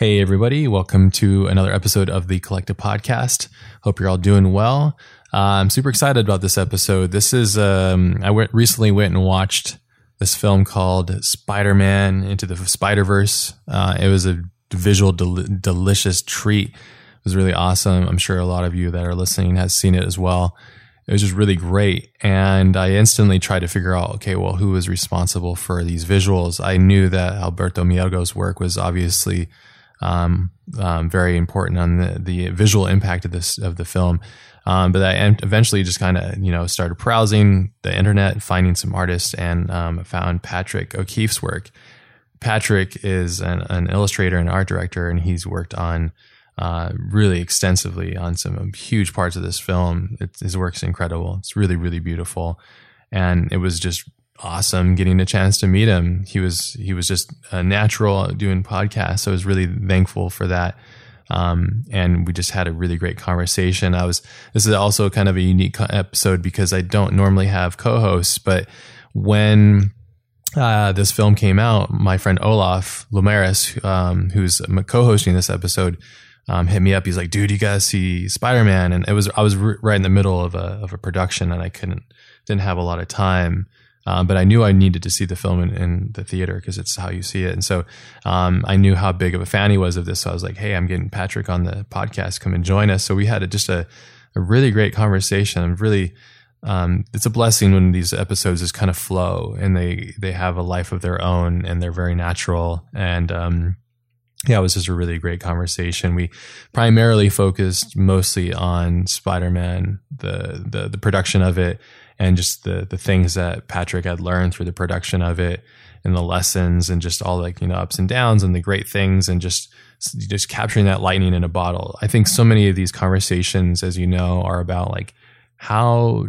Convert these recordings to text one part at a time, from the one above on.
Hey, everybody. Welcome to another episode of the Collective Podcast. Hope you're all doing well. Uh, I'm super excited about this episode. This is, um, I went, recently went and watched this film called Spider Man Into the Spider Verse. Uh, it was a visual, del- delicious treat. It was really awesome. I'm sure a lot of you that are listening has seen it as well. It was just really great. And I instantly tried to figure out, okay, well, who was responsible for these visuals? I knew that Alberto Mielgo's work was obviously um, um, very important on the, the visual impact of this of the film. Um, but I eventually just kind of you know started browsing the internet, finding some artists, and um, found Patrick O'Keefe's work. Patrick is an, an, illustrator and art director, and he's worked on uh, really extensively on some huge parts of this film. It, his work's incredible. It's really really beautiful, and it was just awesome getting a chance to meet him. He was he was just a natural doing podcasts, so I was really thankful for that. Um, and we just had a really great conversation. I was this is also kind of a unique episode because I don't normally have co-hosts, but when uh, this film came out, my friend Olaf Blomerus, um, who's co-hosting this episode, um, hit me up. He's like, "Dude, you gotta see Spider Man?" And it was I was right in the middle of a of a production, and I couldn't didn't have a lot of time. Um, but I knew I needed to see the film in, in the theater because it's how you see it. And so um, I knew how big of a fan he was of this. So I was like, hey, I'm getting Patrick on the podcast. Come and join us. So we had a, just a, a really great conversation. Really, um, it's a blessing when these episodes just kind of flow and they, they have a life of their own and they're very natural. And, um, yeah, it was just a really great conversation. We primarily focused mostly on Spider-Man, the, the, the production of it and just the the things that Patrick had learned through the production of it and the lessons and just all like you know ups and downs and the great things and just just capturing that lightning in a bottle. I think so many of these conversations, as you know, are about like how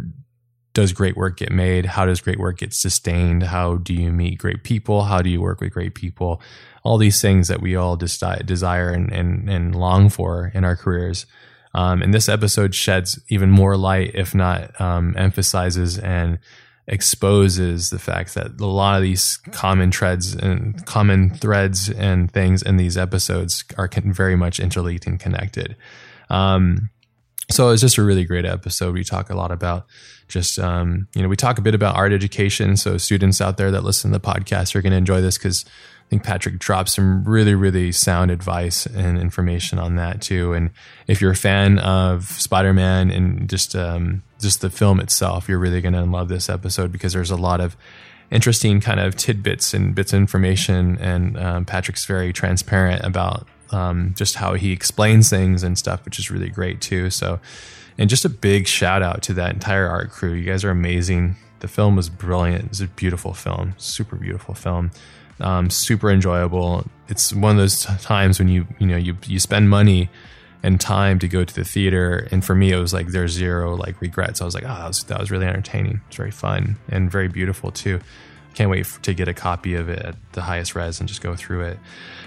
does great work get made? How does great work get sustained? How do you meet great people? How do you work with great people? All these things that we all desire and, and, and long for in our careers. Um, and this episode sheds even more light, if not um, emphasizes and exposes the fact that a lot of these common threads and common threads and things in these episodes are very much interlinked and connected. Um, so it's just a really great episode. We talk a lot about just um, you know we talk a bit about art education. So students out there that listen to the podcast are going to enjoy this because think Patrick dropped some really, really sound advice and information on that too. And if you're a fan of Spider Man and just um, just the film itself, you're really going to love this episode because there's a lot of interesting kind of tidbits and bits of information. And um, Patrick's very transparent about um, just how he explains things and stuff, which is really great too. So, and just a big shout out to that entire art crew. You guys are amazing. The film was brilliant. It's a beautiful film, super beautiful film um, super enjoyable. It's one of those times when you you know you you spend money and time to go to the theater, and for me it was like there's zero like regrets. I was like, oh, that was, that was really entertaining. It's very fun and very beautiful too. Can't wait to get a copy of it at the highest res and just go through it.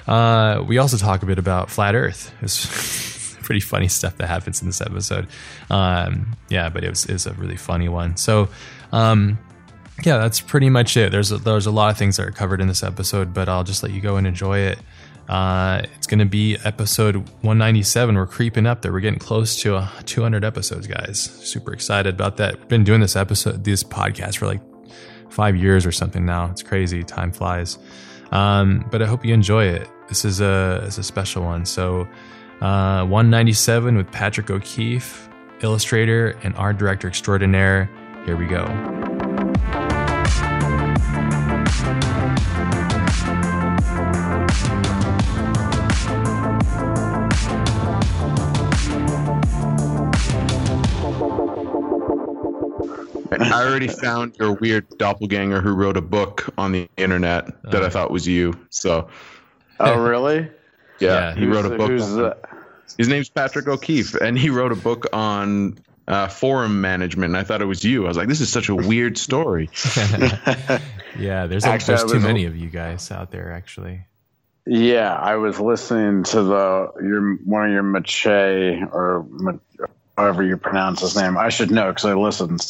Uh, we also talk a bit about flat Earth. It's pretty funny stuff that happens in this episode. Um, yeah, but it was, it was a really funny one. So, um, yeah, that's pretty much it. There's a, there's a lot of things that are covered in this episode, but I'll just let you go and enjoy it. Uh, it's going to be episode 197. We're creeping up there. We're getting close to uh, 200 episodes, guys. Super excited about that. Been doing this episode, this podcast for like five years or something now. It's crazy. Time flies. Um, but I hope you enjoy it. This is a, it's a special one. So, uh, 197 with Patrick O'Keefe, illustrator and art director extraordinaire. Here we go. I already found your weird doppelganger who wrote a book on the internet that I oh. thought was you. So, oh really? Yeah, yeah he wrote a book. On, his name's Patrick O'Keefe, and he wrote a book on uh, forum management. And I thought it was you. I was like, this is such a weird story. yeah, there's, actually, there's too many of you guys out there, actually. Yeah, I was listening to the your one of your Mache or however you pronounce his name. I should know because I listened.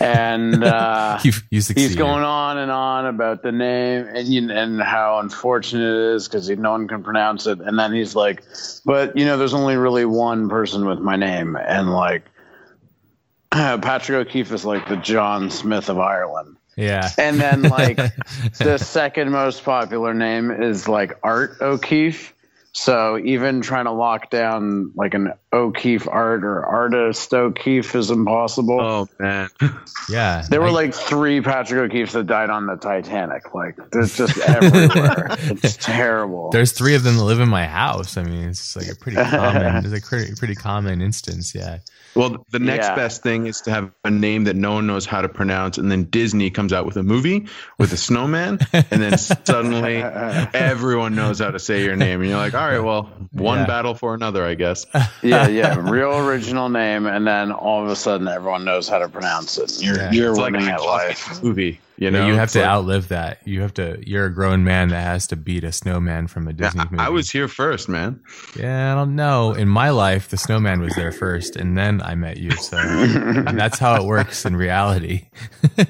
And uh, you, you he's going on and on about the name and you, and how unfortunate it is because no one can pronounce it. And then he's like, "But you know, there's only really one person with my name," and like. Patrick O'Keefe is like the John Smith of Ireland. Yeah. And then like the second most popular name is like Art O'Keefe. So even trying to lock down like an O'Keefe art or artist O'Keefe is impossible. Oh man. Yeah. There were I, like three Patrick O'Keefes that died on the Titanic. Like there's just everywhere. it's terrible. There's three of them that live in my house. I mean, it's like a pretty common, it's a pretty, pretty common instance. Yeah. Well, the next yeah. best thing is to have a name that no one knows how to pronounce, and then Disney comes out with a movie with a snowman, and then suddenly everyone knows how to say your name, and you're like, all right, well, one yeah. battle for another, I guess. Yeah, yeah, real original name, and then all of a sudden everyone knows how to pronounce it. You're yeah. you're it's winning like at life. Movie. You know, you have to like, outlive that. You have to. You're a grown man that has to beat a snowman from a Disney yeah, movie. I was here first, man. Yeah, I don't know. In my life, the snowman was there first, and then I met you. So that's how it works in reality.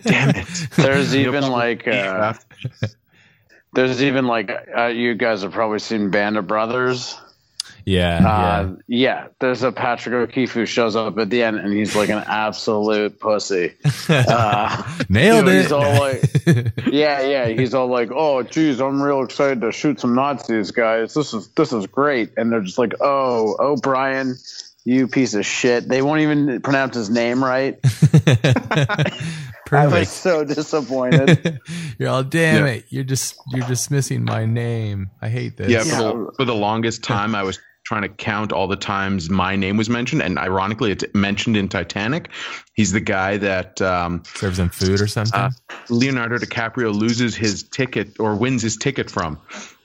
Damn it! There's even like. Uh, there's even like uh, you guys have probably seen Band of Brothers. Yeah, uh, yeah, yeah. There's a Patrick O'Keefe who shows up at the end, and he's like an absolute pussy. Uh, Nailed you know, it. He's all like, yeah, yeah. He's all like, "Oh, geez, I'm real excited to shoot some Nazis, guys. This is this is great." And they're just like, "Oh, oh, Brian, you piece of shit." They won't even pronounce his name right. I was so disappointed. you're all damn yeah. it. You're just you're dismissing my name. I hate this. Yeah, for, The, for the longest time I was trying to count all the times my name was mentioned, and ironically, it's mentioned in Titanic. He's the guy that um, serves him food or something. Uh, Leonardo DiCaprio loses his ticket or wins his ticket from.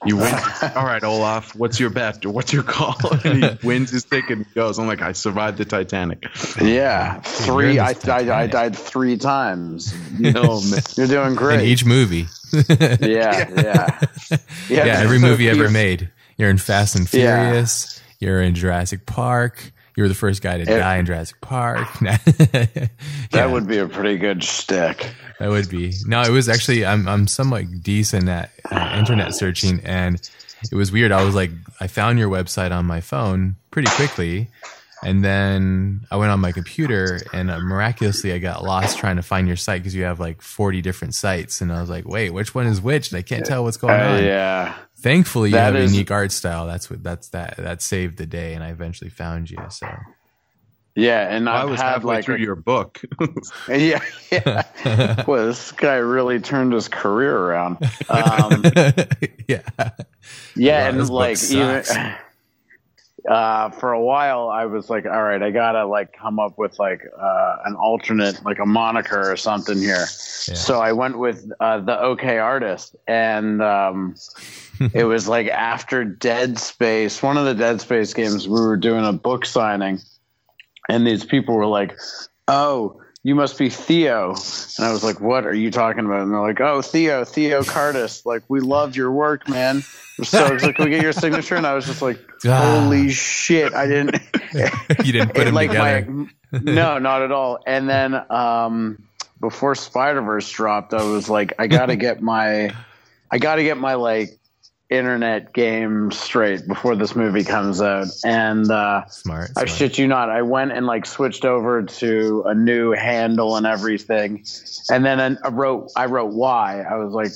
You win. all right, Olaf, what's your bet? What's your call? and he wins his ticket and goes. I'm like, I survived the Titanic. Yeah, three. I, I, I, died three times. You know, you're doing great. In each movie. yeah, yeah, yeah. Yeah, every movie ever made. You're in Fast and Furious. Yeah. You're in Jurassic Park. You were the first guy to it, die in Jurassic Park. yeah. That would be a pretty good stick. That would be. No, it was actually. I'm I'm somewhat decent at uh, internet searching, and it was weird. I was like, I found your website on my phone pretty quickly, and then I went on my computer, and uh, miraculously, I got lost trying to find your site because you have like 40 different sites, and I was like, wait, which one is which? And I can't tell what's going uh, on. Yeah. Thankfully, you that have is, a unique art style. That's what that's that that saved the day, and I eventually found you. So. Yeah, and well, I was halfway like, through your book. yeah, yeah. well, this guy really turned his career around. Um, yeah, yeah, and like even uh, for a while, I was like, all right, I gotta like come up with like uh, an alternate, like a moniker or something here. Yeah. So I went with uh, the OK Artist, and um, it was like after Dead Space, one of the Dead Space games, we were doing a book signing, and these people were like, "Oh, you must be Theo," and I was like, "What are you talking about?" And they're like, "Oh, Theo, Theo Cardist, like we love your work, man." So I was like, "Can we get your signature?" And I was just like, ah. "Holy shit!" I didn't. you didn't put them like together. My, no, not at all. And then um, before Spider Verse dropped, I was like, I gotta get my, I gotta get my like internet game straight before this movie comes out. And uh, smart, I shit you not, I went and like switched over to a new handle and everything. And then I wrote, I wrote why. I was like,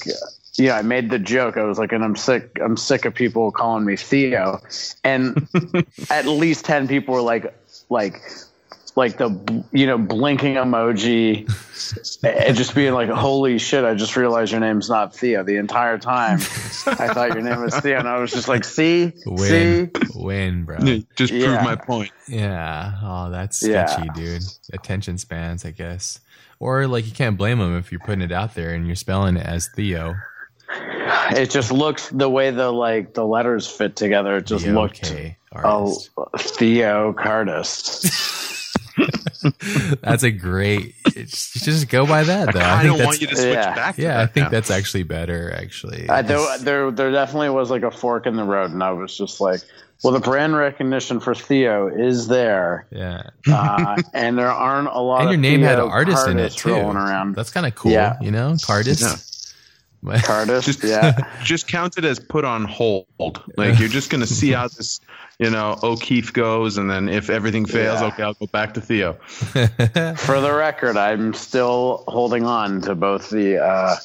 yeah, I made the joke. I was like, and I'm sick. I'm sick of people calling me Theo. And at least ten people were like, like, like the you know blinking emoji and just being like holy shit i just realized your name's not theo the entire time i thought your name was theo and i was just like see? Win, see? Win bro. Just yeah. prove my point. Yeah. Oh that's sketchy yeah. dude. Attention spans i guess. Or like you can't blame them if you're putting it out there and you're spelling it as theo. It just looks the way the like the letters fit together it just the looked okay, oh, theo cardist that's a great. Just go by that though. I, I don't want you to switch yeah. back. yeah, that I think now. that's actually better. Actually, uh, there, there, there definitely was like a fork in the road, and I was just like, well, the brand recognition for Theo is there. Yeah. Uh, and there aren't a lot and your name Theo had an artist in it too. Around. That's kind of cool. Yeah. You know, Cardist. Yeah. Cardist, just, yeah. Just count it as put on hold. Like you're just gonna see how this, you know, O'Keefe goes, and then if everything fails, yeah. okay, I'll go back to Theo. For the record, I'm still holding on to both the uh,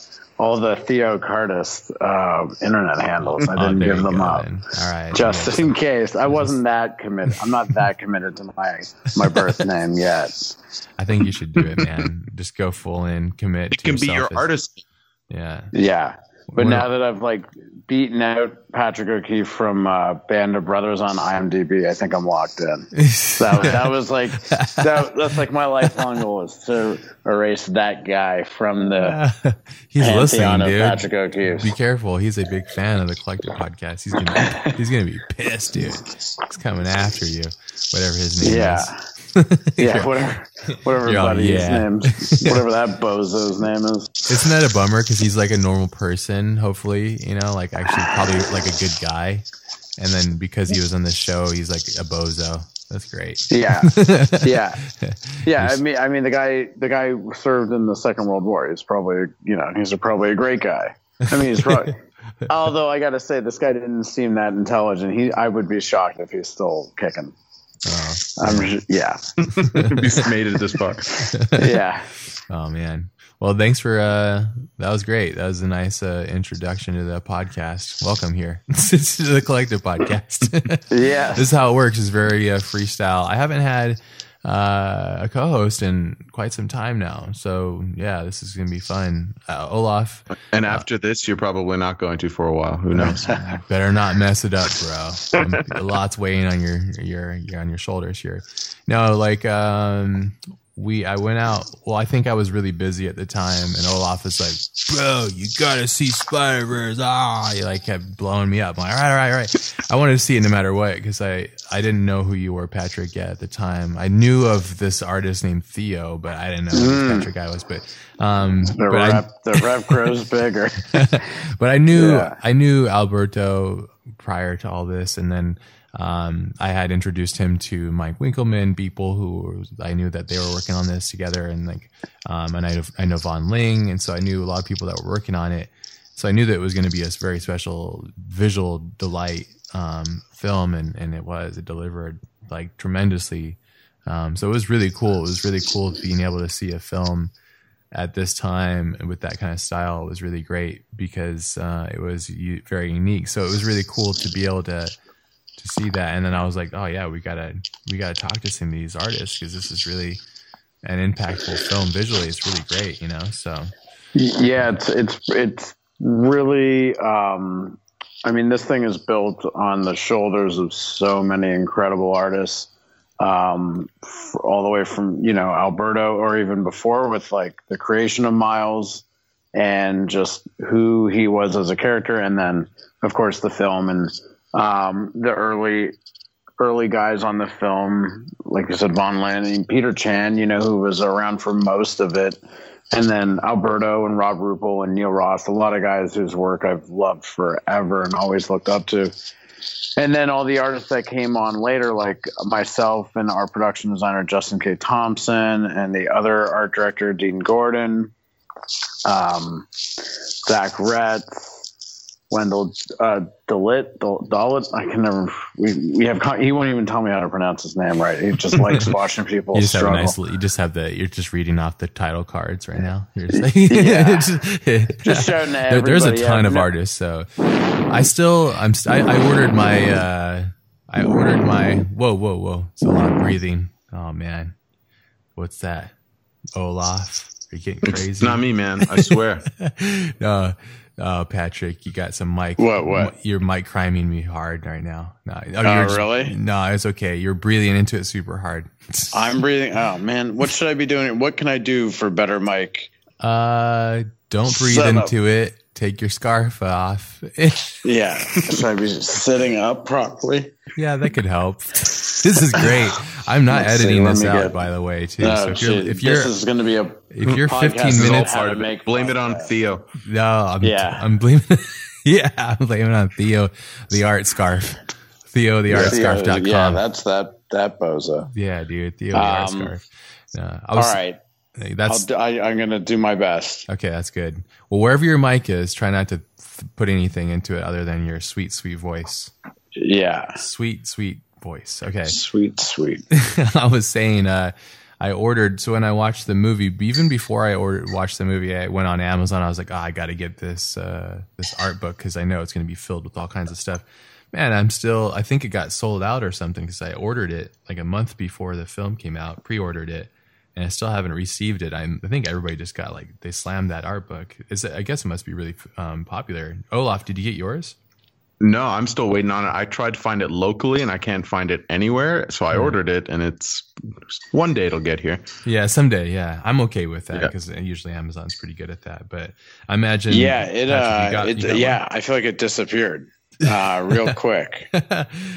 all the Theo Cardist uh, internet handles. I oh, didn't oh, give them up. Then. All right, just in case. I wasn't that committed. I'm not that committed to my my birth name yet. I think you should do it, man. Just go full in, commit. It can be your as, artist. Yeah. Yeah. But now that I've like beaten out Patrick O'Keefe from uh, Band of Brothers on IMDb, I think I'm locked in. that, was, that was like that, that's like my lifelong goal is to erase that guy from the he's listening, dude. Patrick O'Keefe. Be careful, he's a big fan of the Collective podcast. He's gonna he's gonna be pissed, dude. He's coming after you, whatever his name yeah. is. Yeah, whatever, whatever buddy's yeah. name, whatever that bozo's name is. Isn't that a bummer? Because he's like a normal person. Hopefully, you know, like actually probably like a good guy. And then because he was on the show, he's like a bozo. That's great. Yeah, yeah, yeah. I mean, I mean, the guy, the guy served in the Second World War. He's probably, you know, he's a, probably a great guy. I mean, he's probably. although I got to say, this guy didn't seem that intelligent. He, I would be shocked if he's still kicking. Uh, I'm yeah. be made it this far. yeah. Oh man. Well, thanks for uh that was great. That was a nice uh, introduction to the podcast. Welcome here this is the collective podcast. yeah. This is how it works. It's very uh, freestyle. I haven't had uh, a co-host in quite some time now. So yeah, this is gonna be fun. Uh, Olaf. And after uh, this, you're probably not going to for a while. Who knows? better not mess it up, bro. Um, a lot's weighing on your your, your on your shoulders here. No, like um, we I went out. Well, I think I was really busy at the time, and Olaf is like, "Bro, you gotta see Spider Verse." Ah, he like kept blowing me up. I'm like, all right, all right, all right. I wanted to see it no matter what because I I didn't know who you were, Patrick, yet at the time. I knew of this artist named Theo, but I didn't know who mm. Patrick guy was. But um, the but rep I, the rep grows bigger. but I knew yeah. I knew Alberto prior to all this, and then um, I had introduced him to Mike Winkelmann, people who I knew that they were working on this together, and like, um, and I I know Vaughan Ling, and so I knew a lot of people that were working on it. So I knew that it was going to be a very special visual delight um, film, and and it was. It delivered like tremendously. Um, so it was really cool. It was really cool being able to see a film at this time with that kind of style. It was really great because uh, it was very unique. So it was really cool to be able to to see that. And then I was like, oh yeah, we gotta we gotta talk to some of these artists because this is really an impactful film visually. It's really great, you know. So yeah, it's it's it's really. Um, I mean, this thing is built on the shoulders of so many incredible artists. Um, all the way from you know Alberto, or even before, with like the creation of Miles and just who he was as a character, and then of course the film and um, the early early guys on the film, like I said, Von Lanning, Peter Chan, you know, who was around for most of it, and then Alberto and Robh Ruppel and Neil Ross, a lot of guys whose work I've loved forever and always looked up to. And then all the artists that came on later, like myself and our production designer Justin K. Thompson, and the other art director Dean Gordon, um, Zach Retz, Wendell uh, Dalit, Dalit. I can never. We we have. He won't even tell me how to pronounce his name right. He just likes watching people you just struggle. Have a nice, you just have the. You're just reading off the title cards right now. You're just, like, yeah. just, just showing there, There's a ton yeah, of no. artists. So I still. I'm. I, I ordered my. uh I ordered my. Whoa, whoa, whoa! It's a lot of breathing. Oh man, what's that? Olaf. Are you getting crazy? It's not me, man. I swear. no, Oh, Patrick, you got some mic. What? What? You're mic criming me hard right now. No, oh, oh really? No, it's okay. You're breathing into it super hard. I'm breathing. Oh man, what should I be doing? What can I do for better mic? Uh, don't breathe into it. Take your scarf off. yeah. Should I be sitting up properly? Yeah, that could help. This is great. I'm not Let's editing see, this out, get, by the way, too. No, so if you're, if you're, this is going to be a if you're 15 minutes, hard to make blame it on Theo. No, I'm, yeah, I'm blaming. yeah, I'm blaming on Theo, the art scarf. Theo, the art scarf.com. Yeah, that's that that bozo. Yeah, dude, Theo, the um, art scarf. Uh, was, all right. That's I, am going to do my best. Okay, that's good. Well, wherever your mic is, try not to th- put anything into it other than your sweet, sweet voice. Yeah, sweet, sweet voice. Okay, sweet, sweet. I was saying, uh, I ordered. So when I watched the movie, even before I ordered watched the movie, I went on Amazon. I was like, oh, I got to get this uh, this art book because I know it's going to be filled with all kinds of stuff. Man, I'm still. I think it got sold out or something because I ordered it like a month before the film came out. Pre-ordered it and I still haven't received it. I'm, I think everybody just got like they slammed that art book. Is it, I guess it must be really um, popular. Olaf, did you get yours? No, I'm still waiting on it. I tried to find it locally and I can't find it anywhere. So I ordered it and it's one day it'll get here. Yeah, someday. Yeah. I'm okay with that because yeah. usually Amazon's pretty good at that. But I imagine. Yeah. It, Patrick, uh, got, it yeah. One? I feel like it disappeared uh, real quick.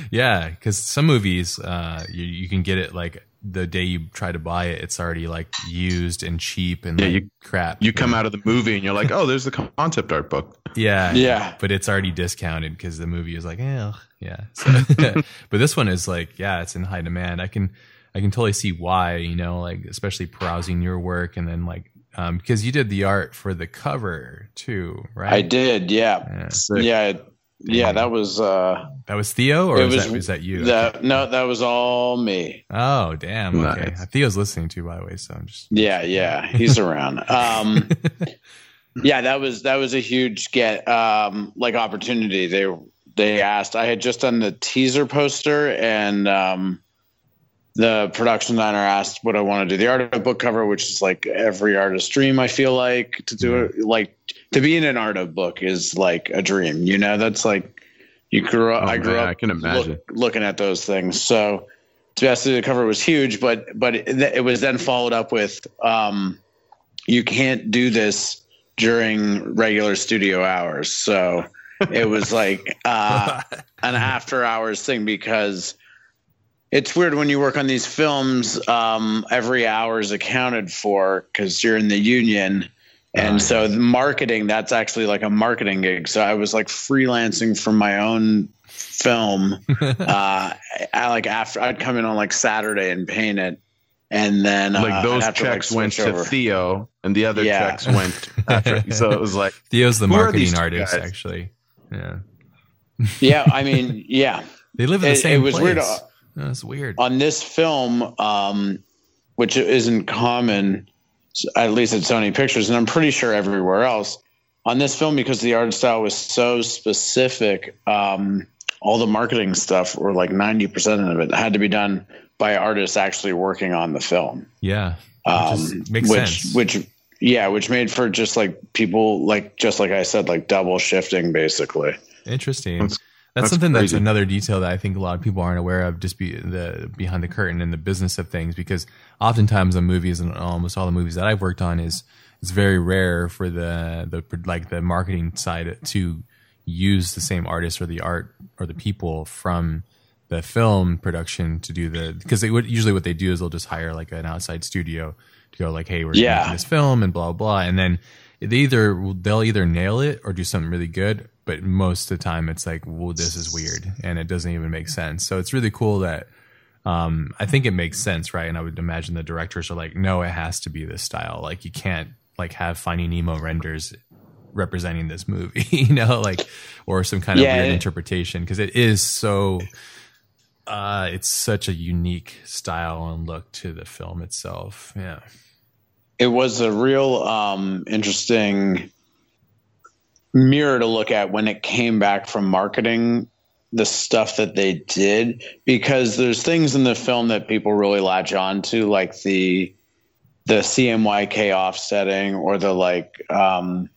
yeah. Cause some movies, uh, you, you can get it like the day you try to buy it, it's already like used and cheap and yeah, like you, crap. You come out of the movie and you're like, oh, there's the concept art book. Yeah, yeah, but it's already discounted because the movie is like, eh, yeah. So, but this one is like, yeah, it's in high demand. I can, I can totally see why. You know, like especially browsing your work and then like um, because you did the art for the cover too, right? I did, yeah, yeah. yeah yeah, that was uh that was Theo, or was, was, that, was that you? That, no, that was all me. Oh, damn. Okay, nice. Theo's listening to, you, by the way, so I'm just yeah, yeah, he's around. Um, yeah, that was that was a huge get um like opportunity. They they asked. I had just done the teaser poster, and um, the production designer asked what I want to do. The art of book cover, which is like every artist's dream. I feel like to do it like to be in an art of book is like a dream. You know, that's like you grew up. Oh, I grew man, up. I can imagine look, looking at those things. So to be asked to do the cover was huge, but but it, it was then followed up with um, you can't do this during regular studio hours. So it was like uh, an after hours thing because it's weird when you work on these films. Um, every hour is accounted for because you're in the union, and so the marketing that's actually like a marketing gig. So I was like freelancing for my own film. uh, I like after I'd come in on like Saturday and paint it, and then like uh, those checks to, like, went over. to Theo, and the other yeah. checks went to Patrick. so it was like Theo's the marketing artist, guys? actually. Yeah. yeah, I mean, yeah. They live in the it, same. It was place. weird. Uh, that's weird. On this film, um, which isn't common, at least at Sony Pictures, and I'm pretty sure everywhere else, on this film because the art style was so specific, um, all the marketing stuff, or like 90% of it, had to be done by artists actually working on the film. Yeah, um, makes which, sense. Which, yeah, which made for just like people, like just like I said, like double shifting, basically. Interesting. That's, that's, something crazy. that's another detail that I think a lot of people aren't aware of, just be the behind the curtain and the business of things. Because oftentimes the movies and almost all the movies that I've worked on is it's very rare for the the like the marketing side to use the same artist or the art or the people from the film production to do the because they would usually what they do is they'll just hire like an outside studio to go like hey we're yeah. making this film and blah blah and then they either they'll either nail it or do something really good but most of the time it's like, well, this is weird and it doesn't even make sense. So it's really cool that um, I think it makes sense, right? And I would imagine the directors are like, no, it has to be this style. Like you can't like have Finding Nemo renders representing this movie, you know, like or some kind of yeah, weird it, interpretation because it is so. Uh, it's such a unique style and look to the film itself. Yeah, it was a real um, interesting mirror to look at when it came back from marketing the stuff that they did because there's things in the film that people really latch on to like the the CMYK offsetting or the like um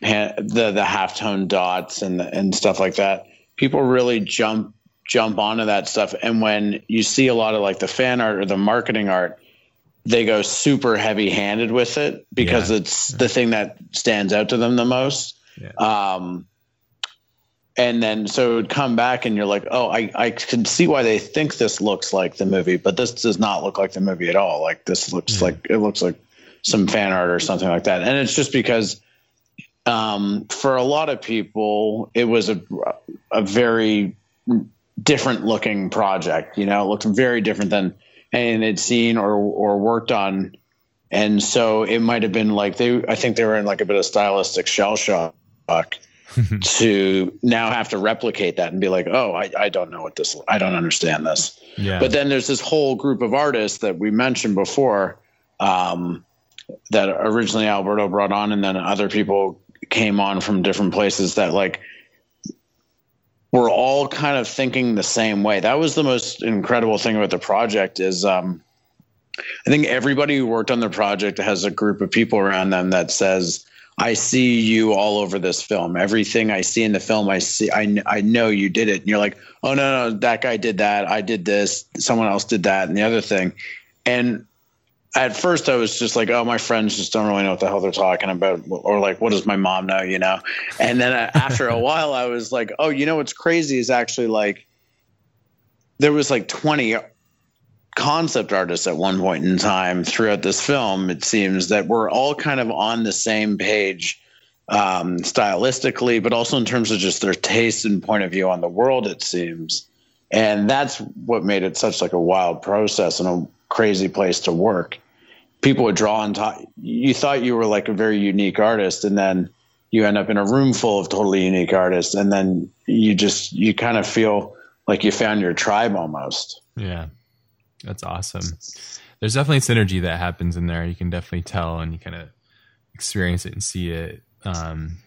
the the halftone dots and and stuff like that. People really jump jump onto that stuff. And when you see a lot of like the fan art or the marketing art they go super heavy handed with it because yeah. it's the thing that stands out to them the most Yeah. Um, and then so it would come back and you're like oh I, I can see why they think this looks like the movie but this does not look like the movie at all like this looks mm-hmm. like it looks like some fan art or something like that and it's just because um, for a lot of people it was a, a very different looking project you know it looked very different than anything they'd seen or or worked on and so it might have been like they i think they were in like a bit of stylistic shell shock to now have to replicate that and be like, oh, I, I don't know what this, I don't understand this. Yeah. But then there's this whole group of artists that we mentioned before um, that originally Alberto brought on, and then other people came on from different places that like we're all kind of thinking the same way. That was the most incredible thing about the project is um, I think everybody who worked on the project has a group of people around them that says, I see you all over this film. Everything I see in the film, I see, I, I know you did it. And you're like, oh, no, no, that guy did that. I did this. Someone else did that. And the other thing. And at first I was just like, oh, my friends just don't really know what the hell they're talking about. Or like, what does my mom know, you know? And then after a while, I was like, oh, you know what's crazy is actually like, there was like 20 concept artists at one point in time throughout this film. It seems that we're all kind of on the same page um, stylistically, but also in terms of just their taste and point of view on the world. It seems, and that's what made it such like a wild process and a crazy place to work. People would draw and talk. You thought you were like a very unique artist, and then you end up in a room full of totally unique artists, and then you just you kind of feel like you found your tribe almost. Yeah. That's awesome. There's definitely synergy that happens in there. You can definitely tell and you kind of experience it and see it. Um,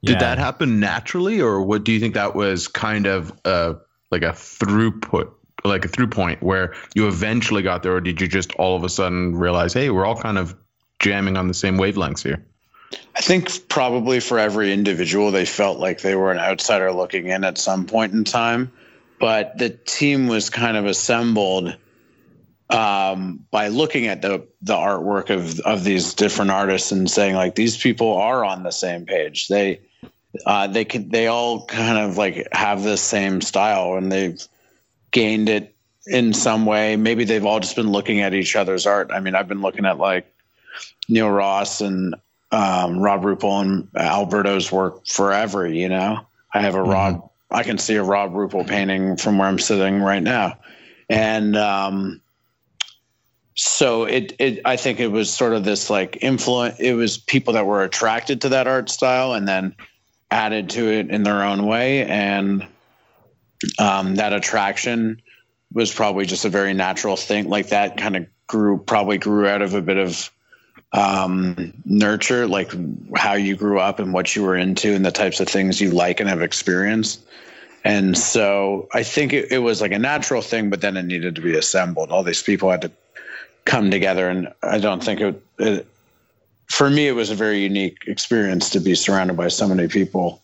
yeah. Did that happen naturally, or what do you think that was kind of uh, like a throughput, like a through point where you eventually got there, or did you just all of a sudden realize, hey, we're all kind of jamming on the same wavelengths here? I think probably for every individual, they felt like they were an outsider looking in at some point in time, but the team was kind of assembled um, by looking at the the artwork of of these different artists and saying like these people are on the same page. They uh, they could they all kind of like have the same style and they've gained it in some way. Maybe they've all just been looking at each other's art. I mean, I've been looking at like Neil Ross and um, Robh Ruppel and Alberto's work forever. You know, I have a mm-hmm. Rob. I can see a Robh Ruppel painting from where I'm sitting right now, and um, so it, it i think it was sort of this like influence it was people that were attracted to that art style and then added to it in their own way. And um, that attraction was probably just a very natural thing like that kind of grew probably grew out of a bit of um, nurture like how you grew up and what you were into and the types of things you like and have experienced. And so i think it, it was like a natural thing but then it needed to be assembled. All these people had to come together. And I don't think it, it, for me, it was a very unique experience to be surrounded by so many people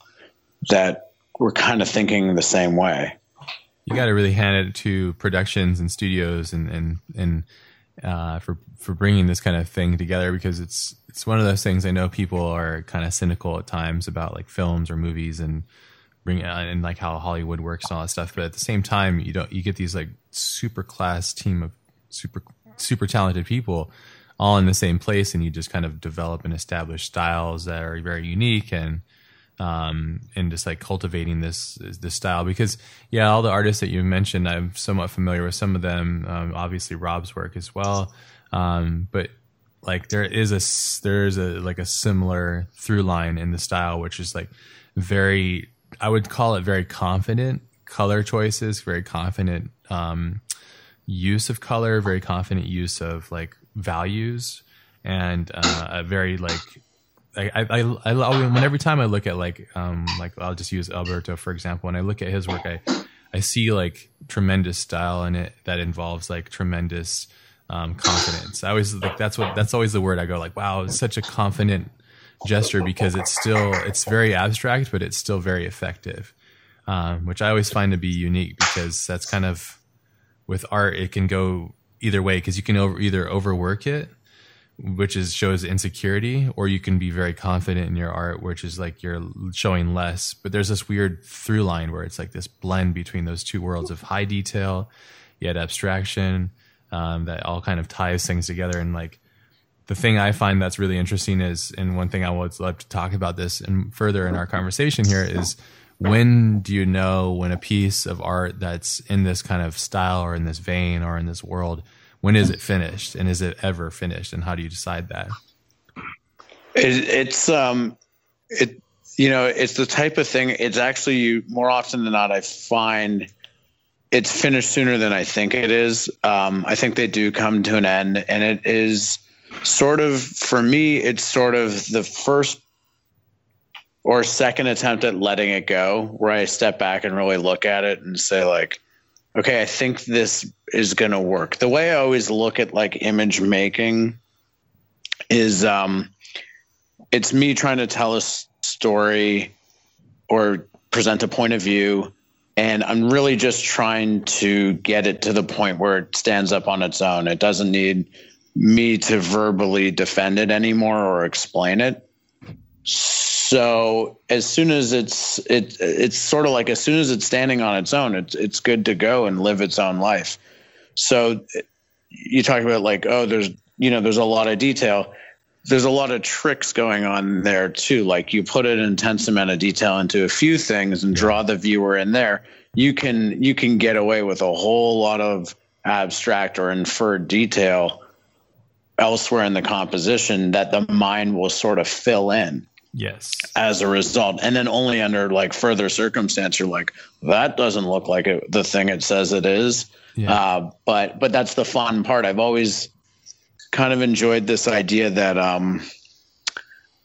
that were kind of thinking the same way. You got to really hand it to productions and studios and, and, and, uh, for, for bringing this kind of thing together because it's, it's one of those things I know people are kind of cynical at times about like films or movies and bring uh, and like how Hollywood works and all that stuff. But at the same time, you don't, you get these like super class team of super super talented people all in the same place and you just kind of develop and establish styles that are very unique and um, and just like cultivating this this style. Because yeah all the artists that you mentioned I'm somewhat familiar with. Some of them um, obviously Rob's work as well. Um, but like there is a there is a like a similar through line in the style which is like very I would call it very confident color choices very confident um, use of color, very confident use of like values, and uh, a very like I, I, I, I, when every time I look at like um like I'll just use Alberto for example. When I look at his work, I I see like tremendous style in it that involves like tremendous um, confidence. I always like that's what that's always the word I go like wow, it's such a confident gesture because it's still it's very abstract, but it's still very effective, um, which I always find to be unique because that's kind of with art it can go either way because you can over, either overwork it which is shows insecurity, or you can be very confident in your art, which is like you're showing less. But there's this weird through line where it's like this blend between those two worlds of high detail yet abstraction um, that all kind of ties things together. And like the thing I find that's really interesting is, and one thing I would love to talk about this and further in our conversation here is when do you know when a piece of art that's in this kind of style or in this vein or in this world when is it finished and is it ever finished and how do you decide that? It, it's um it you know it's the type of thing it's actually you more often than not i find it's finished sooner than i think it is. Um i think they do come to an end and it is sort of for me it's sort of the first or second attempt at letting it go where i step back and really look at it and say like okay, I think this is going to work. The way I always look at like image making is um, it's me trying to tell a story or present a point of view. And I'm really just trying to get it to the point where it stands up on its own. It doesn't need me to verbally defend it anymore or explain it. As soon as it's it it's sort of like as soon as it's standing on its own, it's it's good to go and live its own life. So you talk about like oh there's you know there's a lot of detail. There's a lot of tricks going on there too. Like you put an intense amount of detail into a few things and draw the viewer in there. You can you can get away with a whole lot of abstract or inferred detail elsewhere in the composition that the mind will sort of fill in. Yes. As a result, and then only under like further circumstance, you're like, that doesn't look like it, the thing it says it is. Yeah. Uh, but but that's the fun part. I've always kind of enjoyed this idea that um,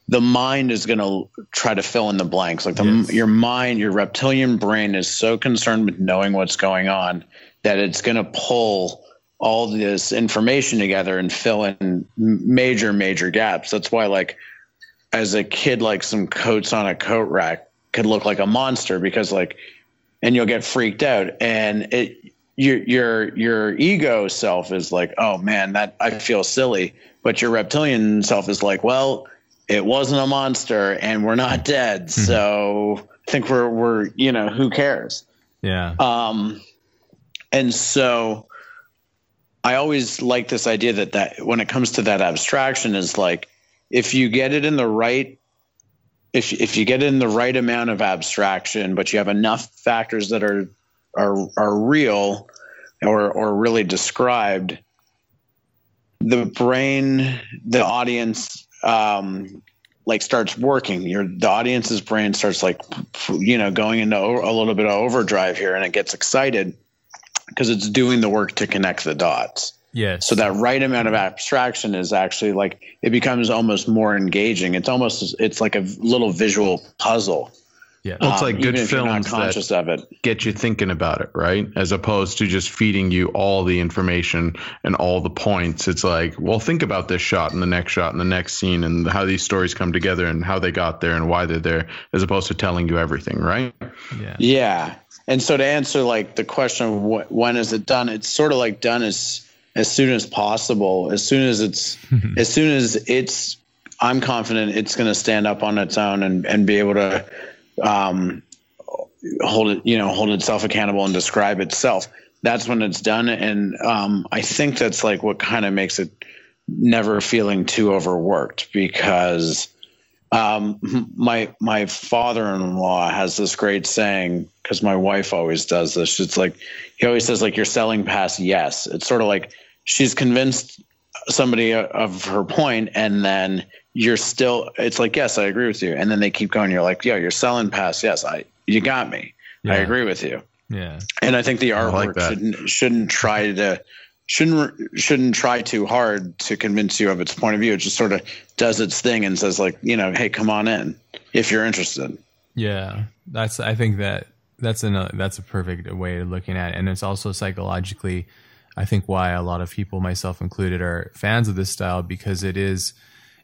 the mind is going to try to fill in the blanks. Like the, yes. your mind, your reptilian brain is so concerned with knowing what's going on that it's going to pull all this information together and fill in major major gaps. That's why like as a kid like some coats on a coat rack could look like a monster because like and you'll get freaked out. And it your your your ego self is like oh man that i feel silly. But your reptilian self is like well it wasn't a monster and we're not dead. Mm-hmm. so i think we're we're you know who cares? Yeah. Um and so i always like this idea that that when it comes to that abstraction is like if you get it in the right if if you get in the right amount of abstraction, but you have enough factors that are are are real or or really described, the brain, the audience, um, like starts working. Your the audience's brain starts like you know going into a little bit of overdrive here, and it gets excited because it's doing the work to connect the dots. Yes. So that right amount of abstraction is actually like it becomes almost more engaging. It's almost it's like a little visual puzzle. Yeah, well, it's like um, good films conscious that of it. get you thinking about it, right? As opposed to just feeding you all the information and all the points. It's like, well, think about this shot and the next shot and the next scene and how these stories come together and how they got there and why they're there, as opposed to telling you everything, right? Yeah. Yeah. And so to answer like the question of what, when is it done, it's sort of like done as as soon as possible. As soon as it's as soon as it's I'm confident it's going to stand up on its own and and be able to um, hold it you know hold itself accountable and describe itself. That's when it's done, and um, I think that's like what kind of makes it never feeling too overworked because um, my my father-in-law has this great saying because my wife always does this. It's like he always says like you're selling past yes. It's sort of like she's convinced somebody of her point and then you're still it's like yes i agree with you. And then they keep going. You're like yo you're selling past yes. I you got me. Yeah. i agree with you. Yeah. And i think the artwork like shouldn't shouldn't try to shouldn't shouldn't try too hard to convince you of its point of view it just sort of does its thing and says like you know hey come on in if you're interested yeah that's i think that that's a uh, that's a perfect way of looking at it and it's also psychologically I think why a lot of people, myself included, are fans of this style because it is,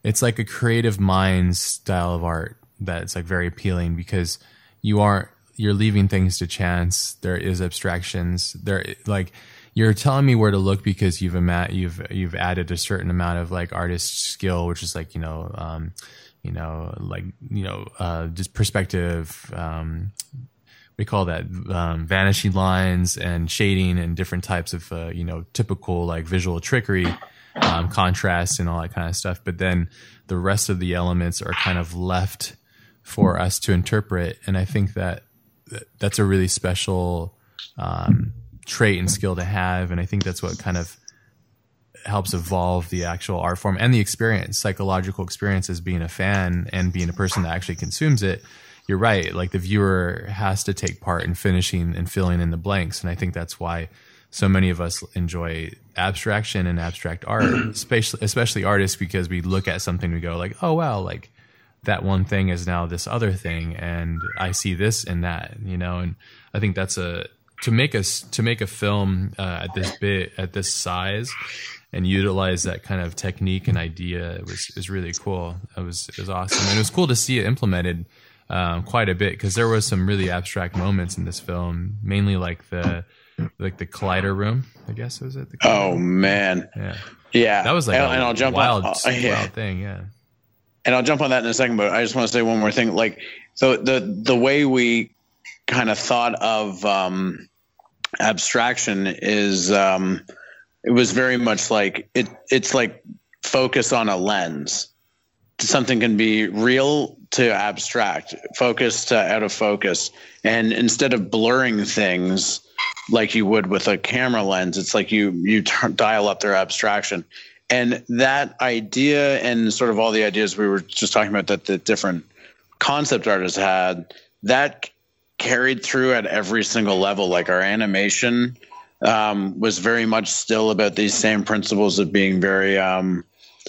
it's like a creative minds style of art that's like very appealing because you aren't, you're leaving things to chance. There is abstractions. There, like, you're telling me where to look because you've ima- you've you've added a certain amount of like artist skill, which is like you know, um, you know, like you know, uh, just perspective. Um, we call that um, vanishing lines and shading and different types of uh, you know typical like visual trickery, um, contrast and all that kind of stuff. But then the rest of the elements are kind of left for us to interpret, and I think that that's a really special um, trait and skill to have, and I think that's what kind of helps evolve the actual art form and the experience, psychological experience as being a fan and being a person that actually consumes it. You're right. Like the viewer has to take part in finishing and filling in the blanks, and I think that's why so many of us enjoy abstraction and abstract art, especially especially artists, because we look at something we go like, oh wow, like that one thing is now this other thing, and I see this and that, you know, and I think that's a to make us to make a film uh, at this bit at this size and utilize that kind of technique and idea was is really cool. It was it was awesome, and it was cool to see it implemented um, quite a bit because there was some really abstract moments in this film, mainly like the like the collider room. I guess was it? oh man, yeah, yeah. That was like and, a and I'll jump wild, on, uh, yeah. wild thing, yeah. And I'll jump on that in a second, but I just want to say one more thing. Like, so the the way we kind of thought of um, abstraction is um, it was very much like it. It's like focus on a lens. Something can be real to abstract, focus to out of focus, and instead of blurring things like you would with a camera lens, it's like you you dial up their abstraction. And that idea and sort of all the ideas we were just talking about that the different concept artists had, that carried through at every single level. Like our animation um, was very much still about these same principles of being very um,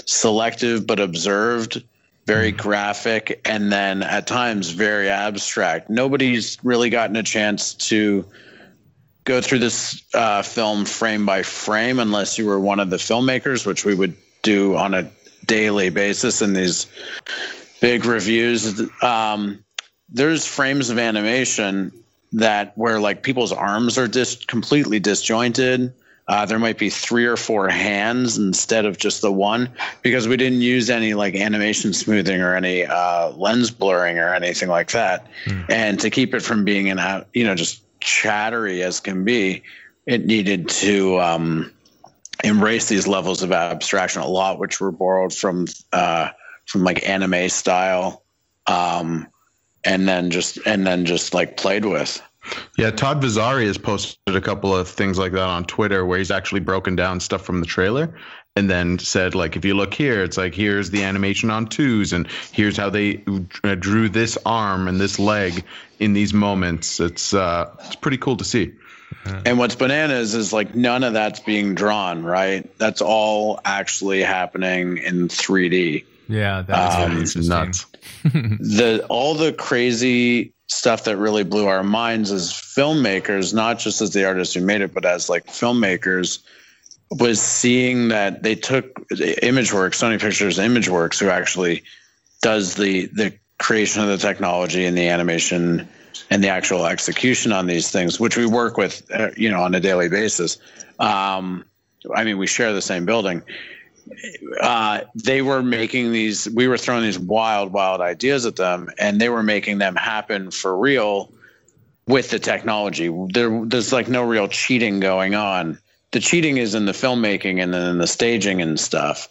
selective but observed, very mm-hmm. graphic, and then at times very abstract. Nobody's really gotten a chance to go through this uh, film frame by frame unless you were one of the filmmakers, which we would do on a daily basis in these big reviews. Um, there's frames of animation that where like people's arms are just completely disjointed. Uh, there might be three or four hands instead of just the one because we didn't use any like animation smoothing or any uh, lens blurring or anything like that. Mm. And to keep it from being an you know just chattery as can be, it needed to um, embrace these levels of abstraction a lot, which were borrowed from uh, from like anime style. Um, and then just and then just like played with. Yeah, Todd Vazari has posted a couple of things like that on Twitter where he's actually broken down stuff from the trailer and then said like if you look here it's like here's the animation on twos and here's how they drew this arm and this leg in these moments. It's uh it's pretty cool to see. And what's bananas is like none of that's being drawn, right? That's all actually happening in 3D. Yeah, that's um, nuts. the all the crazy stuff that really blew our minds as filmmakers, not just as the artists who made it, but as like filmmakers, was seeing that they took ImageWorks, Sony Pictures ImageWorks, who actually does the the creation of the technology and the animation and the actual execution on these things, which we work with, uh, you know, on a daily basis. Um, I mean, we share the same building uh, they were making these, we were throwing these wild, wild ideas at them, and they were making them happen for real with the technology. There, there's like no real cheating going on. The cheating is in the filmmaking and then in the staging and stuff.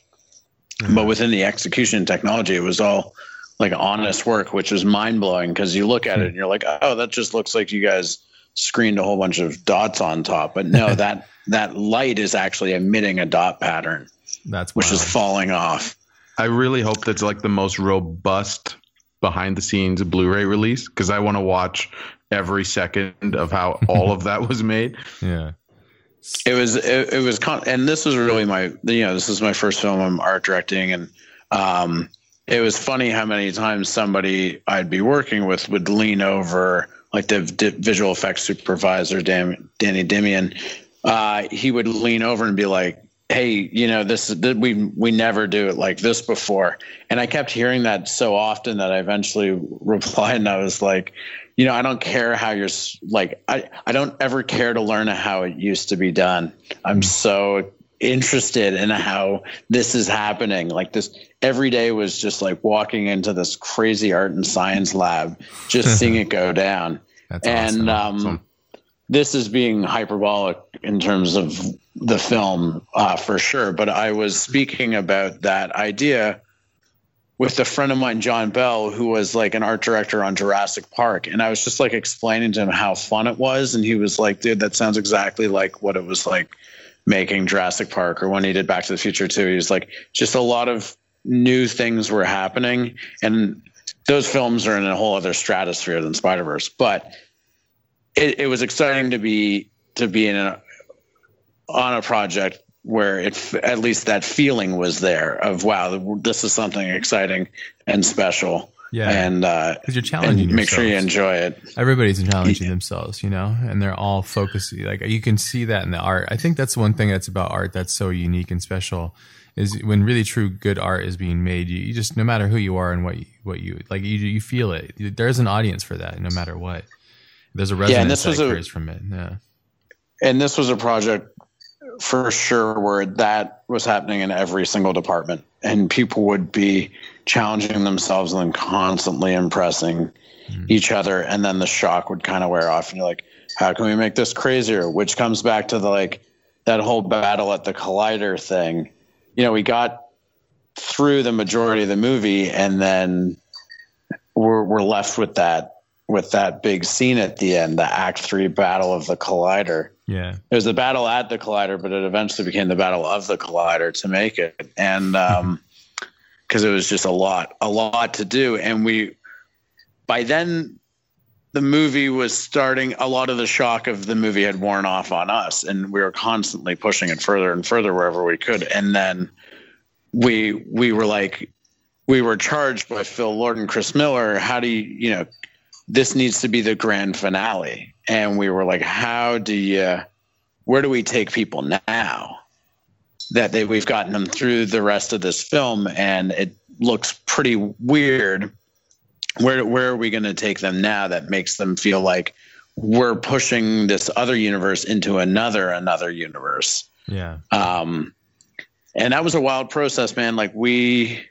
Mm-hmm. But within the execution technology, it was all like honest work, which was mind blowing because you look at it and you're like, oh, that just looks like you guys screened a whole bunch of dots on top. But no, that that light is actually emitting a dot pattern. That's which is falling off. I really hope that's like the most robust behind the scenes Blu-ray release because I want to watch every second of how all of that was made. Yeah. It was it, it was con- and this was really my you know this is my first film I'm art directing and um it was funny how many times somebody I'd be working with would lean over like the visual effects supervisor Dan, Danny Dimian uh, he would lean over and be like hey you know this we we never do it like this before and i kept hearing that so often that i eventually replied and i was like you know, I don't care how you're like, I, I don't ever care to learn how it used to be done. I'm so interested in how this is happening. Like this every day was just like walking into this crazy art and science lab, just seeing it go down. That's and awesome. um, this is being hyperbolic in terms of the film uh, for sure. But I was speaking about that idea with a friend of mine, John Bell, who was like an art director on Jurassic Park. And I was just like explaining to him how fun it was. And he was like, dude, that sounds exactly like what it was like making Jurassic Park or when he did Back to the Future too. He was like, just a lot of new things were happening. And those films are in a whole other stratosphere than Spider Verse. But it, it was exciting to be to be in a, on a project where it at least that feeling was there of wow this is something exciting and special. Yeah. And uh because you're challenging yourself. make sure you enjoy it. Everybody's challenging yeah. themselves you know and they're all focused like you can see that in the art. I think that's one thing that's about art that's so unique and special is when really true good art is being made you, you just no matter who you are and what you, what you like you you feel it. There's an audience for that no matter what there's a resonance yeah, and this was a, from it yeah. And this was a project for sure where that was happening in every single department. And people would be challenging themselves and then constantly impressing mm-hmm. each other. And then the shock would kind of wear off. And you're like how can we make this crazier? Which comes back to the like that whole battle at the collider thing. You know we got through the majority of the movie and then we're, we're left with that with that big scene at the end, the Act Three battle of the Collider. Yeah, it was the battle at the Collider, but it eventually became the battle of the Collider to make it, and um, because it was just a lot, a lot to do, and we by then the movie was starting. A lot of the shock of the movie had worn off on us, and we were constantly pushing it further and further wherever we could, and then we we were like we were charged by Phil Lord and Chris Miller. How do you, you know, this needs to be the grand finale. And we were like, how do you, where do we take people now that they, we've gotten them through the rest of this film and it looks pretty weird. Where, where are we going to take them now that makes them feel like we're pushing this other universe into another, another universe? Yeah. Um, and that was a wild process, man. Like we,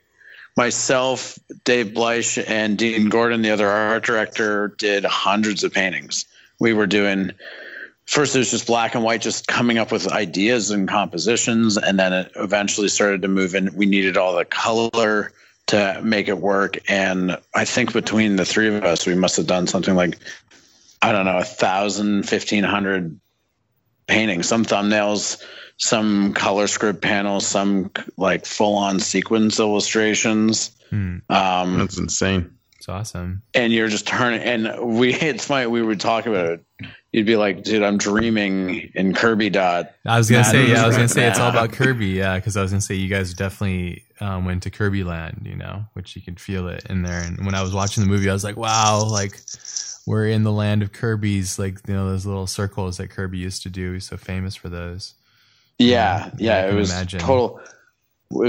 myself, Dave Bleich, and Dean Gordon, the other art director, did hundreds of paintings. We were doing first it was just black and white, just coming up with ideas and compositions, and then it eventually started to move in. We needed all the color to make it work, and I think between the three of us, we must have done something like I don't know, a thousand, fifteen hundred paintings, some thumbnails some color script panels, some like full on sequence illustrations. Hmm. Um, That's insane. It's awesome. And you're just turning, and we, it's funny, we would talk about it. You'd be like, dude, I'm dreaming in Kirby dot. I was going to say, yeah, I was going to say it's all about Kirby. Yeah. Cause I was going to say, you guys definitely um, went to Kirby land, you know, which you can feel it in there. And when I was watching the movie, I was like, wow, like, we're in the land of Kirby's, like you know those little circles that Kirby used to do. He's so famous for those. Yeah, yeah, it was imagine. total,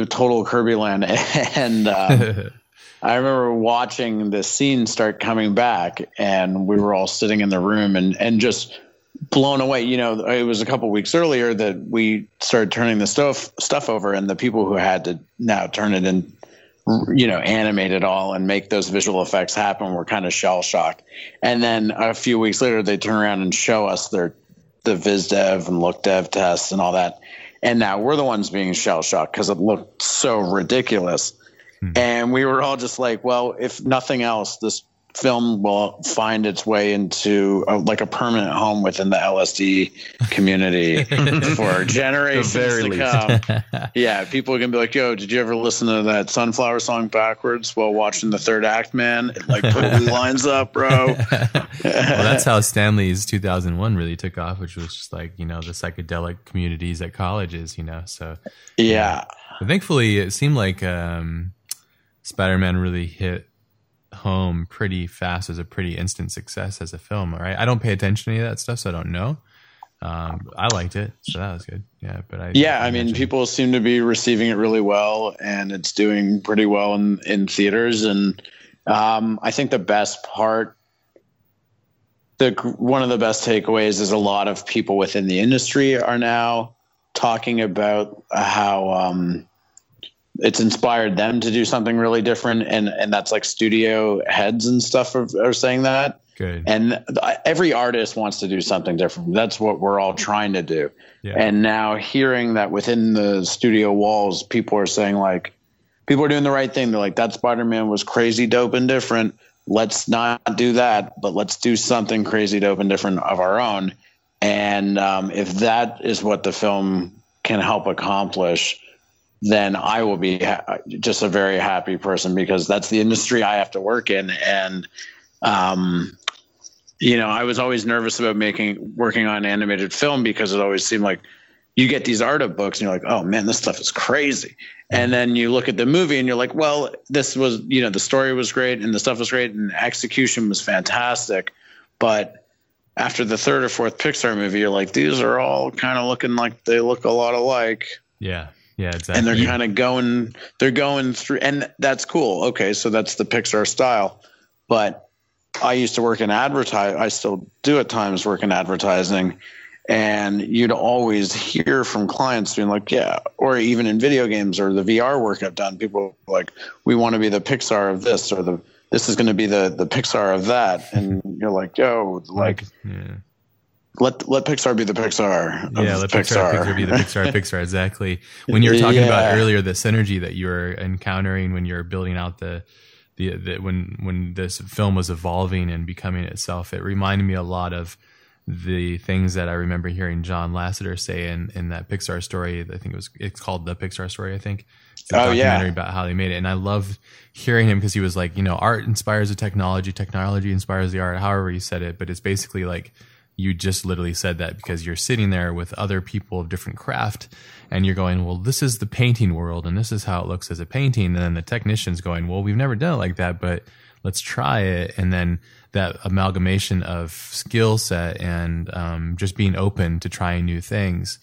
total Kirby land, and uh, I remember watching the scene start coming back, and we were all sitting in the room and and just blown away. You know, it was a couple weeks earlier that we started turning the stuff stuff over, and the people who had to now turn it in, you know, animate it all and make those visual effects happen were kind of shell shocked. And then a few weeks later, they turn around and show us their the viz dev and look dev tests and all that. And now we're the ones being shell shocked because it looked so ridiculous. Hmm. And we were all just like, well, if nothing else, this film will find its way into a, like a permanent home within the LSD community for generations to come. yeah, people are gonna be like, "Yo, did you ever listen to that Sunflower song backwards while watching the third act, man? It like totally lines up, bro." well, that's how Stanley's 2001 really took off, which was just like you know the psychedelic communities at colleges, you know. So yeah, but thankfully it seemed like um, Spider-Man really hit home pretty fast as a pretty instant success as a film. Right? I don't pay attention to any of that stuff, so I don't know. Um, I liked it, so that was good. Yeah, but I yeah, I, I mean, people seem to be receiving it really well, and it's doing pretty well in in theaters. And um, I think the best part the one of the best takeaways is a lot of people within the industry are now talking about how um, it's inspired them to do something really different, and and that's like studio heads and stuff are, are saying that. Good. And every artist wants to do something different. That's what we're all trying to do. Yeah. And now hearing that within the studio walls, people are saying like, people are doing the right thing. They're like, that Spider Man was crazy, dope, and different let's not do that, but let's do something crazy, dope, and different of our own. And um, if that is what the film can help accomplish, then I will be ha- just a very happy person because that's the industry I have to work in. And, um, you know, I was always nervous about making working on animated film because it always seemed like you get these art of books and you're like, oh man, this stuff is crazy. And then you look at the movie and you're like, well, this was, you know, the story was great and the stuff was great and execution was fantastic. But after the third or fourth Pixar movie, you're like, these are all kind of looking like they look a lot alike. Yeah. Yeah, exactly. And they're kind of going, they're going through, and that's cool. Okay, so that's the Pixar style. But I used to work in advertise. I still do at times work in advertising, and you'd always hear from clients being like yeah or even in video games or the vr work i've done people like we want to be the pixar of this or the this is going to be the the pixar of that and you're like yo like yeah. Let let pixar be the pixar yeah let pixar. pixar. pixar be the pixar pixar exactly when you were talking yeah. about earlier the synergy that you were encountering when you're building out the the, the when when this film was evolving and becoming itself it reminded me a lot of the things that I remember hearing John Lasseter say in, in that Pixar story. I think it was it's called the Pixar story. I think. It's a oh documentary yeah. About how they made it, and I love hearing him because he was like, you know, art inspires the technology, technology inspires the art. However he said it, but it's basically like you just literally said that because you're sitting there with other people of different craft and you're going, well, this is the painting world and this is how it looks as a painting. And then the technician's going, well, we've never done it like that, but let's try it. And then that amalgamation of skill set and um, just being open to trying new things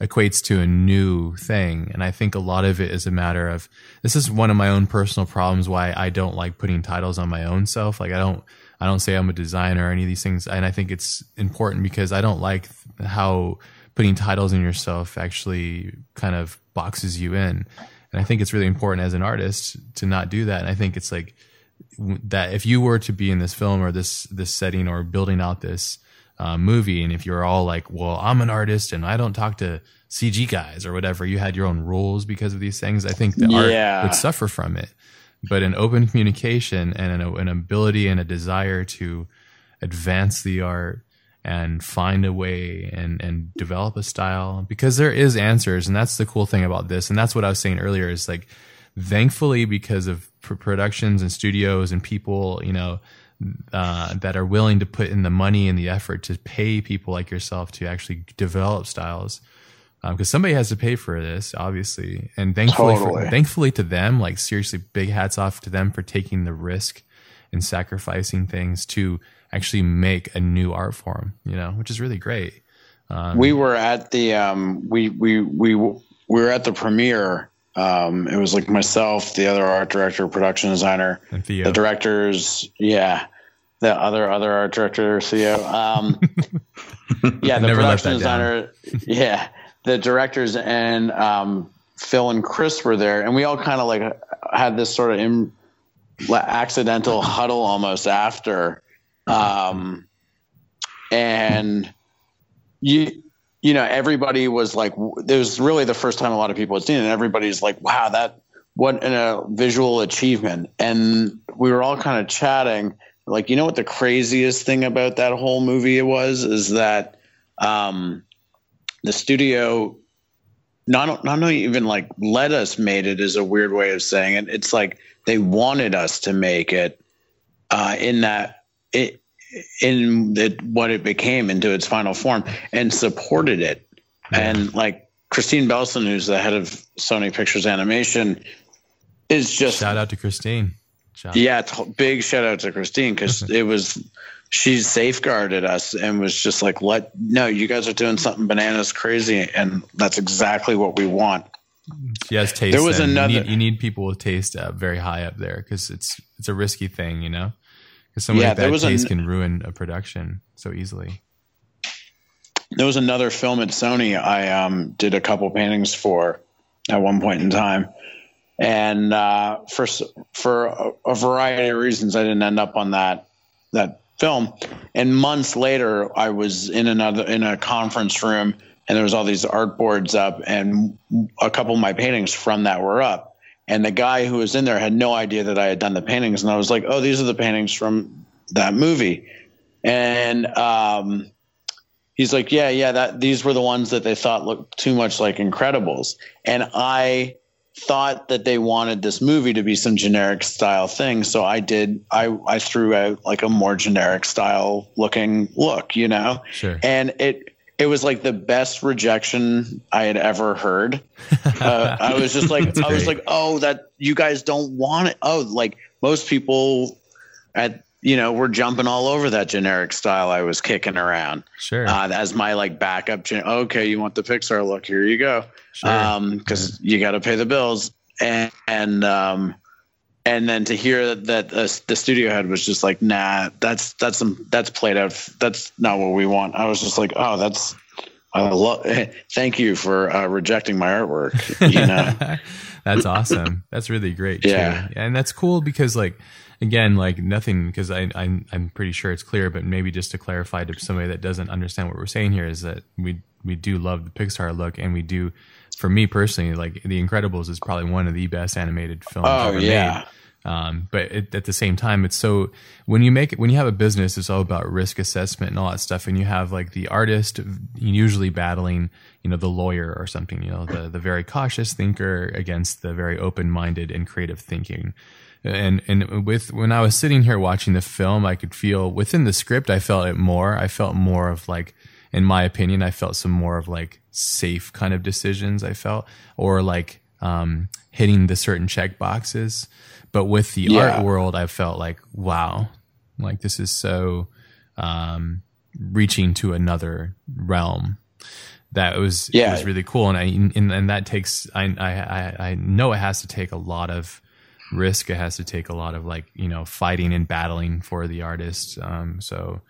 equates to a new thing. And I think a lot of it is a matter of this is one of my own personal problems why I don't like putting titles on my own self. Like I don't I don't say I'm a designer or any of these things. And I think it's important because I don't like how putting titles in yourself actually kind of boxes you in. And I think it's really important as an artist to not do that. And I think it's like that if you were to be in this film or this this setting or building out this uh, movie, and if you're all like, "Well, I'm an artist and I don't talk to CG guys or whatever," you had your own rules because of these things. I think the yeah. art would suffer from it. But an open communication and an, an ability and a desire to advance the art and find a way and and develop a style because there is answers and that's the cool thing about this and that's what I was saying earlier is like thankfully because of productions and studios and people, you know, uh, that are willing to put in the money and the effort to pay people like yourself to actually develop styles. Because um, somebody has to pay for this, obviously, and thankfully, totally. for, thankfully to them, like seriously, big hats off to them for taking the risk and sacrificing things to actually make a new art form. You know, which is really great. Um, we were at the um, we we we we were at the premiere um, it was like myself, the other art director, production designer, the directors. Yeah, the other other art director, Theo. Um, yeah, the production designer. yeah, the directors and um, Phil and Chris were there, and we all kind of like had this sort of Im- accidental huddle almost after, um, and you you know, everybody was like, it was really the first time a lot of people had seen it. And everybody's like, wow, that, what a visual achievement. And we were all kind of chatting, like, you know what the craziest thing about that whole movie was? Is that um, the studio not not even like let us made it is a weird way of saying it. It's like they wanted us to make it uh, in that it in the, what it became into its final form and supported it. And like Kristine Belson, who's the head of Sony Pictures Animation, is just shout out to Kristine. Shout yeah, t- big shout out to Kristine because it was she safeguarded us and was just like, "Let no, you guys are doing something bananas crazy, and that's exactly what we want." She has taste. There was another. You need, you need, people with taste uh, very high up there because it's it's a risky thing, you know Because somebody yeah, bad taste can ruin a production so easily. There was another film at Sony I um, did a couple paintings for at one point in time, and uh, for for a, a variety of reasons, I didn't end up on that that film. And months later, I was in another in a conference room, and there was all these art boards up, and a couple of my paintings from that were up. And the guy who was in there had no idea that I had done the paintings, and I was like, "Oh, these are the paintings from that movie." And um, he's like, "Yeah, yeah, that these were the ones that they thought looked too much like Incredibles," and I thought that they wanted this movie to be some generic style thing so i did i i threw out like a more generic style looking look you know? Sure. and it it was like the best rejection i had ever heard. Uh, i was just like i was like oh that you guys don't want it. Oh like most people at you know, we're jumping all over that generic style I was kicking around. Sure. Uh, as my like backup. Gen- okay, you want the Pixar look? Here you go. Sure. Um, because yeah. you got to pay the bills, and and um, and then to hear that uh, the studio head was just like, nah, that's that's some that's played out. That's not what we want. I was just like, oh, that's. I love. Thank you for uh, rejecting my artwork. You know, that's awesome. That's really great. Too. Yeah, and that's cool because like again, like nothing, because I, I, I'm pretty sure it's clear, but maybe just to clarify to somebody that doesn't understand what we're saying here is that we, we do love the Pixar look and we do, for me personally, like The Incredibles is probably one of the best animated films oh, ever yeah. made. Um, but it, at the same time, it's so when you make it, when you have a business, it's all about risk assessment and all that stuff. And you have like the artist usually battling, you know, the lawyer or something, you know, the, the very cautious thinker against the very open minded and creative thinking and and with when I was sitting here watching the film, I could feel within the script. I felt it more. I felt more of like, in my opinion, I felt some more of like safe kind of decisions. I felt or like um, hitting the certain check boxes. But with the yeah. art world, I felt like wow, like this is so um, reaching to another realm that was yeah. was really cool and I and, and that takes I, I I know it has to take a lot of risk. It has to take a lot of like you know fighting and battling for the artist. Um, so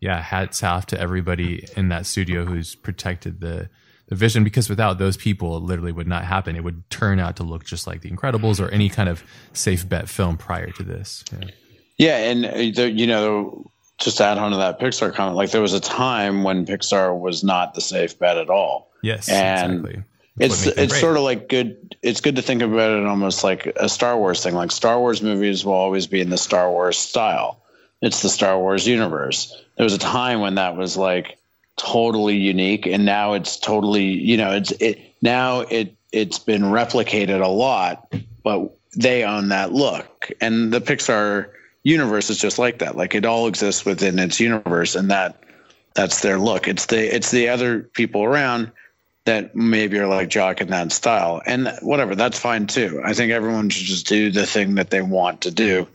yeah, hats off to everybody in that studio who's protected the the vision because without those people, it literally would not happen. It would turn out to look just like The Incredibles or any kind of safe bet film prior to this. Yeah, yeah and uh, the, you know, just to add on to that Pixar comment, like there was a time when Pixar was not the safe bet at all. Yes, and exactly it's it's sort of like good. It's good to think about it almost like a Star Wars thing. Like Star Wars movies will always be in the Star Wars style. It's the Star Wars universe. There was a time when that was like totally unique, and now it's totally you know it's it now it it's been replicated a lot, but they own that look, and the Pixar universe is just like that. Like it all exists within its universe, and that that's their look. It's the it's the other people around that maybe are like jock in that style. And whatever, that's fine too. I think everyone should just do the thing that they want to do.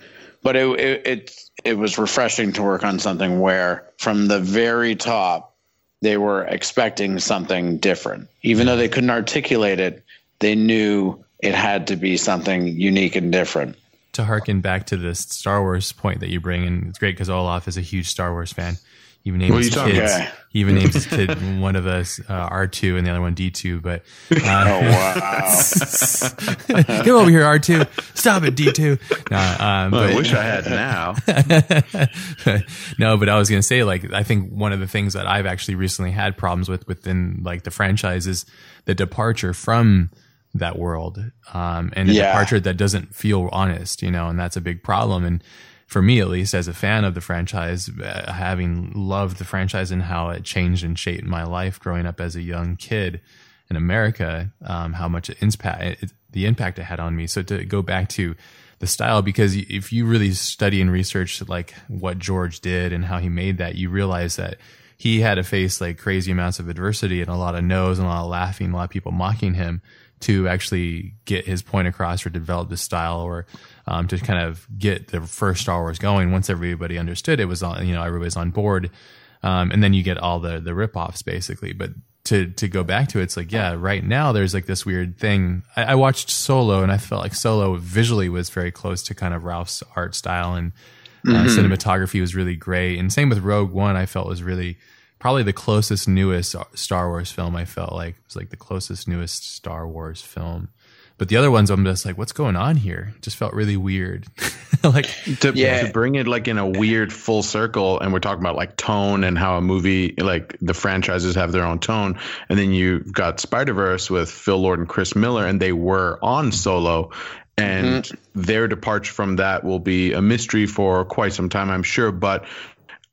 But it it it, it was refreshing to work on something where from the very top they were expecting something different. Even though they couldn't articulate it, they knew it had to be something unique and different. To harken back to the Star Wars point that you bring, and it's great because Olaf is a huge Star Wars fan. He even names his kids. He even names his kid one of us uh, R two and the other one D two. But uh, oh wow, get over here R two. Stop it D two. No, um, well, I wish I had now. no, but I was gonna say like I think one of the things that I've actually recently had problems with within like the franchise is the departure from that world um, and a yeah. departure that doesn't feel honest, you know, and that's a big problem and for me at least as a fan of the franchise uh, having loved the franchise and how it changed and shaped my life growing up as a young kid in america um, how much impact it, the impact it had on me. So to go back to the style because if you really study and research like what george did and how he made that you realize that he had to face like crazy amounts of adversity and a lot of no's and a lot of laughing a lot of people mocking him to actually get his point across or develop the style or um, to kind of get the first Star Wars going. Once everybody understood it was on, you know, everybody's on board. Um, and then you get all the, the ripoffs basically. But to, to go back to it, it's like, yeah, right now there's like this weird thing. I, I watched Solo and I felt like Solo visually was very close to kind of Ralph's art style and, Uh, mm-hmm. cinematography was really great, and same with Rogue One. I felt was really probably the closest newest Star Wars film. I felt like it was like the closest newest Star Wars film. But the other ones, I'm just like, what's going on here? It just felt really weird. like to, yeah. to bring it like in a weird full circle, and we're talking about like tone and how a movie, like the franchises have their own tone, and then you've got Spider Verse with Phil Lord and Chris Miller, and they were on Solo, and mm-hmm. their departure from that will be a mystery for quite some time, I'm sure. But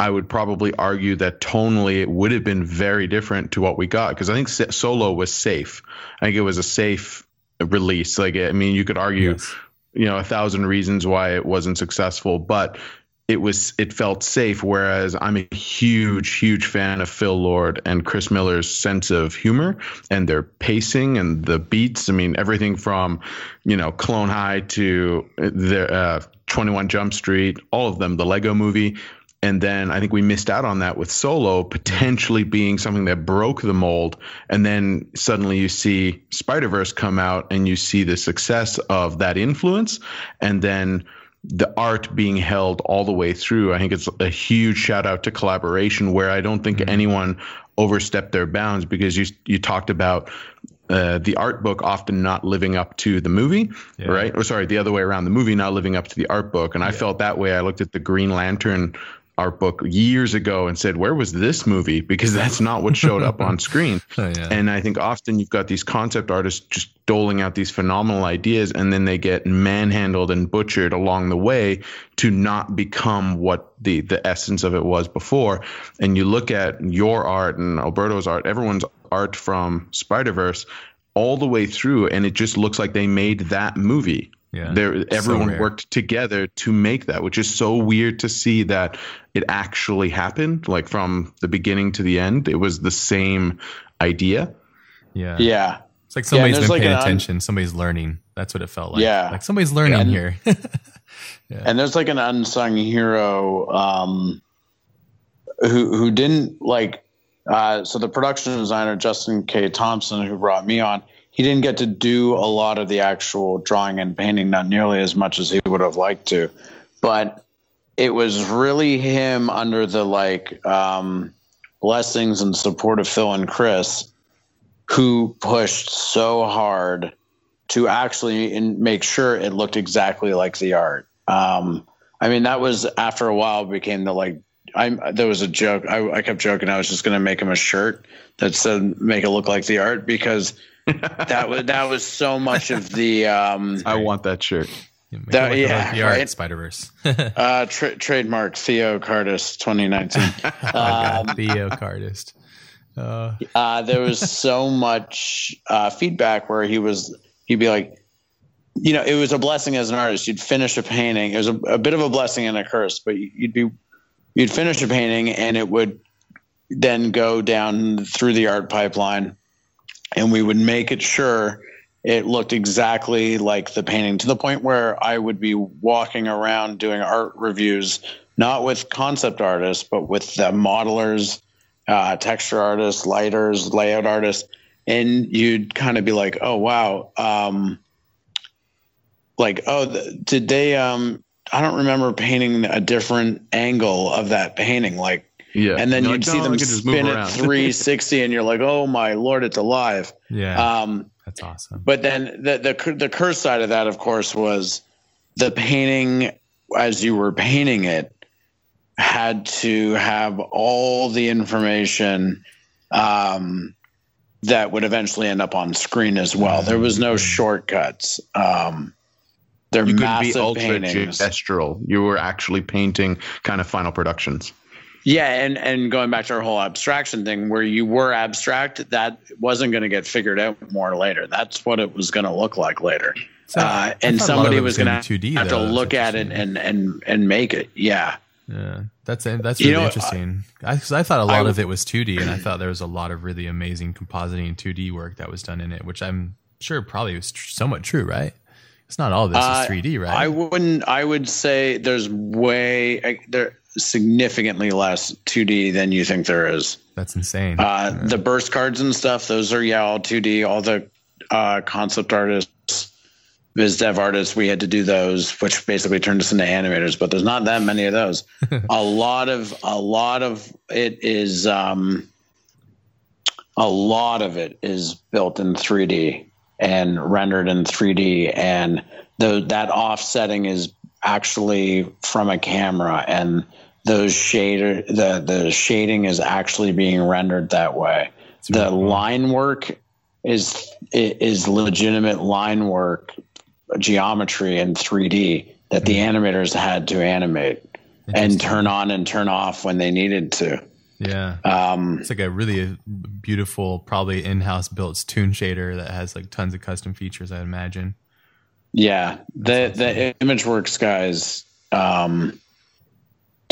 I would probably argue that tonally it would have been very different to what we got because I think Solo was safe. I think it was a safe release. Like, I mean, you could argue, yes. you know, a thousand reasons why it wasn't successful, but it was it felt safe. Whereas I'm a huge, huge fan of Phil Lord and Chris Miller's sense of humor and their pacing and the beats. I mean, everything from you know Clone High to the uh, 21 Jump Street, all of them, the Lego Movie and then I think we missed out on that with Solo potentially being something that broke the mold. And then suddenly you see Spider Verse come out and you see the success of that influence. And then the art being held all the way through. I think it's a huge shout out to collaboration where I don't think mm-hmm. anyone overstepped their bounds because you you talked about uh, the art book often not living up to the movie, yeah. right? Or sorry, the other way around, the movie not living up to the art book. And I felt that way. I looked at the Green Lantern art book years ago and said, "Where was this movie?" Because that's not what showed up on screen. Oh, yeah. And I think often you've got these concept artists just doling out these phenomenal ideas, and then they get manhandled and butchered along the way to not become what the the essence of it was before. And you look at your art and Alberto's art, everyone's art from Spider Verse all the way through, and it just looks like they made that movie yeah, there, everyone so worked together to make that, which is so weird to see that it actually happened. Like from the beginning to the end, it was the same idea. Yeah, yeah. It's like somebody's yeah, been like paying attention. Un- somebody's learning. That's what it felt like. Yeah, like somebody's learning and, here. yeah. And there's like an unsung hero um, who who didn't like. Uh, so the production designer Justin K. Thompson, who brought me on, he didn't get to do a lot of the actual drawing and painting, not nearly as much as he would have liked to. But it was really him under the like um, blessings and support of Phil and Chris who pushed so hard to actually make sure it looked exactly like the art. Um, I mean, that was after a while became the like. I there was a joke. I, I kept joking. I was just going to make him a shirt that said "make it look like the art" because that was that was so much of the. Um, I want that shirt. That, yeah, the right? Spider Verse. uh, tra- trademark Theo Cardist 2019. um, Theo Cardist. Uh. uh, there was so much uh, feedback where he was he'd be like, you know, it was a blessing as an artist. You'd finish a painting. It was a, a bit of a blessing and a curse, but you'd be you'd finish a painting and it would then go down through the art pipeline and we would make it sure it looked exactly like the painting to the point where I would be walking around doing art reviews, not with concept artists, but with the modelers, uh, texture artists, lighters, layout artists. And you'd kind of be like, oh, wow. Um, like, oh, did they, um, I don't remember painting a different angle of that painting. Like, yeah. And then you'd like, see them spin at 360 and you're like, oh my Lord, it's alive. Yeah. Um, That's awesome. But then the, the, the curse side of that, of course, was the painting as you were painting it had to have all the information um, that would eventually end up on screen as well. There was no mm-hmm. shortcuts. Um, they're you massive be ultra paintings. gestural. You were actually painting kind of final productions. Yeah, and and going back to our whole abstraction thing, where you were abstract, that wasn't going to get figured out more later. That's what it was going to look like later. So, uh, and somebody was going to have to look at it and and and make it. Yeah. Yeah, that's that's really you know, interesting. I, I, I, thought a lot I, of it was 2D, and I thought there was a lot of really amazing compositing 2D work that was done in it, which I'm sure probably was tr- somewhat true, right? It's not all this uh, is 3D, right? I wouldn't. I would say there's way there significantly less 2D than you think there is. That's insane. Uh, yeah. The burst cards and stuff, those are yeah, all 2D. All the uh, concept artists viz dev artists, we had to do those, which basically turned us into animators. But there's not that many of those. a lot of a lot of it is um, a lot of it is built in 3D and rendered in 3D, and the that offsetting is actually from a camera, and those shader the the shading is actually being rendered that way. the cool. line work is is legitimate line work geometry in 3D that the mm-hmm. animators had to animate and turn on and turn off when they needed to. Yeah. Um, it's like a really beautiful, probably in-house built toon shader that has like tons of custom features. I imagine. Yeah, the the ImageWorks guys um,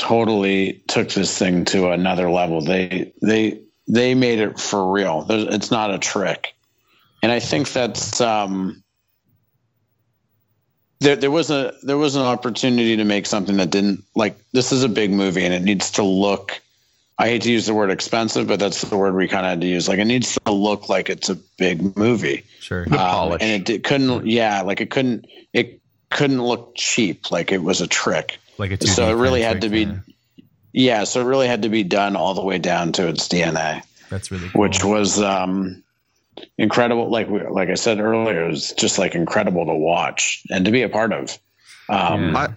totally took this thing to another level. They they they made it for real. There's, it's not a trick, and I think that's um, there, there was a there was an opportunity to make something that didn't like this is a big movie and it needs to look I hate to use the word expensive, but that's the word we kind of had to use. Like it needs to look like it's a big movie. Sure. Um, and it, it, couldn't, yeah, like it couldn't, it couldn't look cheap. Like it was a trick. Like a so it really had to be, yeah. yeah. So it really had to be done all the way down to its DNA. That's really cool. Which was, um, incredible. Like like I said earlier, it was just like incredible to watch and to be a part of. Um, I,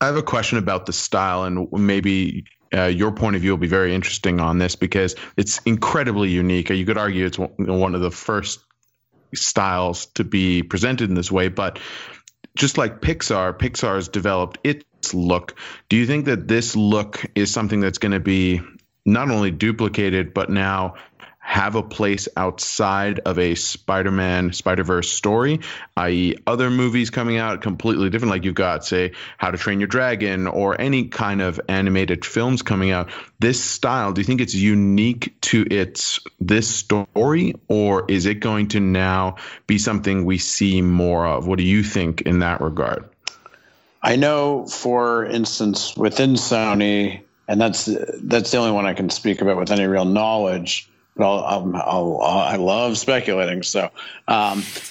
I have a question about the style, and maybe uh, your point of view will be very interesting on this because it's incredibly unique. You could argue it's one of the first styles to be presented in this way, but just like Pixar, Pixar's developed its look. Do you think that this look is something that's going to be not only duplicated, but now have a place outside of a Spider-Man Spider-Verse story, i.e., other movies coming out completely different. Like you've got, say, How to Train Your Dragon or any kind of animated films coming out. This style, do you think it's unique to its this story, or is it going to now be something we see more of? What do you think in that regard? I know, for instance, within Sony, and that's that's the only one I can speak about with any real knowledge I'll, I'll, I'll, i love speculating. So, um,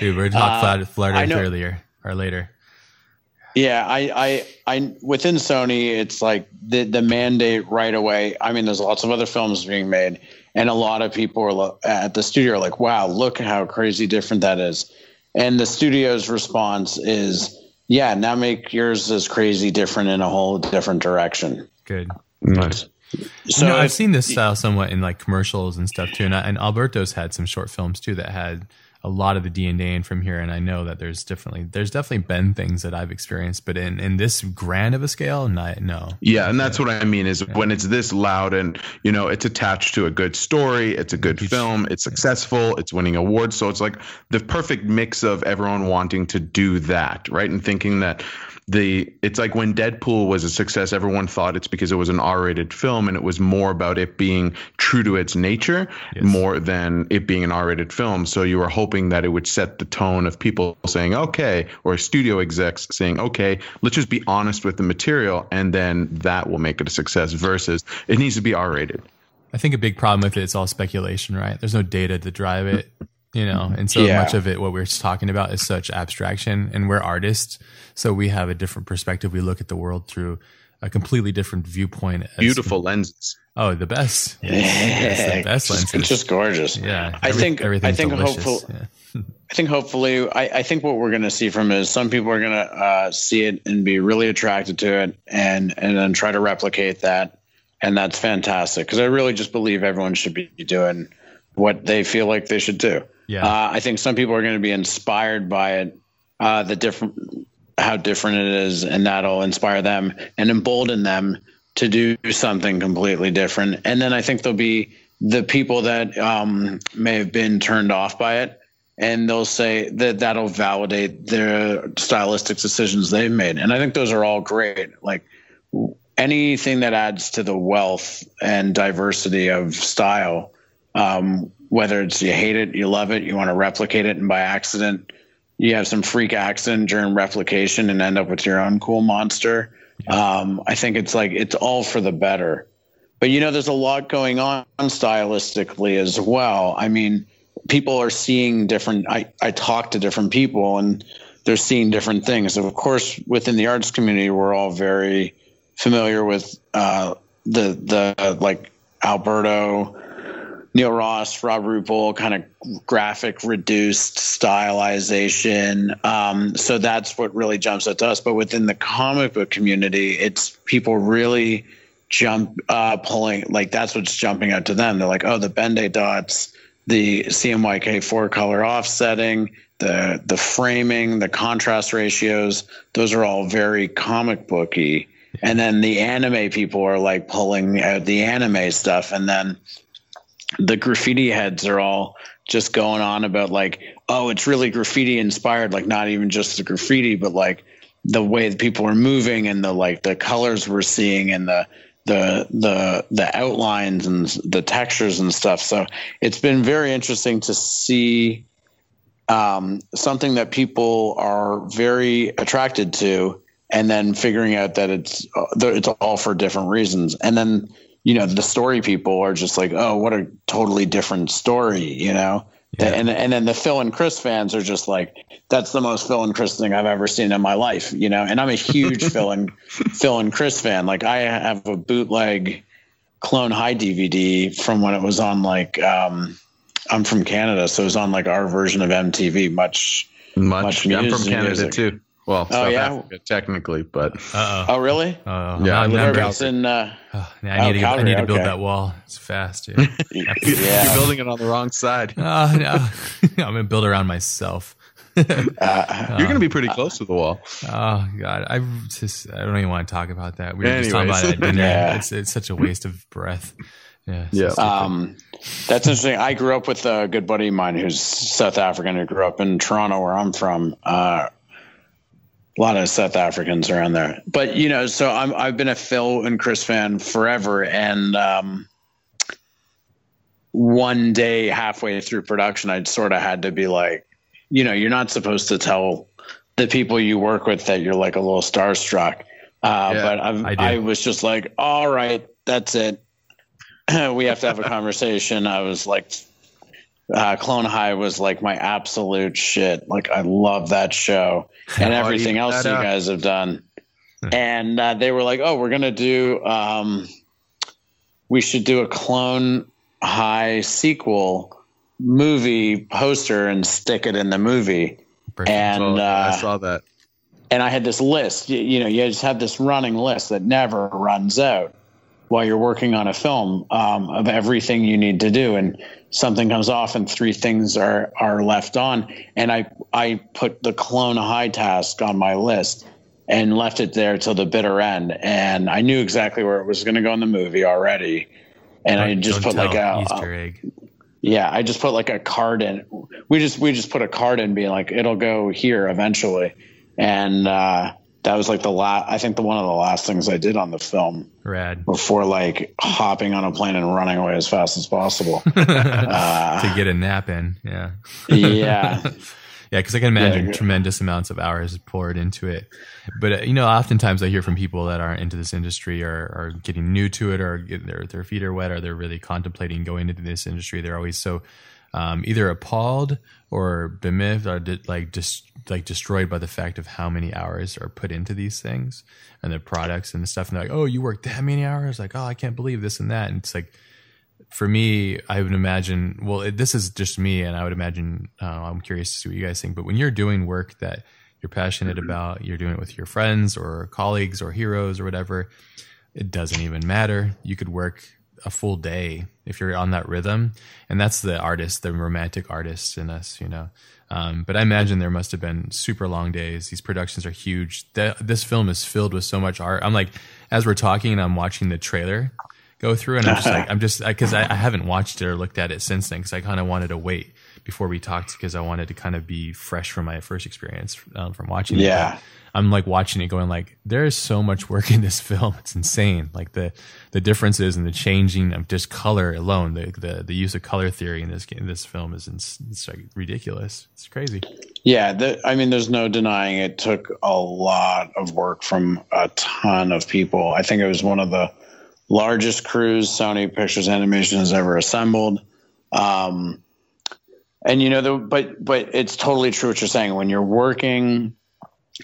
dude, we're talking uh, Flat earlier or later. Yeah, I, I, I, within Sony, it's like the the mandate right away. I mean, there's lots of other films being made, and a lot of people are at the studio are like, "Wow, look how crazy different that is," and the studio's response is, "Yeah, now make yours as crazy different in a whole different direction." Good, nice. So you know, I've seen this style somewhat in like commercials and stuff too, and, I, and Alberto's had some short films too that had a lot of the DNA and from here. And I know that there's definitely there's definitely been things that I've experienced, but in in this grand of a scale, not, no. Yeah, and that's what I mean is yeah. when it's this loud and you know it's attached to a good story, it's a good film, it's successful, it's winning awards, so it's like the perfect mix of everyone wanting to do that, right, and thinking that the it's like when Deadpool was a success, everyone thought it's because it was an R-rated film, and it was more about it being true to its nature yes. more than it being an R-rated film. So you were hoping that it would set the tone of people saying okay, or studio execs saying okay, let's just be honest with the material, and then that will make it a success. Versus it needs to be R-rated. I think a big problem with it is all speculation, right? There's no data to drive it you know and so yeah. much of it what we're talking about is such abstraction and we're artists so we have a different perspective. We look at the world through a completely different viewpoint beautiful lenses. Oh the best. Yes, yes, the best lenses it's just gorgeous. Yeah. I every, think i think hopefully yeah. i think hopefully I, I think what we're going to see from it is some people are going to uh, see it and be really attracted to it and and then try to replicate that and that's fantastic because i really just believe everyone should be doing what they feel like they should do yeah. Uh, I think some people are going to be inspired by it, uh, the different, how different it is, and that'll inspire them and embolden them to do something completely different. And then I think there'll be the people that um, may have been turned off by it, and they'll say that that'll validate their stylistic decisions they've made. And I think those are all great. Like anything that adds to the wealth and diversity of style um, whether it's you hate it, you love it, you want to replicate it, and by accident you have some freak accident during replication and end up with your own cool monster. Um, I think it's like it's all for the better. But you know, there's a lot going on stylistically as well. I mean, people are seeing different. I I talk to different people and they're seeing different things. Of course, within the arts community, we're all very familiar with uh, the the like Alberto, Neil Ross, Robh Ruppel, kind of graphic reduced stylization. Um, so that's what really jumps out to us. But within the comic book community, it's people really jump uh, pulling like that's what's jumping out to them. They're like, oh, the Ben-Day dots, the CMYK four color offsetting, the the framing, the contrast ratios, those are all very comic booky. And then the anime people are like pulling out the anime stuff, and then the graffiti heads are all just going on about like, oh, it's really graffiti inspired, like not even just the graffiti, but like the way that people are moving and the like the colors we're seeing and the the the the outlines and the textures and stuff. So it's been very interesting to see um, something that people are very attracted to, and then figuring out that it's uh, it's all for different reasons. And then you know the story people are just like, oh, what a totally different story, you know. Yeah. And and then the Phil and Chris fans are just like, that's the most Phil and Chris thing I've ever seen in my life, you know. And I'm a huge Phil and Phil and Chris fan. Like I have a bootleg Clone High DVD from when it was on like um, I'm from Canada, so it was on like our version of MTV. Much, much. much I'm from Canada music. too. Well, oh, South yeah? Africa technically, but Uh-oh. oh really? Uh, yeah, I live in. Uh, oh, I need, oh, to, I need to build okay. that wall. It's fast. Yeah. yeah. You're building it on the wrong side. Oh no, I'm gonna build around myself. uh, You're going to be pretty close to the wall. Oh God, I just I don't even want to talk about that. We were Anyways. just talking about it at dinner. yeah. It's it's such a waste of breath. Yeah. Yeah. Um, that's interesting. I grew up with a good buddy of mine who's South African who grew up in Toronto, where I'm from. Uh, a lot of South Africans around there, but you know, so I'm I've been a Phil and Chris fan forever, and um, one day halfway through production, I'd sort of had to be like, you know, you're not supposed to tell the people you work with that you're like a little starstruck. Uh, yeah, but I've, I, I was just like, all right, that's it. we have to have a conversation. I was like, uh, Clone High was like my absolute shit. Like I love that show and oh, everything else you up. guys have done. Hmm. and uh, they were like, "Oh, we're gonna do. Um, we should do a Clone High sequel movie poster and stick it in the movie." and uh, I saw that. And I had this list. You, you know, you just have this running list that never runs out while you're working on a film um, of everything you need to do. And something comes off and three things are are left on. And i i put the clone high task on my list and left it there till the bitter end. And i knew exactly where it was going to go in the movie already. And don't, i just put like a easter egg. Yeah i just put like a card in. We just we just put a card in being like it'll go here eventually. And uh that was like the last i think the one of the last things i did on the film rad. before like hopping on a plane and running away as fast as possible. Uh, to get a nap in yeah. Yeah. Yeah because i can imagine yeah, tremendous amounts of hours poured into it. But uh, you know oftentimes i hear from people that aren't into this industry or are getting new to it or their, their feet are wet or they're really contemplating going into this industry. They're always so um, either appalled or bemiffed or di- like just like destroyed by the fact of how many hours are put into these things and the products and the stuff. And they're like, oh, you worked that many hours? Like, oh, I can't believe this and that. And it's like, for me, I would imagine, well, it, this is just me, and I would imagine, uh, I'm curious to see what you guys think, but when you're doing work that you're passionate about, you're doing it with your friends or colleagues or heroes or whatever, it doesn't even matter. You could work a full day if you're on that rhythm. And that's the artist, the romantic artist in us, you know. Um, but I imagine there must have been super long days. These productions are huge. The, this film is filled with so much art. I'm like, as we're talking and I'm watching the trailer go through, and I'm just like, I'm just because I, I, haven't watched it or looked at it since then because I kind of wanted to wait before we talked because I wanted to kind of be fresh from my first experience um, from watching yeah. it. I'm like watching it going like there is so much work in this film. It's insane. Like the the differences and the changing of just color alone, the the, the use of color theory in this in this film is it's like ridiculous. It's crazy. Yeah, the, I mean, there's no denying it took a lot of work from a ton of people. I think it was one of the largest crews Sony Pictures Animation has ever assembled. Um, and you know the but but it's totally true what you're saying when you're working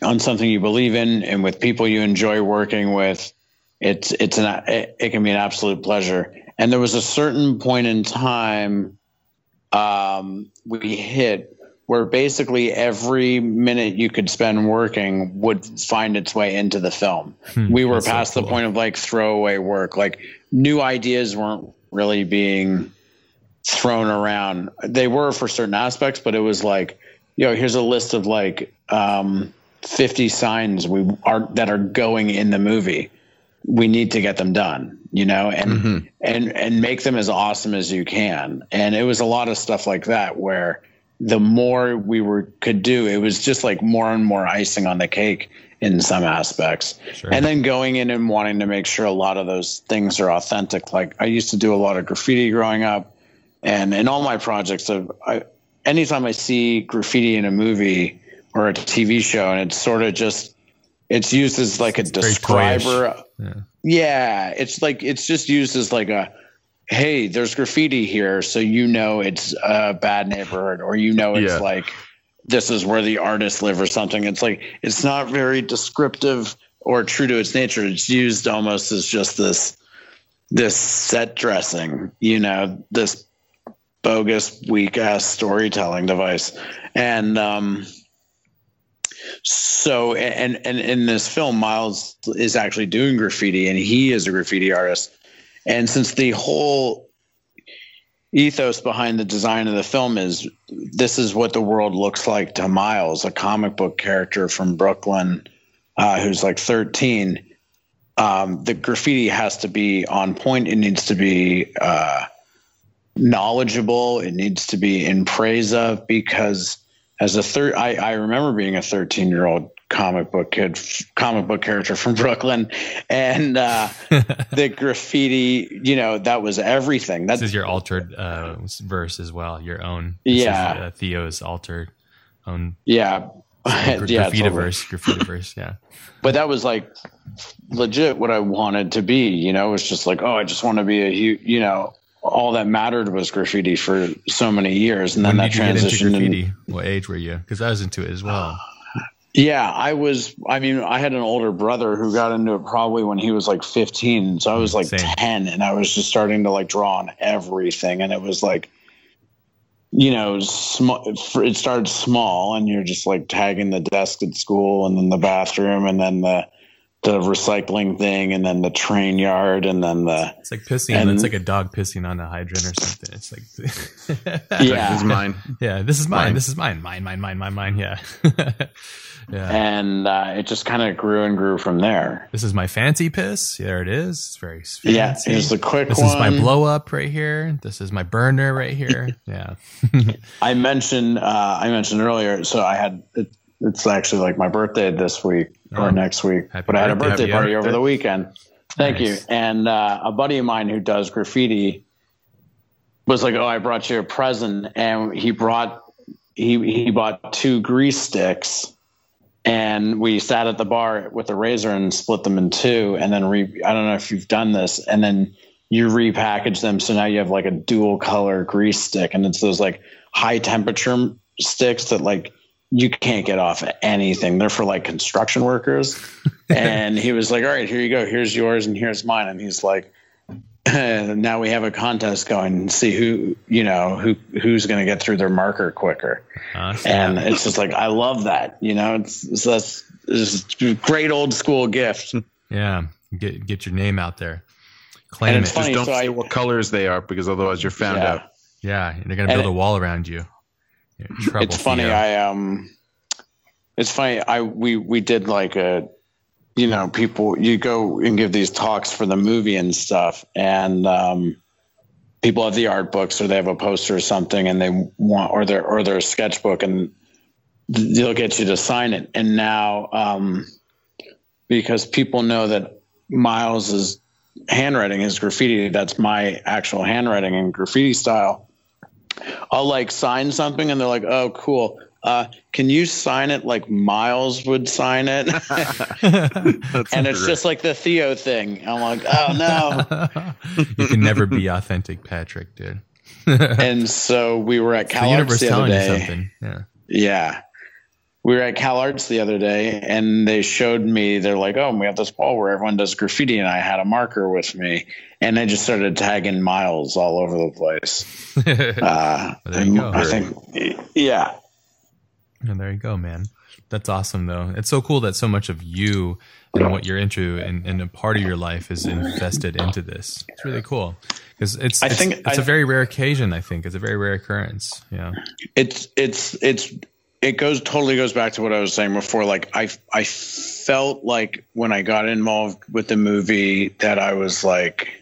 on something you believe in and with people you enjoy working with it's it's an it, it can be an absolute pleasure and there was a certain point in time um, we hit where basically every minute you could spend working would find its way into the film. Hmm, we were past so cool. the point of like throwaway work. Like new ideas weren't really being thrown around. They were for certain aspects, but it was like, you know, here's a list of like um, 50 signs we are that are going in the movie. We need to get them done, you know, and mm-hmm. and and make them as awesome as you can. And it was a lot of stuff like that where the more we were could do, it was just like more and more icing on the cake in some aspects. Sure. And then going in and wanting to make sure a lot of those things are authentic. Like I used to do a lot of graffiti growing up, and in all my projects, I, anytime I see graffiti in a movie or a TV show, and it's sort of just it's used as like a it's describer. Yeah. yeah, it's like it's just used as like a hey, there's graffiti here, so you know it's a bad neighborhood, or you know it's yeah. like this is where the artists live or something. It's like it's not very descriptive or true to its nature. It's used almost as just this this set dressing, you know, this bogus, weak ass storytelling device. And um so and and in this film miles is actually doing graffiti and he is a graffiti artist and since the whole ethos behind the design of the film is this is what the world looks like to Miles, a comic book character from Brooklyn uh, who's like 13. Um, the graffiti has to be on point. It needs to be uh, knowledgeable. It needs to be in praise of because as a third, I, I remember being a 13 year old comic book kid, comic book character from Brooklyn, and uh, the graffiti. You know, that was everything. That, this is your altered uh, verse as well. Your own. Yeah. Is, uh, Theo's altered own. Yeah. Gra- yeah, graffiti verse, graffiti verse, yeah. But that was like legit what I wanted to be. You know, it was just like, oh, I just want to be a, you know, all that mattered was graffiti for so many years, and then when that transition. graffiti? what age were you? Because I was into it as well. Yeah, I was. I mean, I had an older brother who got into it probably when he was like 15. So I was like Same. 10, and I was just starting to like draw on everything. And it was like, you know, sm- it started small, and you're just like tagging the desk at school, and then the bathroom, and then the the recycling thing, and then the train yard, and then the. It's like pissing. And, it's like a dog pissing on a hydrant or something. It's like. yeah, this is mine. Yeah, this is mine. mine. This is mine. Mine. Mine. Mine. Mine. Mine. Yeah. Yeah. And uh, it just kind of grew and grew from there. This is my fancy piss. There it is. It's very fancy. Yeah, here's the quick this one. This is my blow up right here. This is my burner right here. Yeah. I mentioned uh, I mentioned earlier. So I had it, it's actually like my birthday this week or next week, but I had a birthday party over the weekend. Thank nice. you. And uh, a buddy of mine who does graffiti was like, "Oh, I brought you a present," and he brought he he bought two grease sticks and we sat at the bar with a razor and split them in two and then re i don't know if you've done this and then you repackage them so now you have like a dual color grease stick and it's those like high temperature sticks that like you can't get off anything. They're for like construction workers. And he was like all right here you go. Here's yours and here's mine. And he's like uh, now we have a contest going. And see who you know who who's going to get through their marker quicker. Ah, awesome. and it's just like i love that you know? It's, it's that's it's a great old school gift. Yeah. Get get your name out there. Claim it. Funny, just don't so say I, what colors they are because otherwise you're found yeah. out. Yeah. They're going to build a wall around you it's funny i um it's funny i we we did like a you know, people you go and give these talks for the movie and stuff, and um, people have the art books or they have a poster or something, and they want or their or their sketchbook, and they'll get you to sign it. And now, um, because people know that Miles's handwriting is graffiti, that's my actual handwriting and graffiti style. I'll like sign something, and they're like, "Oh, cool." uh, can you sign it like Miles would sign it? and it's just like the Theo thing. I'm like, oh no. you can never be authentic, Patrick, dude. and so we were at Cal Arts the other day. Yeah. Yeah. We were at Cal Arts the other day and they showed me, they're like, oh, we have this wall where everyone does graffiti. And I had a marker with me and I just started tagging miles all over the place. uh, there you go. I think, yeah. And there you go, man. That's awesome, though. It's so cool that so much of you and what you're into and, and a part of your life is invested into this. It's really cool because it's, I it's, think it's I, a very rare occasion. I think it's a very rare occurrence. Yeah, it's it's it's it goes totally goes back to what I was saying before. Like I I felt like when I got involved with the movie that I was like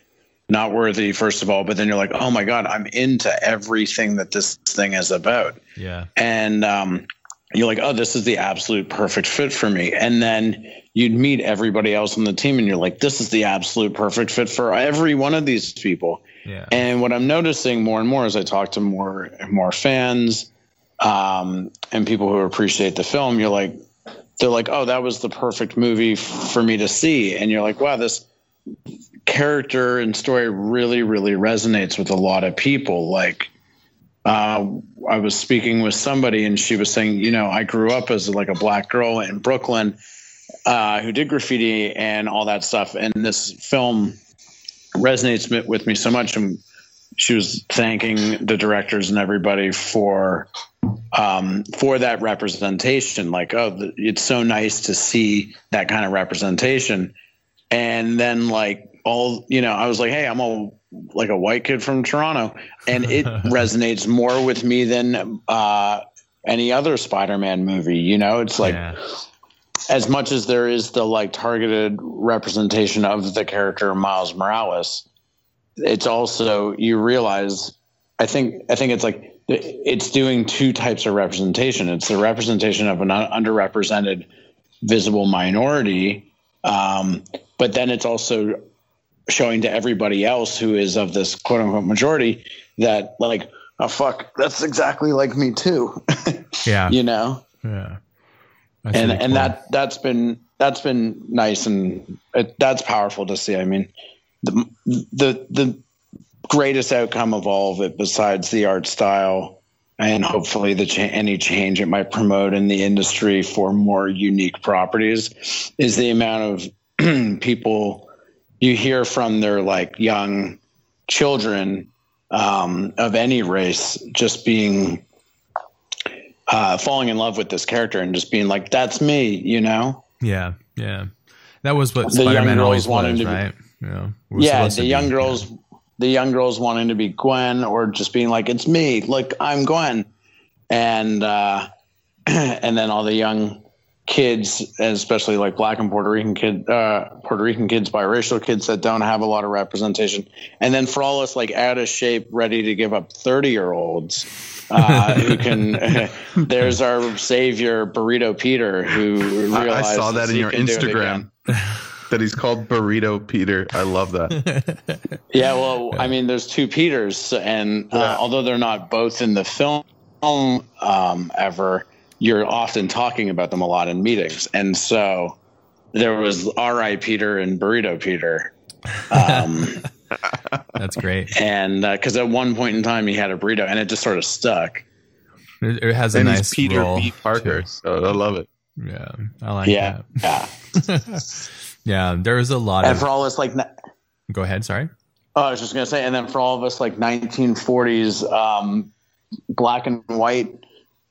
not worthy first of all but then you're like oh my god i'm into everything that this thing is about yeah and um, you're like, oh, this is the absolute perfect fit for me. And then you'd meet everybody else on the team and you're like, this is the absolute perfect fit for every one of these people. Yeah. And what I'm noticing more and more as I talk to more and more fans um, and people who appreciate the film, you're like, they're like, oh, that was the perfect movie f- for me to see. And you're like, wow, this character and story really, really resonates with a lot of people. Like, uh, I was speaking with somebody and she was saying, you know, I grew up as like a black girl in Brooklyn uh, who did graffiti and all that stuff. And this film resonates with me so much. And she was thanking the directors and everybody for um, for that representation. Like, oh, it's so nice to see that kind of representation. And then, like, all you know, I was like, hey, I'm all like a white kid from Toronto, and it resonates more with me than uh, any other Spider-Man movie. You know, it's like yeah. as much as there is the like targeted representation of the character Miles Morales, it's also you realize. I think I think it's like it's doing two types of representation. It's the representation of an underrepresented visible minority, um, but then it's also showing to everybody else who is of this quote unquote majority that like oh fuck that's exactly like me too. Yeah. You know? Yeah. That's and really and cool. that that's been that's been nice and it, that's powerful to see. I mean the the the greatest outcome of all of it besides the art style and hopefully the cha- any change it might promote in the industry for more unique properties is the amount of people you hear from their like young children um, of any race just being uh, falling in love with this character and just being like, "That's me," you know? Yeah, yeah. That was what the Spider-Man young girls wanting was, to right? Be, yeah, yeah. The young be, girls, yeah. The young girls wanting to be Gwen, or just being like, "It's me," look, I'm Gwen, and uh, and then all the young kids, especially like black and Puerto Rican kid, uh, Puerto Rican kids, biracial kids that don't have a lot of representation, and then for all us like out of shape, ready to give up thirty year olds. Uh, who can? there's our savior, Burrito Peter, who realized I saw that in your Instagram. that he's called Burrito Peter. I love that. yeah, well, I mean, there's two Peters, and uh, yeah. although they're not both in the film um, ever, you're often talking about them a lot in meetings. And so there was R.I. Peter and Burrito Peter. Um, That's great. And because uh, at one point in time he had a burrito and it just sort of stuck. It, it has a and nice Peter role B. Parker. Too. So I love it. Yeah, I like yeah, that. Yeah, yeah. There's a lot and of. for all this, like, go ahead. Sorry. Oh, I was just gonna say, and then for all of us, like 1940s um, black and white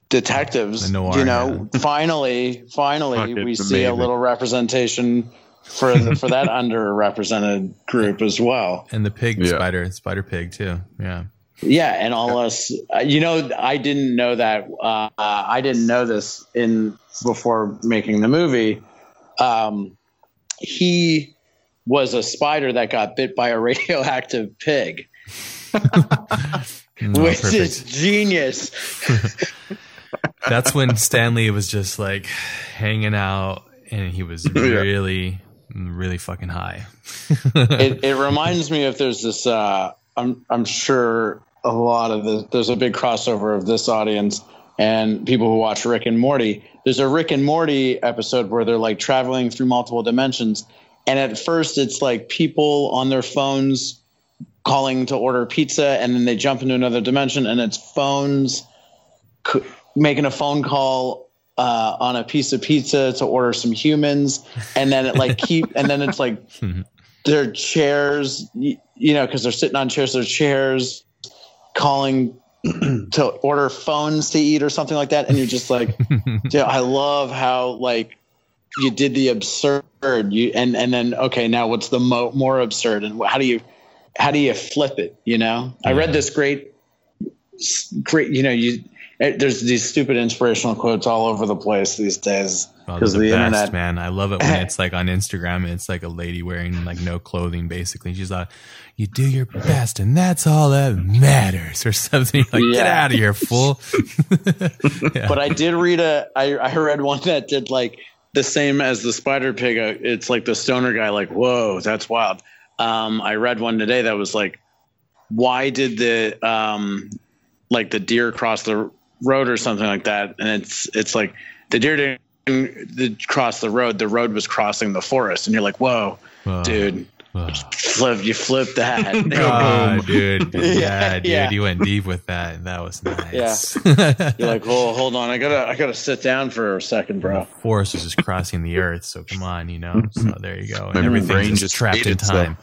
detectives. Noir, you know, yeah. finally, finally, Fuck we see amazing. a little representation for the, for that underrepresented group as well. And the pig yeah. spider, spider pig too. Yeah. Yeah, and all us. Uh, you know, I didn't know that. Uh, I didn't know this in before making the movie. Um, he was a spider that got bit by a radioactive pig. No, which perfect. is genius. That's when Stan Lee was just like hanging out and he was really, really fucking high. it, it reminds me if there's this, uh, I'm, I'm sure a lot of the, there's a big crossover of this audience and people who watch Rick and Morty. There's a Rick and Morty episode where they're like traveling through multiple dimensions. And at first, it's like people on their phones calling to order pizza and then they jump into another dimension and it's phones c- making a phone call uh, on a piece of pizza to order some humans and then it like keep and then it's like their chairs you, know because they're sitting on chairs their chairs calling to order phones to eat or something like that. And you're just like dude, i love how like you did the absurd. You and and then okay now what's the mo- more absurd? And how do you how do you flip it you know? Yeah. i read this great great you know you eh, there's these stupid inspirational quotes all over the place these days because oh, the, the best, internet man. I love it when it's like on instagram it's like a lady wearing like no clothing basically. She's like you do your best and that's all that matters or something. Like yeah. get out of here fool. Yeah. but i did read a I, I read one that did like the same as the spider pig uh, it's like the stoner guy like whoa that's wild. Um, i read one today that was like why did the um, like the deer cross the road or something like that and it's it's like the deer didn't cross the road the road was crossing the forest and you're like whoa, whoa. dude flip, you flip that. oh, dude. Yeah, yeah, dude. Yeah. You went deep with that. And that was nice. Yeah. You're like, well, hold on. I gotta, I gotta sit down for a second, bro. The force is just crossing the earth. So come on, you know. So there you go. And everything's just trapped in time.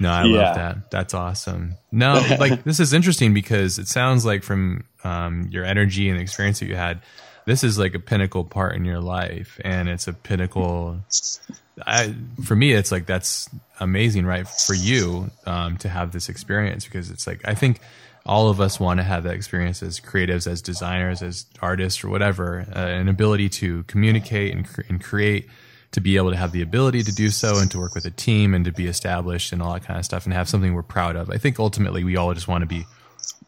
No, I love that. That's awesome. No, like this is interesting because it sounds like from um, your energy and the experience that you had, this is like a pinnacle part in your life, and it's a pinnacle I, for me, it's like that's amazing, right? For you um, to have this experience because it's like I think all of us want to have that experience as creatives, as designers, as artists, or whatever, uh, an ability to communicate and, cre- and create, to be able to have the ability to do so, and to work with a team, and to be established, and all that kind of stuff, and have something we're proud of. I think ultimately we all just want to be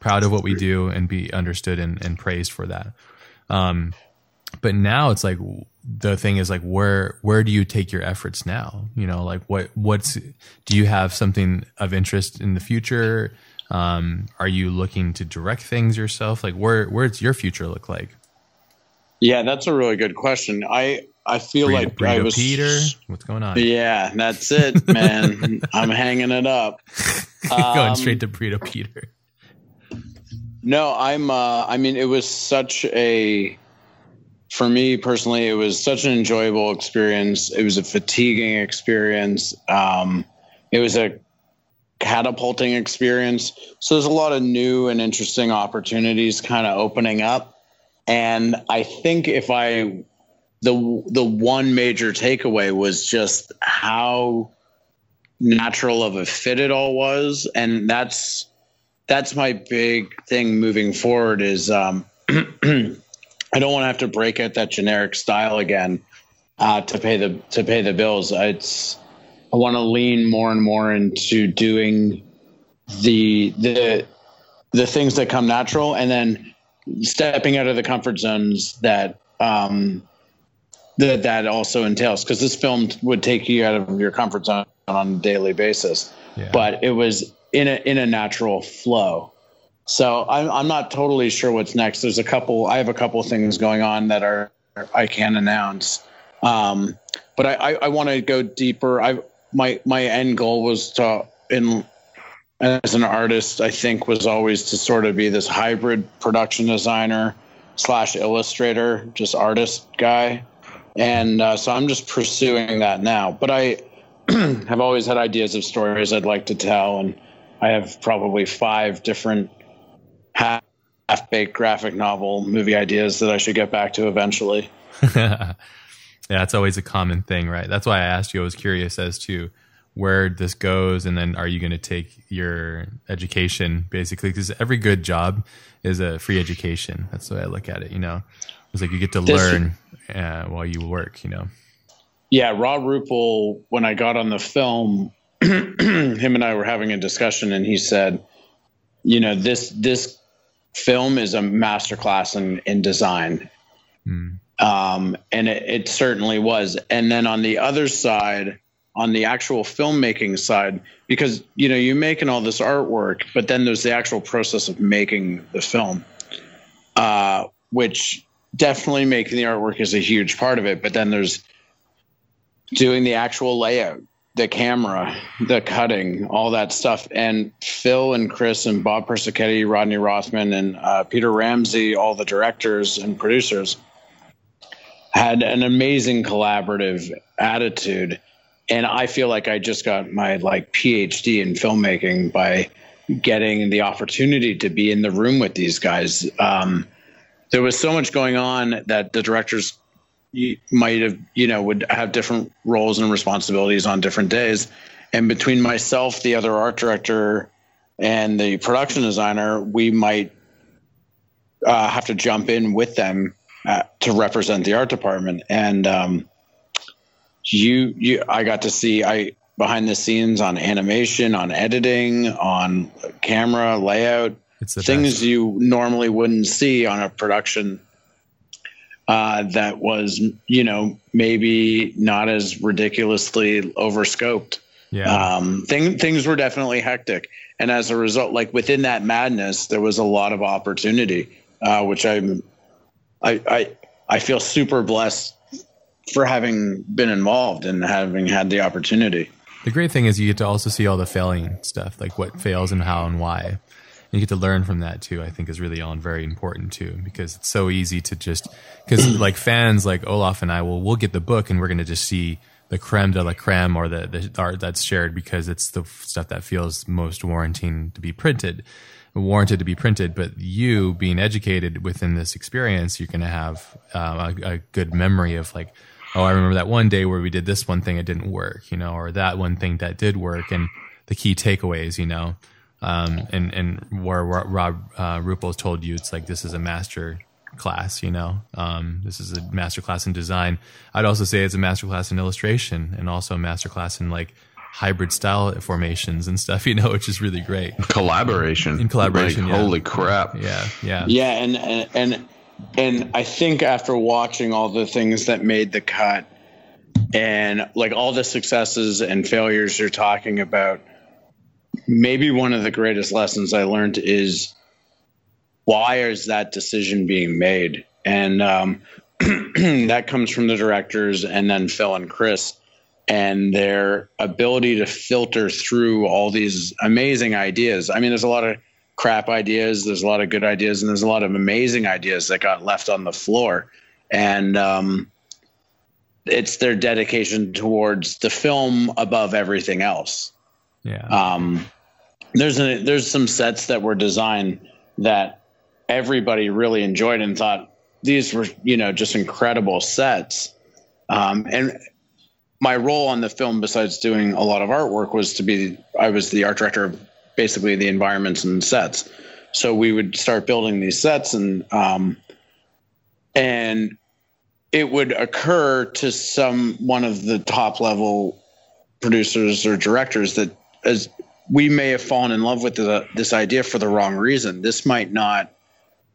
proud of what we do and be understood and, and praised for that. Um, but now it's like the thing is like where where do you take your efforts now? You know like what what's do you have something of interest in the future? Um are you looking to direct things yourself? Like where where's your future look like? Yeah that's a really good question. I i feel Burrito, like Burrito I was peter what's going on yeah that's it man i'm hanging it up going um, straight to burrito peter no i'm uh i mean it was such a for me personally, it was such an enjoyable experience. It was a fatiguing experience. Um, it was a catapulting experience. So there's a lot of new and interesting opportunities kind of opening up. And I think if I the the one major takeaway was just how natural of a fit it all was, and that's that's my big thing moving forward is um, I don't want to have to break out that generic style again uh, to pay the to pay the bills. It's I want to lean more and more into doing the the the things that come natural, and then stepping out of the comfort zones that um, that that also entails. Because this film would take you out of your comfort zone on a daily basis, yeah. but it was in a in a natural flow. So I'm, I'm not totally sure what's next. There's a couple. I have a couple things going on that are I can announce, um, but I, I, I want to go deeper. I my my end goal was to in as an artist. I think was always to sort of be this hybrid production designer slash illustrator, just artist guy, and uh, so I'm just pursuing that now. But I have always had ideas of stories I'd like to tell, and I have probably five different half baked graphic novel movie ideas that I should get back to eventually. yeah, that's always a common thing, right? That's why I asked you. I was curious as to where this goes, and then are you going to take your education basically? Because every good job is a free education. That's the way I look at it. You know, it's like you get to this, learn uh, while you work. You know. Yeah, Robh Ruppel. When I got on the film, him and I were having a discussion, and he said, "You know, this this film is a masterclass in, in design. Mm. Um, and it, it, certainly was. And then on the other side, on the actual filmmaking side, because you know you're making all this artwork, but then there's the actual process of making the film, uh, which definitely making the artwork is a huge part of it. But then there's doing the actual layout the camera, the cutting, all that stuff. And Phil and Chris and Bob Persichetti, Rodney Rothman, and uh, Peter Ramsey, all the directors and producers, had an amazing collaborative attitude. And I feel like I just got my like PhD in filmmaking by getting the opportunity to be in the room with these guys. Um, there was so much going on that the directors might have you know would have different roles and responsibilities on different days. And between myself the other art director and the production designer we might uh, have to jump in with them uh, to represent the art department. And um, you you i got to see i behind the scenes on animation on editing on camera layout things best. you normally wouldn't see on a production uh, that was, you know, maybe not as ridiculously overscoped. Yeah. Um, thing, things were definitely hectic. And as a result, like within that madness, there was a lot of opportunity, uh, which I'm, I, I, I feel super blessed for having been involved and having had the opportunity. The great thing is you get to also see all the failing stuff, like what fails and how and why you get to learn from that too. I think is really all very important too, because it's so easy to just because like fans like Olaf and I will we'll get the book and we're going to just see the creme de la creme or the, the art that's shared because it's the stuff that feels most warranting to be printed warranted to be printed but you being educated within this experience you're going to have uh, a, a, good memory of like oh i remember that one day where we did this one thing it didn't work you know or that one thing that did work and the key takeaways you know um, and and where Robh uh, Ruppel's told you it's like this is a master class, you know, um, this is a master class in design. I'd also say it's a master class in illustration and also a master class in like hybrid style formations and stuff, you know, which is really great. Collaboration. In collaboration. Like, yeah. Holy crap. Yeah. Yeah. Yeah. And, and, and, and I think after watching all the things that made the cut and like all the successes and failures you're talking about, maybe one of the greatest lessons I learned is why is that decision being made? And um, that comes from the directors and then Phil and Chris and their ability to filter through all these amazing ideas. I mean, there's a lot of crap ideas, there's a lot of good ideas, and there's a lot of amazing ideas that got left on the floor. And um, it's their dedication towards the film above everything else. Yeah. Um, there's a, there's some sets that were designed that everybody really enjoyed and thought these were you know just incredible sets. Um, and my role on the film, besides doing a lot of artwork, was to be I was the art director of basically the environments and sets. So we would start building these sets and um, and it would occur to some one of the top level producers or directors that as we may have fallen in love with the, this idea for the wrong reason. This might not,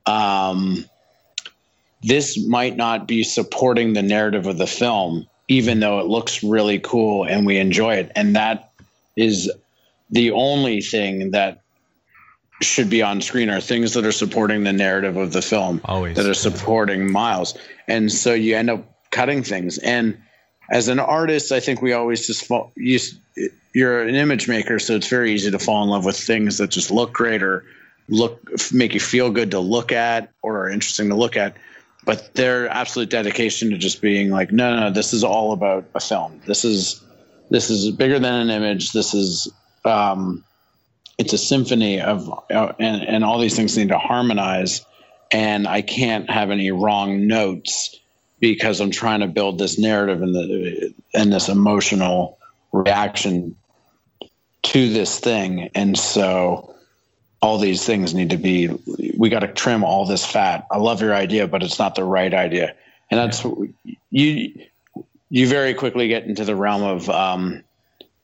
um, this might not be supporting the narrative of the film, even though it looks really cool and we enjoy it. And that is the only thing that should be on screen are things that are supporting the narrative of the film, Always. that are supporting Miles. And so you end up cutting things. And as an artist, I think we always just fall, you, you're an image maker, so it's very easy to fall in love with things that just look great or look make you feel good to look at or are interesting to look at. But their absolute dedication to just being like, no, no, no, this is all about a film. This is this is bigger than an image. This is um, it's a symphony of uh, and and all these things need to harmonize. And I can't have any wrong notes because I'm trying to build this narrative and the and this emotional reaction to this thing. And so all these things need to be we got to trim all this fat. I love your idea, but it's not the right idea. And that's you you very quickly get into the realm of um,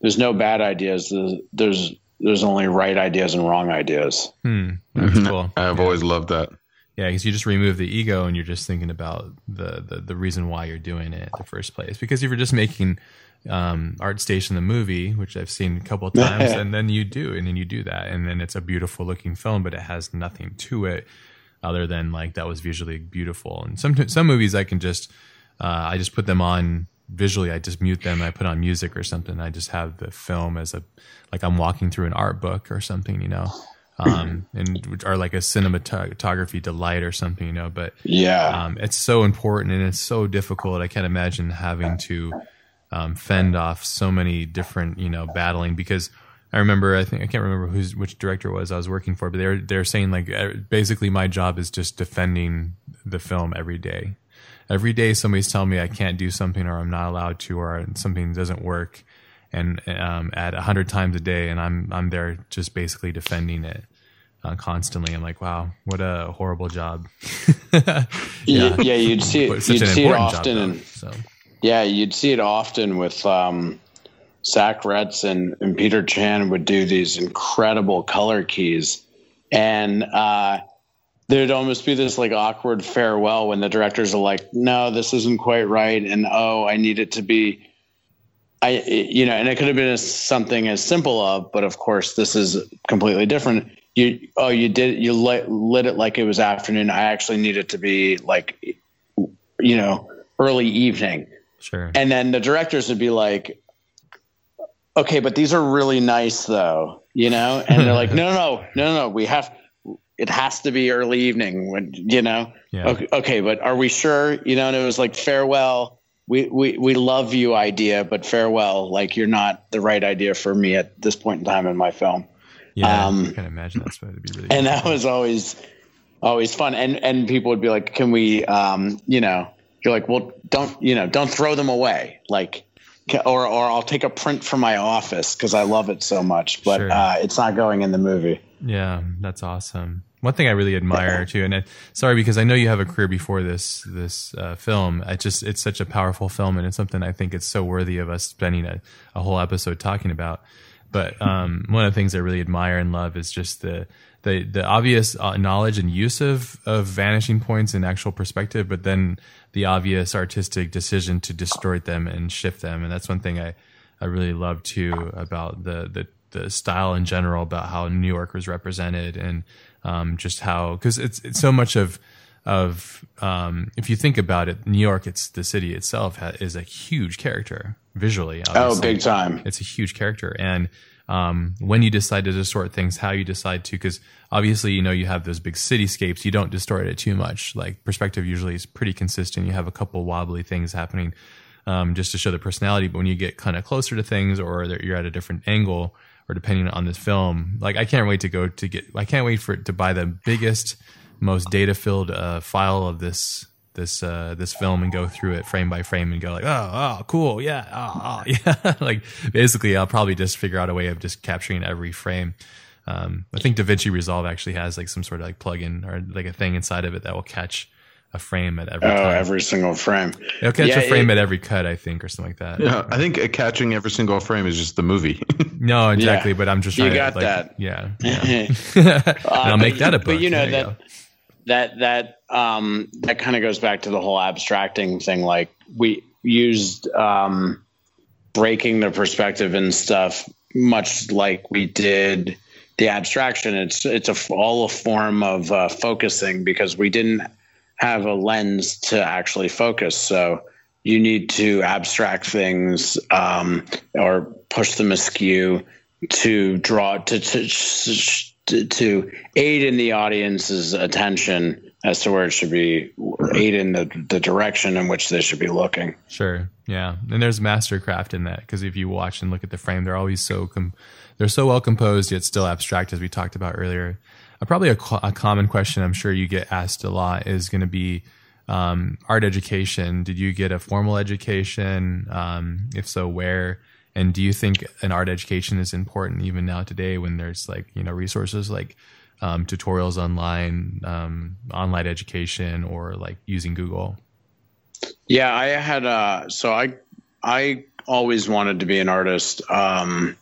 there's no bad ideas. There's, there's there's only right ideas and wrong ideas. Hmm. That's cool. I've yeah. always loved that. Yeah, because you just remove the ego and you're just thinking about the, the, the reason why you're doing it in the first place. Because if you're just making um, ArtStation the movie, which I've seen a couple of times, and then you do, and then you do that, and then it's a beautiful looking film, but it has nothing to it other than like that was visually beautiful. And some some movies I can just uh, I just put them on visually I just mute them. I put on music or something. I just have the film as a like I'm walking through an art book or something, you know, um, and are like a cinematography delight or something, you know. But yeah, um, it's so important and it's so difficult. I can't imagine having to um, fend off so many different, you know, battling because I remember, I think I can't remember who's which director was I was working for, but they're they're saying like uh, basically my job is just defending the film every day. Every day somebody's telling me I can't do something or I'm not allowed to or something doesn't work, and um, at a hundred times a day, and I'm I'm there just basically defending it. Uh, constantly. I'm like, wow, what a horrible job. yeah. yeah, you'd see it. You'd see it often, job, though, so. yeah, you'd see it often with um, Zac Retz and, and Peter Chan would do these incredible color keys. And uh, there'd almost be this like awkward farewell when the directors are like, no, this isn't quite right. And oh, I need it to be. I, you know, and it could have been something as simple of, but of course, this is completely different. You, oh, you did, you lit, lit it like it was afternoon. I actually need it to be like, you know, early evening. Sure. And then the directors would be like, okay, but these are really nice though, you know? And they're like, no, no, no, no, no, we have, it has to be early evening when, you know? Yeah. Okay, okay, but are we sure? You know, and it was like, farewell. We, we, we love you idea, but farewell. Like you're not the right idea for me at this point in time in my film. Yeah. Um, I can imagine that's going to be really, and that was always, always fun. And, and people would be like, can we, um, you know, you're like, well, don't, you know, don't throw them away. Like, or or I'll take a print from my office because I love it so much, but sure. uh, it's not going in the movie. Yeah, that's awesome. One thing I really admire yeah. too, and I, sorry because I know you have a career before this this uh, film. I just it's such a powerful film, and it's something I think it's so worthy of us spending a, a whole episode talking about. But um, one of the things I really admire and love is just the the the obvious uh, knowledge and use of of vanishing points and actual perspective, but then the obvious artistic decision to distort them and shift them. And that's one thing I, I really love too about the, the, the style in general about how New York was represented and, um, just how, cause it's, it's so much of, of, um, if you think about it, New York, it's the city itself ha- is a huge character visually. Oh, obviously. Oh, big time. It's a huge character. And, um, when you decide to distort things, how you decide to, because obviously, you know, you have those big cityscapes, you don't distort it too much. Like perspective usually is pretty consistent. You have a couple wobbly things happening um, just to show the personality. But when you get kind of closer to things or you're at a different angle or depending on this film, like I can't wait to go to get, I can't wait for it to buy the biggest, most data filled uh, file of this this uh, this film and go through it frame by frame and go like, oh, oh, cool, yeah, oh, oh yeah. like basically, I'll probably just figure out a way of just capturing every frame. Um, I think DaVinci Resolve actually has like some sort of like plugin or like a thing inside of it that will catch a frame at every. Oh, time. every single frame. It'll catch yeah, a frame it, at every cut, I think, or something like that. Yeah, I think catching every single frame is just the movie. no, exactly. Yeah. But I'm just trying you got to, like, that. Yeah, yeah. uh, I'll make that a book. But you know that. Go that that um, that kind of goes back to the whole abstracting thing. Like we used um, breaking the perspective and stuff, much like we did the abstraction. It's it's a all a form of uh, focusing because we didn't have a lens to actually focus. So you need to abstract things um, or push them askew to draw to, to to, aid in the audience's attention as to where it should be aid in the, the direction in which they should be looking. Sure. Yeah. And there's mastercraft in that because if you watch and look at the frame they're always so com- they're so well composed yet still abstract as we talked about earlier probably a, a, common question i'm sure you get asked a lot is going to be um, art education did you get a formal education um, if so where and do you think an art education is important even now today when there's like you know resources like um, tutorials online, um, online education, or like using Google? Yeah, I had uh, so I I always wanted to be an artist. Um,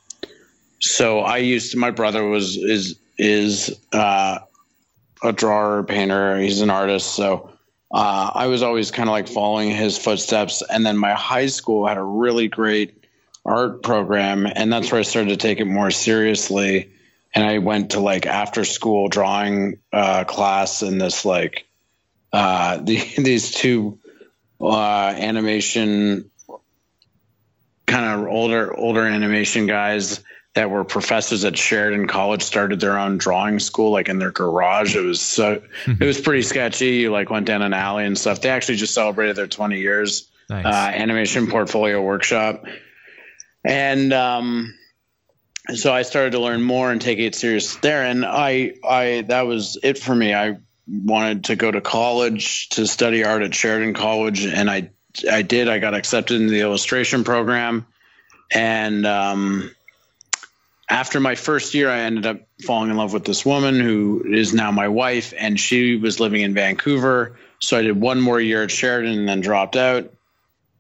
so I used to, my brother was is is uh, a drawer painter. He's an artist, so uh, I was always kind of like following his footsteps. And then my high school had a really great art program, and that's where I started to take it more seriously. And I went to like after school drawing uh, class in this like uh, the, these two uh, animation kind of older older animation guys that were professors at Sheridan College started their own drawing school, like in their garage. It was so, it was pretty sketchy. You like went down an alley and stuff. They actually just celebrated their 20 years nice. uh, animation portfolio workshop. And, um, so I started to learn more and take it serious there. And I, I, that was it for me. I wanted to go to college to study art at Sheridan College. And I, I did, I got accepted into the illustration program and, um, after my first year, I ended up falling in love with this woman who is now my wife, and she was living in Vancouver. So I did one more year at Sheridan and then dropped out.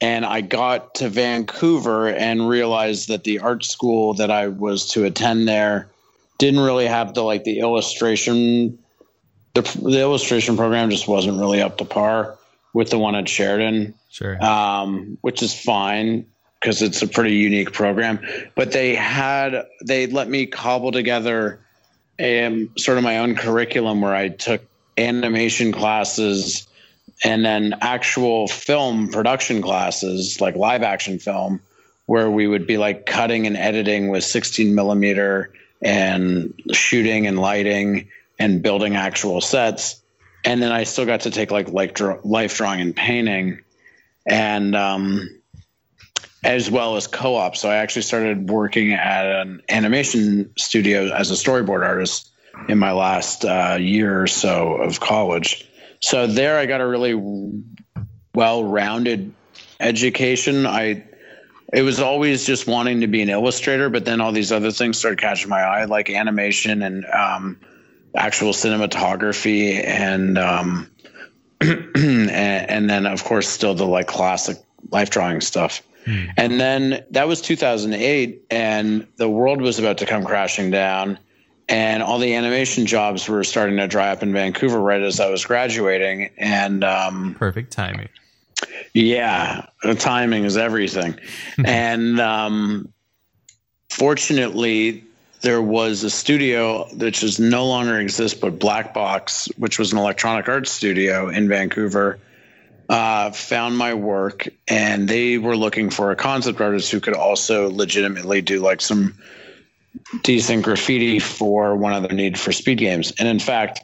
And I got to Vancouver and realized that the art school that I was to attend there didn't really have the like the illustration the, the illustration program just wasn't really up to par with the one at Sheridan. Sure. Um, which is fine because it's a pretty unique program. But they had they let me cobble together a um, sort of my own curriculum where I took animation classes and then actual film production classes like live action film where we would be like cutting and editing with 16 millimeter and shooting and lighting and building actual sets and then i still got to take like like life drawing and painting and um, as well as co-op. So I actually started working at an animation studio as a storyboard artist in my last uh, year or so of college. So there, I got a really well-rounded education. I it was always just wanting to be an illustrator, but then all these other things started catching my eye, like animation and um, actual cinematography, and, um, and and then of course still the like classic life drawing stuff. Hmm. And then that was 2008, and the world was about to come crashing down. And all the animation jobs were starting to dry up in Vancouver right as I was graduating. And um, perfect timing. Yeah, The timing is everything. and um, fortunately, there was a studio which is no longer exists, but Black Box, which was an electronic arts studio in Vancouver uh, found my work and they were looking for a concept artist who could also legitimately do like some decent graffiti for one of their Need for Speed games. And in fact,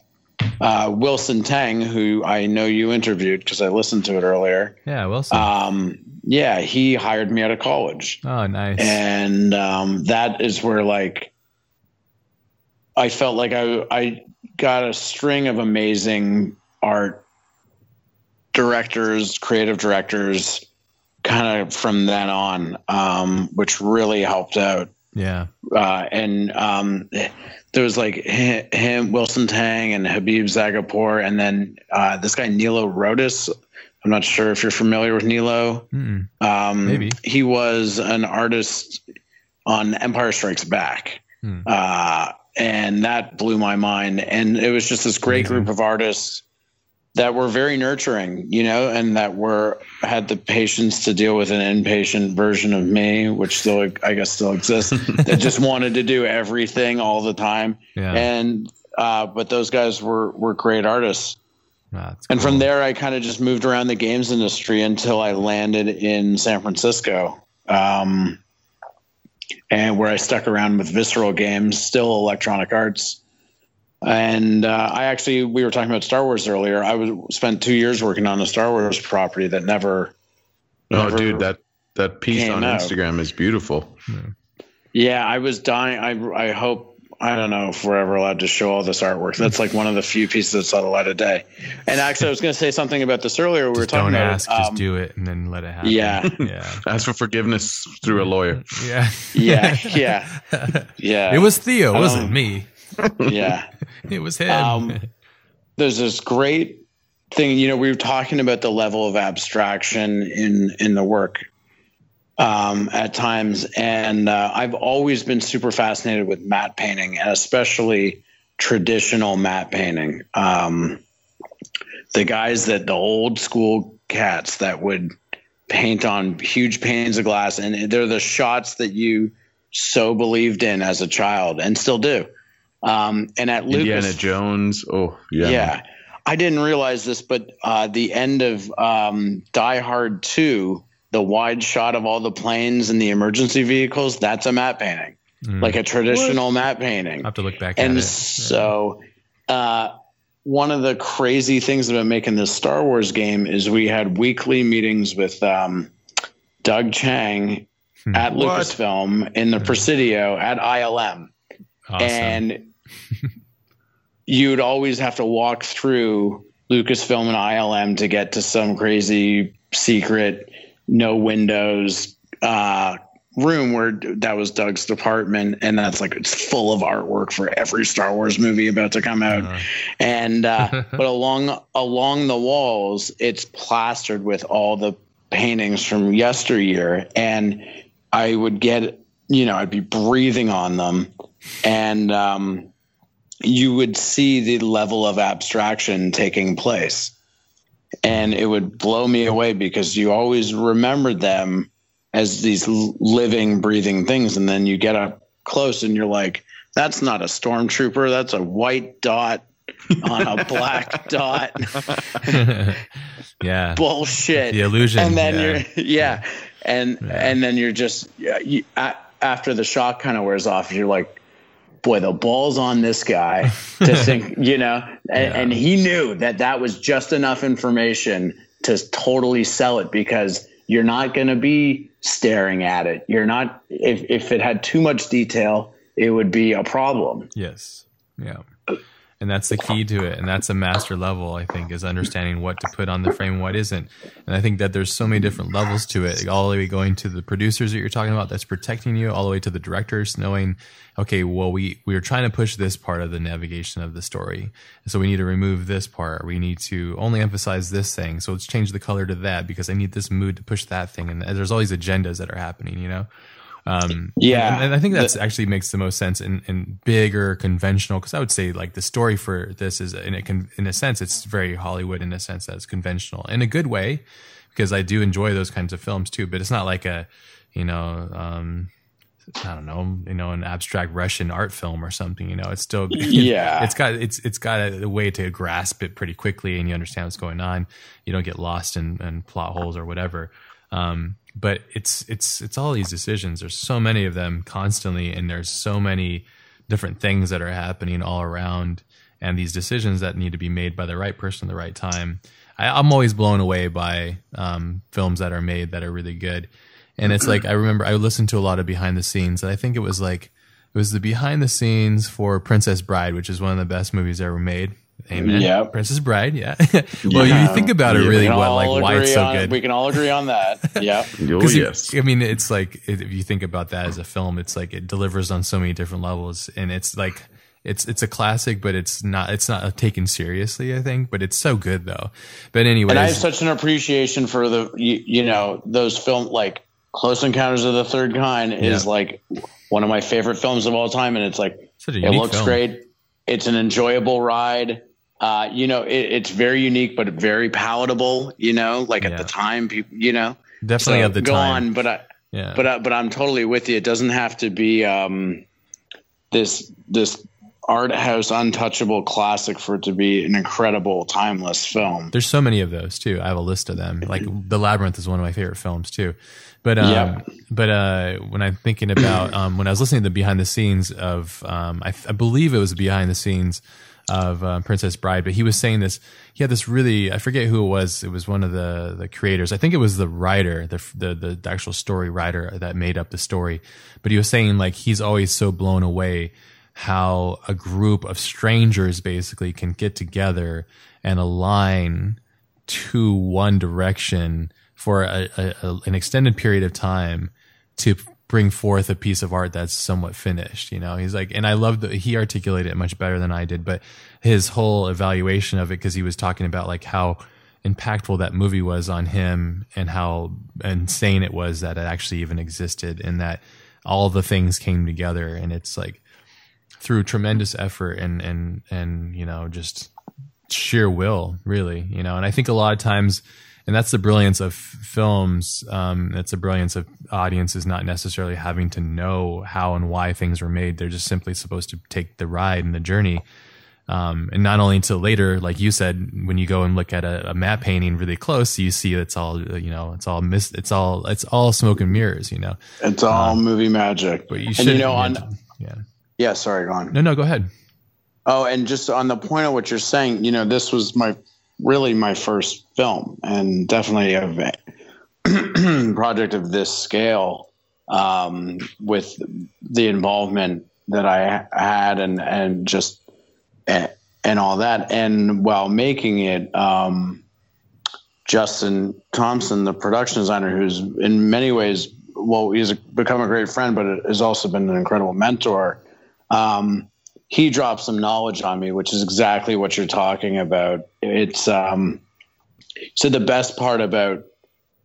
uh, Wilson Tang, who I know you interviewed because I listened to it earlier. Yeah, Wilson. Um, yeah, he hired me out of college. Oh, nice. And um, that is where like I felt like I I got a string of amazing art directors, creative directors, kind of from then on, um, which really helped out. Yeah. Uh, and um, there was like him, Wilson Tang, and Habib Zargarpour, and then uh, this guy Nilo Rodis. I'm not sure if you're familiar with Nilo. Um, Maybe he was an artist on Empire Strikes Back, mm. uh, and that blew my mind. And it was just this great Amazing. group of artists that were very nurturing, you know, and that were had the patience to deal with an inpatient version of me, which still I guess still exists, that just wanted to do everything all the time. Yeah. And uh, but those guys were were great artists. And from there, I kind of just moved around the games industry until I landed in San Francisco, um, and where I stuck around with Visceral Games, still Electronic Arts and uh, I actually, we were talking about Star Wars earlier. I was spent two years working on a Star Wars property that never. Oh, never dude, that that piece on out. Instagram is beautiful. Yeah, I was dying. I I hope I don't know if we're ever allowed to show all this artwork. That's like one of the few pieces that saw the light of day. And actually, I was going to say something about this earlier. We just were talking don't about ask, um, just do it, and then let it happen. Yeah, yeah. Ask for forgiveness through a lawyer. Yeah, yeah, yeah, yeah. It was Theo, it wasn't me yeah, it was him. Um, there's this great thing. You know, we were talking about the level of abstraction in in the work um, at times, and uh, I've always been super fascinated with matte painting, and especially traditional matte painting. Um, the guys that the old school cats that would paint on huge panes of glass, and they're the shots that you so believed in as a child and still do. Um, and at Lucas, Indiana Jones. Oh, yeah. Yeah. I didn't realize this, but uh, the end of um, Die Hard 2, the wide shot of all the planes and the emergency vehicles, that's a matte painting, mm. like a traditional what? matte painting. I have to look back and so, uh, one of the crazy things about making this Star Wars game is we had weekly meetings with um, Doug Chiang hmm. at what? Lucasfilm in the hmm. Presidio at ILM. Awesome. And you'd always have to walk through Lucasfilm and ILM to get to some crazy secret, no windows uh, room where that was Doug's department, and that's like it's full of artwork for every Star Wars movie about to come out. Uh-huh. And uh, but along along the walls, it's plastered with all the paintings from yesteryear, and I would get you know I'd be breathing on them, and um, you would see the level of abstraction taking place. And it would blow me away because you always remembered them as these living, breathing things. And then you get up close and you're like, that's not a stormtrooper. That's a white dot on a black dot. yeah. Bullshit. The illusion. And then yeah. you're, yeah. And, yeah. and then you're just, you, after the shock kind of wears off, you're like, boy, the ball's on this guy to think, you know, and, yeah. and, he knew that that was just enough information to totally sell it because you're not going to be staring at it. You're not, if, if it had too much detail, it would be a problem. Yes. Yeah and that's the key to it. And that's a master level i think is understanding what to put on the frame what isn't. And i think that there's so many different levels to it. All the way going to the producers that you're talking about that's protecting you all the way to the directors knowing okay well we we are trying to push this part of the navigation of the story. So we need to remove this part. We need to only emphasize this thing. So let's change the color to that because i need this mood to push that thing. And there's all these agendas that are happening you know um, yeah, and, and, I think that actually makes the most sense in, in bigger conventional. Because I would say like the story for this is in a in a sense it's very Hollywood in a sense that it's conventional in a good way because I do enjoy those kinds of films too. But it's not like a you know um, I don't know, you know, an abstract Russian art film or something. You know, it's still yeah, it's got it's it's got a, a, way to grasp it pretty quickly, and you understand what's going on. You don't get lost in, in plot holes or whatever. Um, but it's it's it's all these decisions. There's so many of them constantly, and there's so many different things that are happening all around, and these decisions that need to be made by the right person at the right time. I, am always blown away by um, films that are made that are really good, and it's like I remember I listened to a lot of behind the scenes, and I think it was like it was the behind the scenes for Princess Bride, which is one of the best movies ever made. Amen. Yeah. Princess Bride. Yeah. well, yeah. you think about it really what, like why it's so on, good. We can all agree on that. Yeah. oh, yes. I mean, it's like, if you think about that as a film, it's like it delivers on so many different levels and it's like, it's, it's a classic, but it's not, it's not taken seriously, I think, but it's so good though. But anyway. And I have such an appreciation for the, you, you know, those film, like Close Encounters of the Third Kind is yeah. like one of my favorite films of all time. And it's like, it looks film. great. It's an enjoyable ride uh, you know, it, it's very unique, but very palatable. You know, like at the time, people, you know, definitely so at the go time. on, but I, yeah, but I, but I'm totally with you. It doesn't have to be um, this this art house untouchable classic for it to be an incredible timeless film. There's so many of those too. I have a list of them. Like The Labyrinth is one of my favorite films too. But um, yep. but uh, when I'm thinking about um, when I was listening to the behind the scenes of um, I, I believe it was behind the scenes of uh, Princess Bride, but he was saying this. He had this really I forget who it was. It was one of the the creators. I think it was the writer, the the the actual story writer that made up the story. But he was saying like he's always so blown away how a group of strangers basically can get together and align to one direction for a, a, a, an extended period of time to bring forth a piece of art that's somewhat finished. You know, he's like, and I love that he articulated it much better than I did, but his whole evaluation of it, because he was talking about like how impactful that movie was on him and how insane it was that it actually even existed and that all the things came together. And it's like through tremendous effort and, and, and, you know, just sheer will, really, you know, and I think a lot of times, and that's the brilliance of films. Um, that's the brilliance of audiences not necessarily having to know how and why things were made. They're just simply supposed to take the ride and the journey. Um, and not only until later, like you said, when you go and look at a, a matte painting really close, you see it's all you know, it's all mis- it's all it's all smoke and mirrors, you know. It's all um, movie magic. But you should, and you know, on yeah, yeah. Sorry, go on. No, no, go ahead. Oh, and just on the point of what you're saying, you know, this was my really my first film, and definitely a project of this scale um, with the involvement that I had and and just and all that. And while making it, um, Justin Thompson, the production designer, who's in many ways, well, he's become a great friend, but has also been an incredible mentor. Um, he dropped some knowledge on me, which is exactly what you're talking about. It's um, so the best part about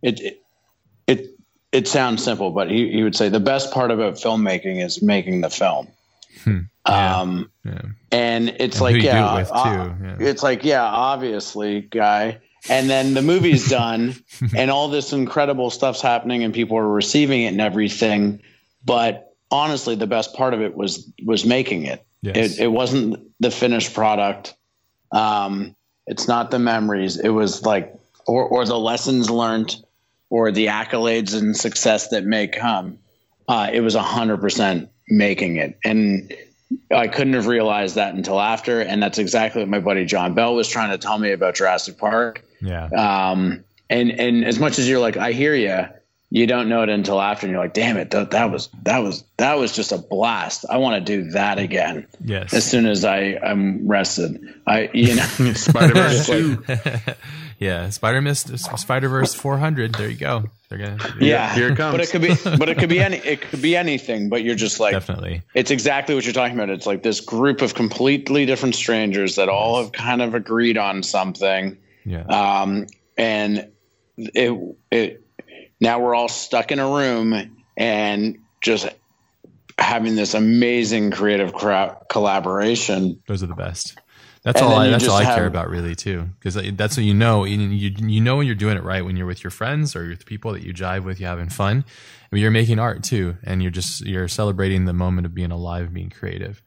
it, it, it, it sounds simple, but he, he would say the best part about filmmaking is making the film. Hmm. Yeah. Um, yeah. and it's and like, yeah, uh, yeah, it's like, yeah, obviously, guy. And then the movie's done, and all this incredible stuff's happening, and people are receiving it and everything. But honestly, the best part of it was was making it. Yes. It, it wasn't the finished product. Um, it's not the memories. It was like, or, or the lessons learned, or the accolades and success that may come. Uh, it was a hundred percent making it. And I couldn't have realized that until after. And that's exactly what my buddy John Bell was trying to tell me about Jurassic Park. Yeah. Um, and, and as much as you're like, I hear you, you don't know it until after and you're like, damn it, that, that was, that was, that was just a blast. I want to do that again. Yes. As soon as I I'm rested, I, you know, Spider-Verse 2. Yeah, Spider Mist, Spider Verse 400. There you go. They're gonna. Yeah, here it comes. But it could be, but it could be any, it could be anything. But you're just like definitely. It's exactly what you're talking about. It's like this group of completely different strangers that all have kind of agreed on something. Yeah. Um, and it it now we're all stuck in a room and just having this amazing creative collaboration. Those are the best. That's and all. I, that's all I have, care about, really, too, because that's what you know. You, you, you know when you're doing it right when you're with your friends or with people that you jive with, you're having fun. I mean, you're making art too, and you're just you're celebrating the moment of being alive, being creative,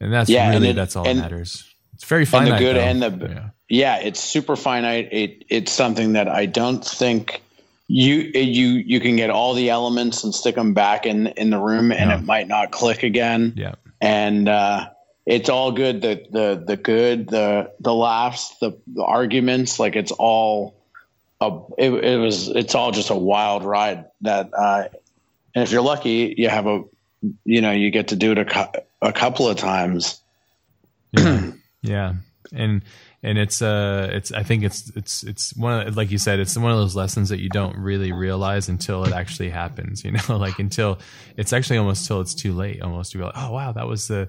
and that's yeah, really and it, that's all that matters. It's very finite. And the good though. and the yeah. yeah, it's super finite. It it's something that I don't think you you you can get all the elements and stick them back in in the room, and no. it might not click again. Yeah, and. uh it's all good. The the the good, the the laughs, the, the arguments, like it's all a, it, it, was it's all just a wild ride that uh, and if you're lucky you have a you know you get to do it a, a couple of times yeah yeah and and it's uh it's i think it's it's it's one of like you said it's one of those lessons that you don't really realize until it actually happens you know like until it's actually almost till it's too late almost to be like oh wow that was the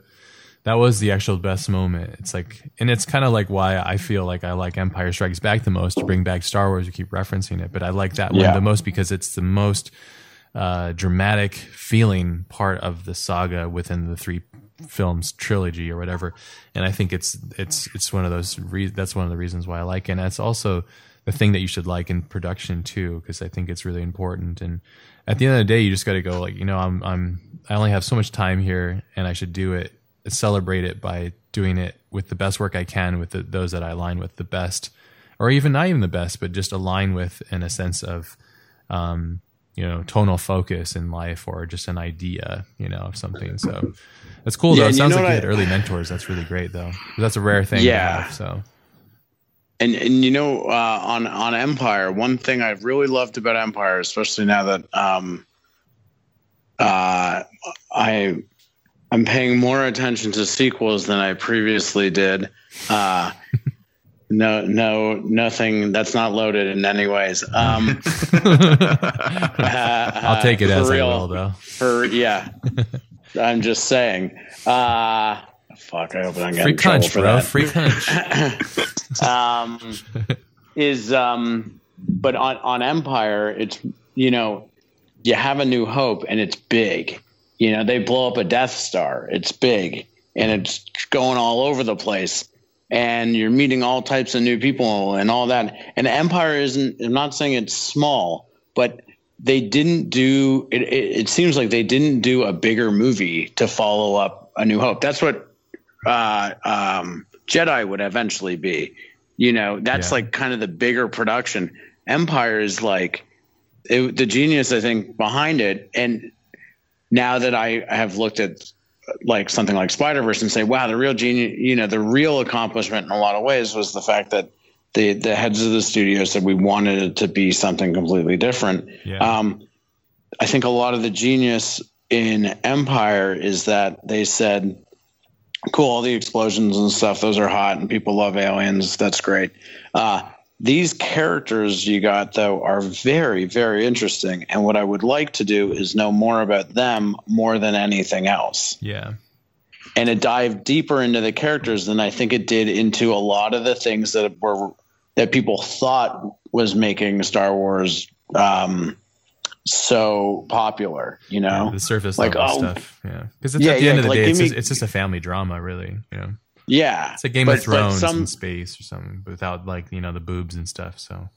that was the actual best moment. It's like, and it's kind of like why I feel like I like Empire Strikes Back the most to bring back Star Wars. We keep referencing it, but I like that yeah. one the most because it's the most uh, dramatic feeling part of the saga within the three films trilogy or whatever. And I think it's it's it's one of those. Re- that's one of the reasons why I like it. And that's also the thing that you should like in production too, because I think it's really important. And at the end of the day, you just got to go like, you know, I'm I'm I only have so much time here, and I should do it celebrate it by doing it with the best work I can with the, those that I align with the best, or even not even the best, but just align with in a sense of, um, you know, tonal focus in life or just an idea, you know, of something. So that's cool yeah, though. It sounds like you had early mentors. That's really great though. That's a rare thing. Yeah. Have, so. And, and you know uh, on on Empire, one thing I've really loved about Empire, especially now that um, uh, I I'm paying more attention to sequels than I previously did. Uh, no, no, nothing. That's not loaded in any ways. Um, uh, I'll take it as real, I will, though. For yeah, I'm just saying. Uh, fuck, I hope I'm getting free crunch, bro. That. Free punch. um, is um, but on on Empire, it's you know, you have a New Hope, and it's big you know, they blow up a Death Star. It's big and it's going all over the place. And you're meeting all types of new people and all that. And Empire isn't, I'm not saying it's small, but they didn't do it, it, it seems like they didn't do a bigger movie to follow up A New Hope. That's what uh, um, Jedi would eventually be. You know, that's yeah. like kind of the bigger production. Empire is like it, the genius, I think, behind it. And now that I have looked at like something like Spider Verse and say, wow, the real genius, you know, the real accomplishment in a lot of ways was the fact that the the heads of the studio said we wanted it to be something completely different. Yeah. Um, I think a lot of the genius in Empire is that they said, cool, all the explosions and stuff, those are hot, and people love aliens. That's great. Uh, these characters you got, though, are very, very interesting. And what I would like to do is know more about them more than anything else. Yeah. And it dived deeper into the characters than I think it did into a lot of the things that were that people thought was making Star Wars um, so popular, you know, yeah, the surface like oh, stuff. Yeah, because yeah, at the yeah, end of the like, day, it's, me, just, it's, just, a family drama, really. You know. Yeah, it's a Game but, of Thrones some, in space or something, without like you know the boobs and stuff. So.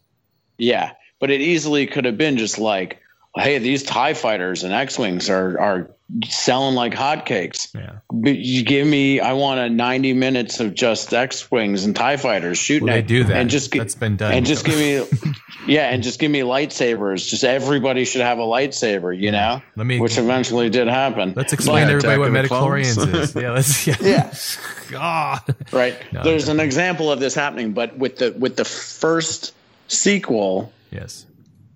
Yeah, but it easily could have been just like, hey, these Tie fighters and X wings are are selling like hotcakes. Yeah. But you give me, I want a 90 minutes of just X Wings and TIE fighters shooting. Well, they do that. And just, That's been done. And just give me, yeah, and just give me lightsabers. Just everybody should have a lightsaber, you know? Let me, which eventually did happen. Let's explain to everybody what Midi-chlorians is. Yeah, let's, yeah. yeah. God. Right. No, There's an example of this happening, but with the, with the first sequel. Yes.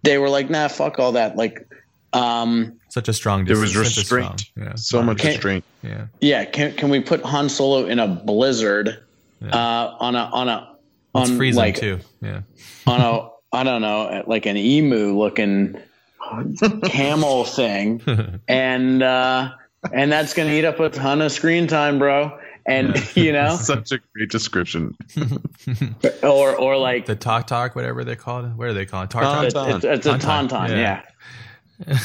They were like, nah, fuck all that. Like, um, such a strong. There was restraint. Yeah. So much can, restraint. Yeah. Yeah. Can can we put Han Solo in a blizzard? Yeah. Uh, on a on a on Let's like too. Yeah. on a I don't know like an emu looking camel thing, and uh, and that's gonna eat up a ton of screen time, bro. And yeah. you know, such a great description. or or like the talk talk, whatever they call it. What are they called? Tauntaun. It's, it's, it's a tauntaun. yeah. yeah.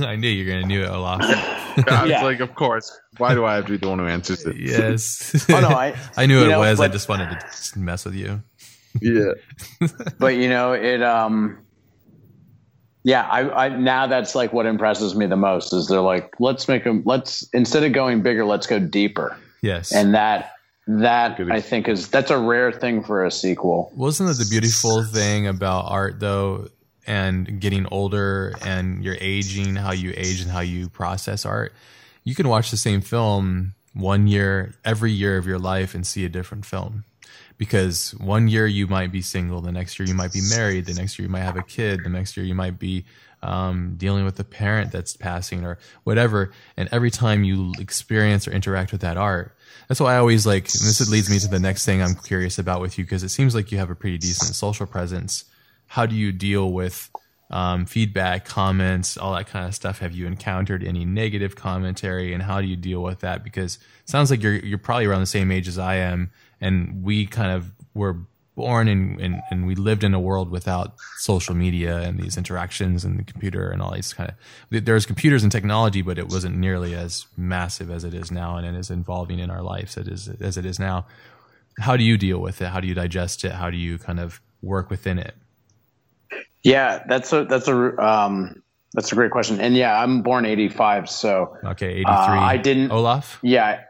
I knew you were going to knew it, Olaf. I was yeah. like, of course. Why do I have to be the one who answers it? Yes. oh, no, I, I knew it know, was. But, I just wanted to mess with you. Yeah. but, you know, it, um, yeah, I, I, now that's like what impresses me the most is they're like, let's make them, let's, instead of going bigger, let's go deeper. Yes. And that, that I think is, that's a rare thing for a sequel. Wasn't it the beautiful thing about art though? and getting older and you're aging, how you age and how you process art, you can watch the same film one year, every year of your life and see a different film. Because one year you might be single, the next year you might be married, the next year you might have a kid, the next year you might be um, dealing with a parent that's passing or whatever. And every time you experience or interact with that art, that's why I always like, and this leads me to the next thing I'm curious about with you, because it seems like you have a pretty decent social presence how do you deal with um, feedback, comments, all that kind of stuff? Have you encountered any negative commentary, and how do you deal with that? Because it sounds like you're you're probably around the same age as I am, and we kind of were born in, in and we lived in a world without social media and these interactions and the computer and all these kind of there's computers and technology but it wasn't nearly as massive as it is now and it is involving in our lives as it is as it is now how do you deal with it how do you digest it how do you kind of work within it yeah, that's a that's a um, that's a great question. And yeah, I'm born '85, so okay, '83. Uh, I didn't Olaf. Yeah,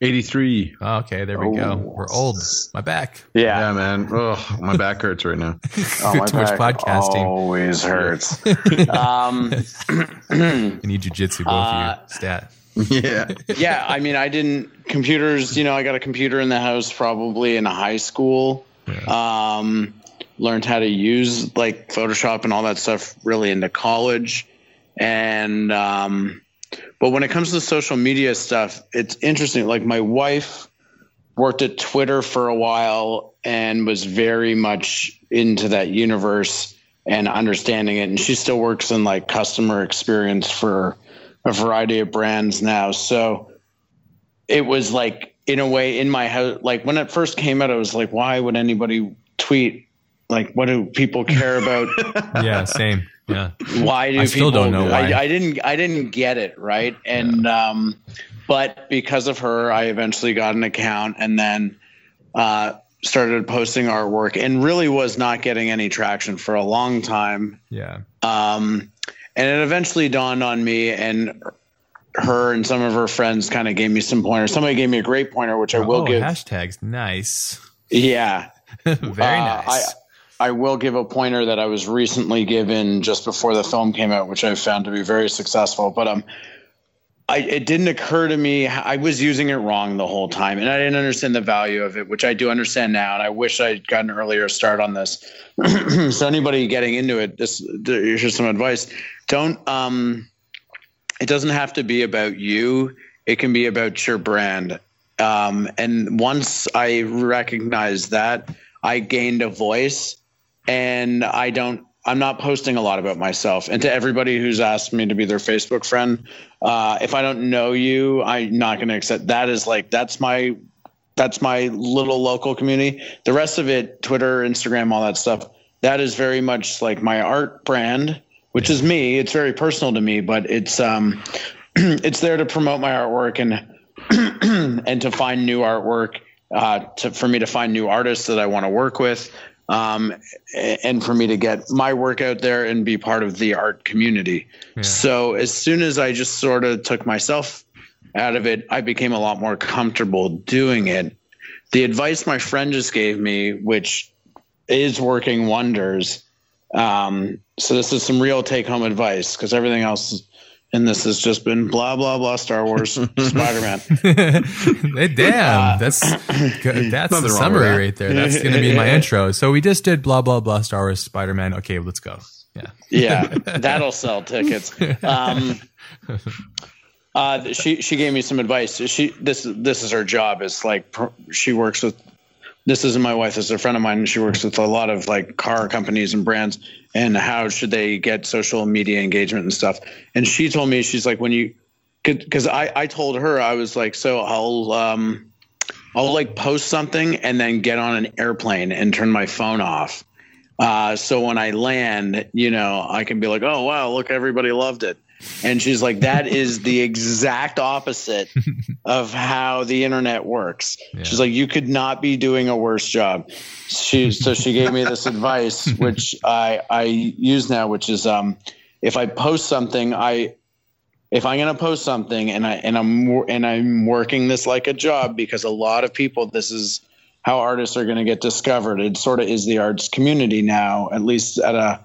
83. Oh, okay, there we oh. go. We're old. My back. Yeah. Yeah, man. Oh, my back hurts right now. oh, my Too much podcasting. Always hurts. um, you need jujitsu, both uh, of you. Uh, Stat. Yeah. yeah. I mean, I didn't, computers, you know, I got a computer in the house probably in high school. Yeah. Um, learned how to use like Photoshop and all that stuff really into college. And, um, but when it comes to social media stuff, it's interesting. Like my wife worked at Twitter for a while and was very much into that universe and understanding it. And she still works in like customer experience for a variety of brands now. So it was like, in a way, in my house, like when it first came out, I was like, why would anybody tweet like what do people care about yeah same yeah why do I people don't know why. I, I, didn't i didn't get it right and yeah. um but because of her i eventually got an account and then uh started posting artwork and really was not getting any traction for a long time yeah um and it eventually dawned on me and her and some of her friends kind of gave me some pointers. Somebody gave me a great pointer, which I will oh, give. Hashtags, nice. Yeah, very uh, nice. I, I will give a pointer that I was recently given just before the film came out, which I found to be very successful. But um, I, it didn't occur to me. I was using it wrong the whole time, and I didn't understand the value of it, which I do understand now. And I wish I'd gotten an earlier start on this. so anybody getting into it, this here's some advice: don't. Um, it doesn't have to be about you. It can be about your brand. Um, and once I recognized that, I gained a voice, and I don't I'm not posting a lot about myself. And to everybody who's asked me to be their Facebook friend, uh, if I don't know you, I'm not going to accept. That is like that's my that's my little local community. The rest of it, Twitter, Instagram, all that stuff, that is very much like my art brand, which is me. It's very personal to me, but it's um, it's there to promote my artwork and and to find new artwork. Uh, to, for me to find new artists that I want to work with, um, and for me to get my work out there and be part of the art community. Yeah. So as soon as I just sort of took myself out of it, I became a lot more comfortable doing it. The advice my friend just gave me, which is working wonders. Um, so this is some real take home advice because everything else and this has just been blah blah blah Star Wars Spider Man. damn, uh, that's that's the summary right there. That's going to be my intro. So we just did blah blah blah Star Wars Spider Man. Okay, let's go. Yeah, yeah, that'll sell tickets. Um, uh, she she gave me some advice. She this this is her job. It's like she works with this isn't my wife. This is a friend of mine. She works with a lot of like car companies and brands and how should they get social media engagement and stuff. And she told me, she's like, when you, cause I, I told her, I was like, so I'll, um, I'll like post something and then get on an airplane and turn my phone off. Uh, so when I land, you know, I can be like, oh, wow, look, everybody loved it. And she's like, that is the exact opposite of how the internet works. Yeah. She's like, you could not be doing a worse job. She so she gave me this advice, which I I use now, which is um, if I post something, I if I'm going to post something and I and I'm and I'm working this like a job because a lot of people this is how artists are going to get discovered. It sort of is the arts community now, at least at a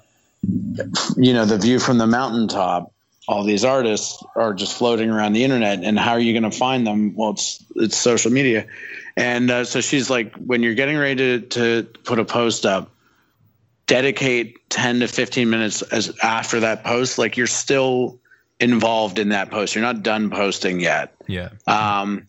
you know the view from the mountaintop all these artists are just floating around the internet and how are you going to find them? Well it's it's social media. And uh, so she's like when you're getting ready to, to put a post up dedicate 10 to 15 minutes as after that post like you're still involved in that post. You're not done posting yet. Yeah. Um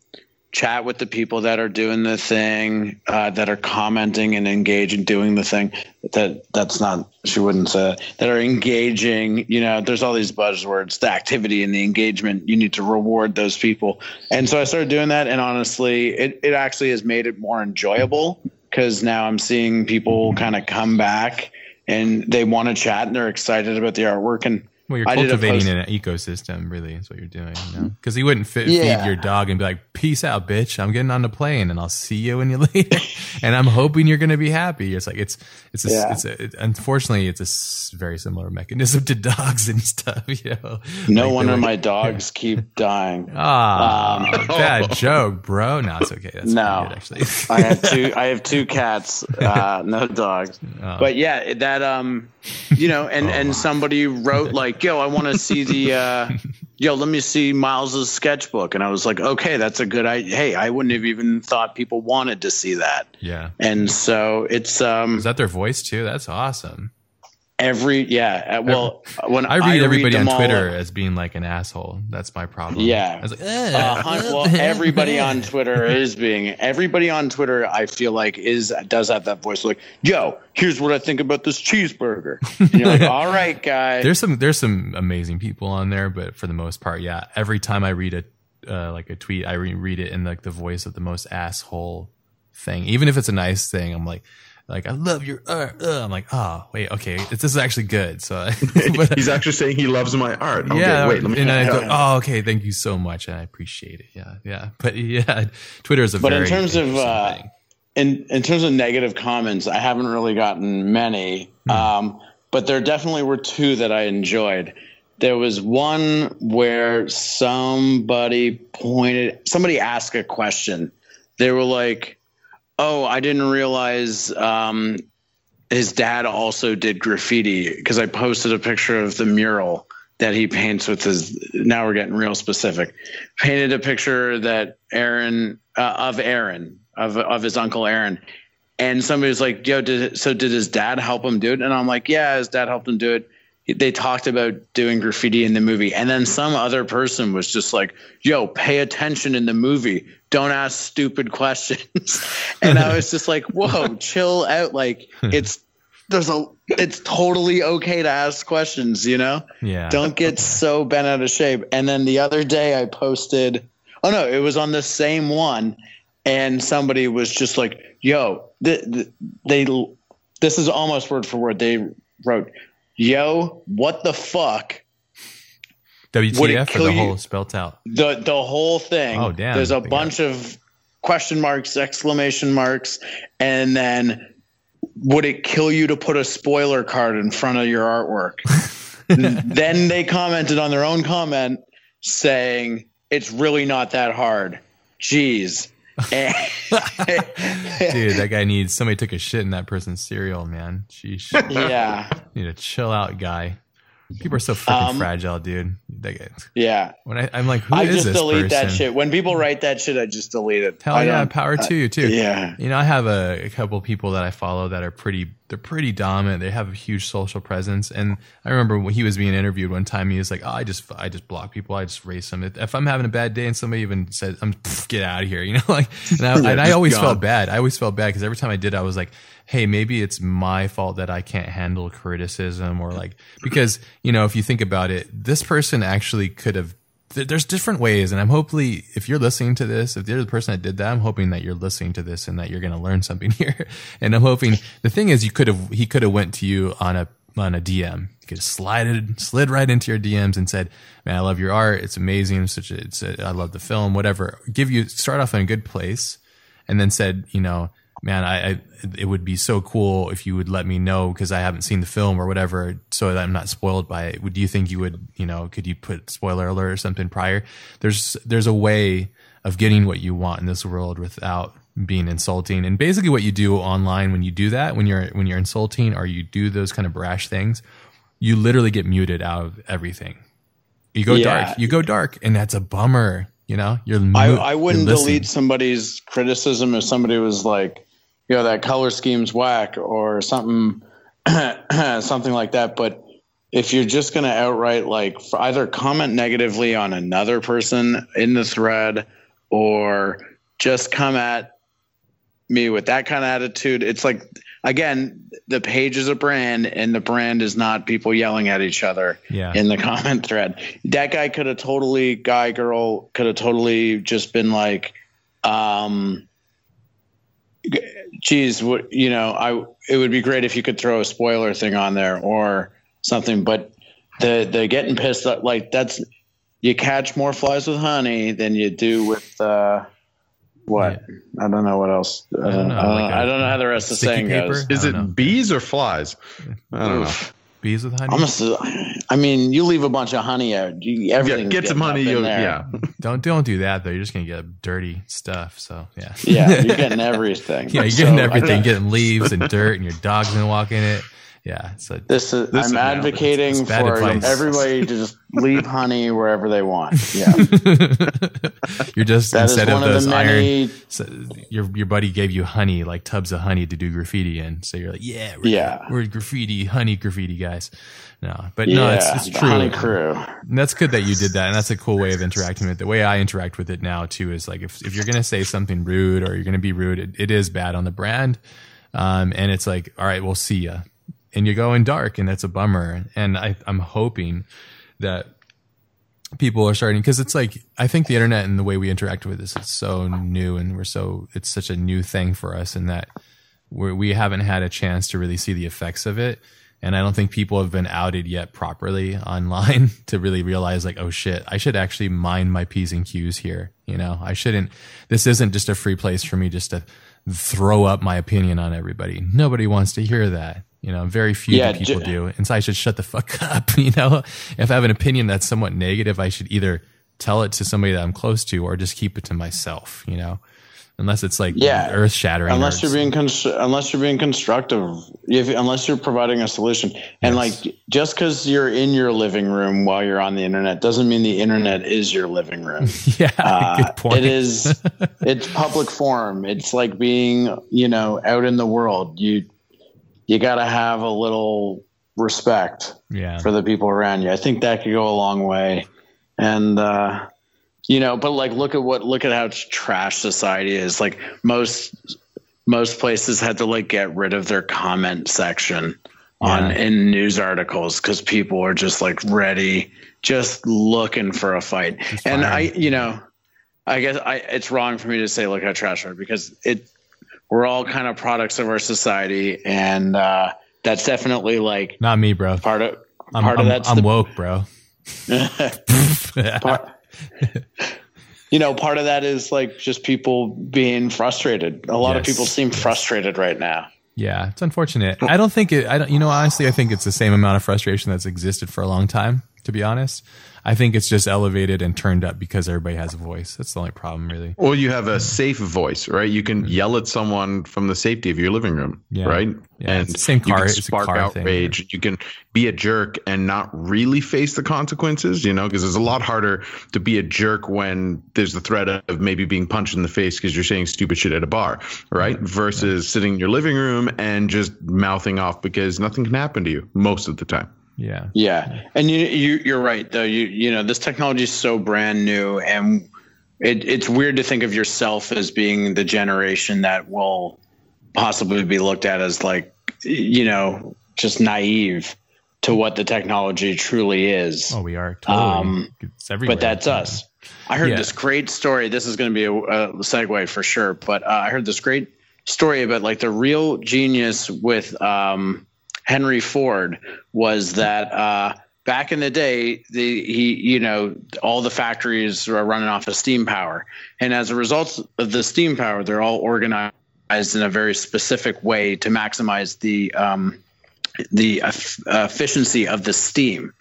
chat with the people that are doing the thing, uh, that are commenting and engaging, doing the thing. That that's not she wouldn't say that are engaging. You know, there's all these buzzwords, the activity and the engagement. You need to reward those people, and so I started doing that. And honestly, it it actually has made it more enjoyable because now I'm seeing people kind of come back and they want to chat and they're excited about the artwork and well, you're cultivating an ecosystem, really, is what you're doing. Because you, know? you wouldn't fit, yeah. feed your dog and be like, "Peace out, bitch! I'm getting on the plane, and I'll see you when you leave." and I'm hoping you're going to be happy. It's like it's it's a, yeah. it's a, it, unfortunately it's a very similar mechanism to dogs and stuff. You know, no like wonder my dogs keep dying. Ah, um, bad joke, bro. No, it's okay. That's no, good, actually. I have two. I have two cats, uh, no dogs. Oh. But yeah, that um, you know, and oh. and somebody wrote like, "Yo, I want to see the." Uh, yo, let me see Miles's sketchbook. And I was like, okay, that's a good idea. Hey, I wouldn't have even thought people wanted to see that. Yeah. And so it's um Is that their voice too? That's awesome every yeah uh, well when i read I everybody read on twitter all, as being like an asshole. That's my problem. Yeah. I was like, uh, well everybody on twitter is being everybody on twitter i feel like is does have that voice like yo here's what i think about this cheeseburger. And you're like all right guy there's some there's some amazing people on there but for the most part yeah every time i read a uh, like a tweet i read it in like the voice of the most asshole thing. Even if it's a nice thing i'm like like I love your art. Uh, I'm like, oh wait, okay, this is actually good. So but, he's actually saying he loves my art. Okay, yeah, wait, let me. And I go, oh, okay, thank you so much, and I appreciate it. Yeah, yeah, but yeah, Twitter is a. But in terms of uh, in in terms of negative comments, I haven't really gotten many. Hmm. Um, but there definitely were two that I enjoyed. there was one where somebody pointed, somebody asked a question. They were like, "Oh, I didn't realize um, his dad also did graffiti because I posted a picture of the mural that he paints with his. Now we're getting real specific. Painted a picture that Aaron uh, of Aaron of of his uncle Aaron." And somebody was like, "Yo, did so? Did his dad help him do it?" And I'm like, "Yeah, his dad helped him do it." they talked about doing graffiti in the movie and then some other person was just like yo pay attention in the movie don't ask stupid questions. And i was just like whoa chill out. Like hmm. it's there's a it's totally okay to ask questions you know? Yeah. Don't get so bent out of shape. And then the other day i posted oh no it was on the same one. And somebody was just like yo they, they this is almost word for word. They wrote yo, what the fuck? WTF or the whole spelt out? The the whole thing. Oh damn! There's a bunch of question marks, exclamation marks, and then would it kill you to put a spoiler card in front of your artwork? then they commented on their own comment saying it's really not that hard. Jeez. Dude, that guy needs somebody took a shit in that person's cereal, man. Sheesh. Yeah. Need a chill out guy. People are so fucking um, fragile, dude. They, yeah. When I, am like, who I is just delete person? that shit. When people write that shit, I just delete it. Hell I yeah, power to you too. Yeah. You know, I have a, a couple people that I follow that are pretty. They're pretty dominant. They have a huge social presence. And I remember when he was being interviewed one time, he was like, "Oh, I just, I just block people. I just race them. If I'm having a bad day and somebody even says, "I'm get out of here," you know, like, and I, and I always gone. felt bad. I always felt bad because every time I did, I was like hey, maybe it's my fault that I can't handle criticism or like, because, you know, if you think about it, this person actually could have, there's different ways. And I'm hopefully, if you're listening to this, if you're the person that did that, I'm hoping that you're listening to this and that you're going to learn something here. And I'm hoping the thing is you could have, he could have went to you on a, on a DM. You could have slided, slid right into your DMs and said, man, I love your art. It's amazing. It's such a, it's a, I love the film, whatever. Give you, start off in a good place and then said, you know, man, I, I, it would be so cool if you would let me know because I haven't seen the film or whatever, so that I'm not spoiled by it. Would do you think you would, you know, could you put spoiler alert or something prior? There's there's a way of getting what you want in this world without being insulting. And basically, what you do online when you do that, when you're when you're insulting or you do those kind of brash things, you literally get muted out of everything. You go yeah. dark. You go dark, and that's a bummer. You know, you're. I, I wouldn't delete somebody's criticism if somebody was like, you know that color scheme's whack or something something like that but if you're just going to outright like either comment negatively on another person in the thread or just come at me with that kind of attitude it's like again the page is a brand and the brand is not people yelling at each other yeah. in the comment thread that guy could have totally guy girl could have totally just been like um geez, what you know, I it would be great if you could throw a spoiler thing on there or something. But the the getting pissed up like that's you catch more flies with honey than you do with uh, what? Yeah. I don't know what else. I don't know. Uh, like I don't know how the rest of the saying paper? goes. Is it know. bees or flies? I don't Oof. know. Bees with honey. I mean, you leave a bunch of honey out. You, everything. Yeah, get some honey. yeah. don't don't do that though. You're just gonna get dirty stuff. So yeah. Yeah, you're getting everything. yeah, you're so, getting everything. Getting leaves and dirt, and your dog's gonna walk in it. Yeah. So this is. This I'm is, advocating for advice. everybody to just leave honey wherever they want. Yeah. You're just that instead of those of many, iron. So your your buddy gave you honey, like tubs of honey to do graffiti in. So you're like, yeah, we're, yeah, we're graffiti, honey graffiti guys. No, but yeah, no, it's, it's true. Honey crew. And that's good that you did that, and that's a cool way of interacting with it. The way I interact with it now too is like if if you're gonna say something rude or you're gonna be rude, it, it is bad on the brand. Um, and it's like, all right, we'll see ya and you go in dark and that's a bummer. And I, I'm hoping that people are starting because it's like I think the internet and the way we interact with this is so new and we're so it's such a new thing for us in that we're, we haven't had a chance to really see the effects of it. And I don't think people have been outed yet properly online to really realize like, oh shit, I should actually mind my P's and Q's here. You know, I shouldn't, this isn't just a free place for me just to throw up my opinion on everybody. Nobody wants to hear that You know, very few yeah, people j- do. And so I should shut the fuck up. You know, if I have an opinion that's somewhat negative, I should either tell it to somebody that I'm close to or just keep it to myself, you know? Unless it's like yeah, earth shattering. Unless you're being constr- unless you're being constructive, if, unless you're providing a solution, and yes. like just because you're in your living room while you're on the internet doesn't mean the internet is your living room. yeah, uh, good point. It is. it's public forum. It's like being you know out in the world. You you got to have a little respect yeah. for the people around you. I think that could go a long way and uh, you know, but like look at what look at how trash society is. Like most most places had to like get rid of their comment section yeah. on in news articles because people are just like ready, just looking for a fight. and I, you know, I guess I it's wrong for me to say look how trash are because it we're all kind of products of our society and uh, that's definitely like not me, bro. Part of I'm, part I'm, of that's I'm the, woke, bro. part, you know, part of that is like just people being frustrated. A lot yes. of people seem frustrated right now. Yeah, it's unfortunate. I don't think it. I don't. You know, honestly, I think it's the same amount of frustration that's existed for a long time. To be honest, I think it's just elevated and turned up because everybody has a voice. That's the only problem, really. Well, you have a safe voice, right? You can mm-hmm. yell at someone from the safety of your living room, yeah. right? Yeah, and same car. You can spark outrage. Thing, you can be a jerk and not really face the consequences, you know, because it's a lot harder to be a jerk when there's the threat of maybe being punched in the face because you're saying stupid shit at a bar, right? Versus sitting in your living room and just mouthing off because nothing can happen to you most of the time. Yeah. Yeah. And you, you you're right though. You you know, this technology is so brand new and it, it's weird to think of yourself as being the generation that will possibly be looked at as like you know, just naive to what the technology truly is. Oh, we are totally. Um, but that's us. I heard yeah. this great story. This is going to be a, a segue for sure. But uh, I heard this great story about like the real genius with um, Henry Ford was that uh, back in the day, the he you know all the factories were running off of steam power, and as a result of the steam power, they're all organized in a very specific way to maximize the um, the efficiency of the steam.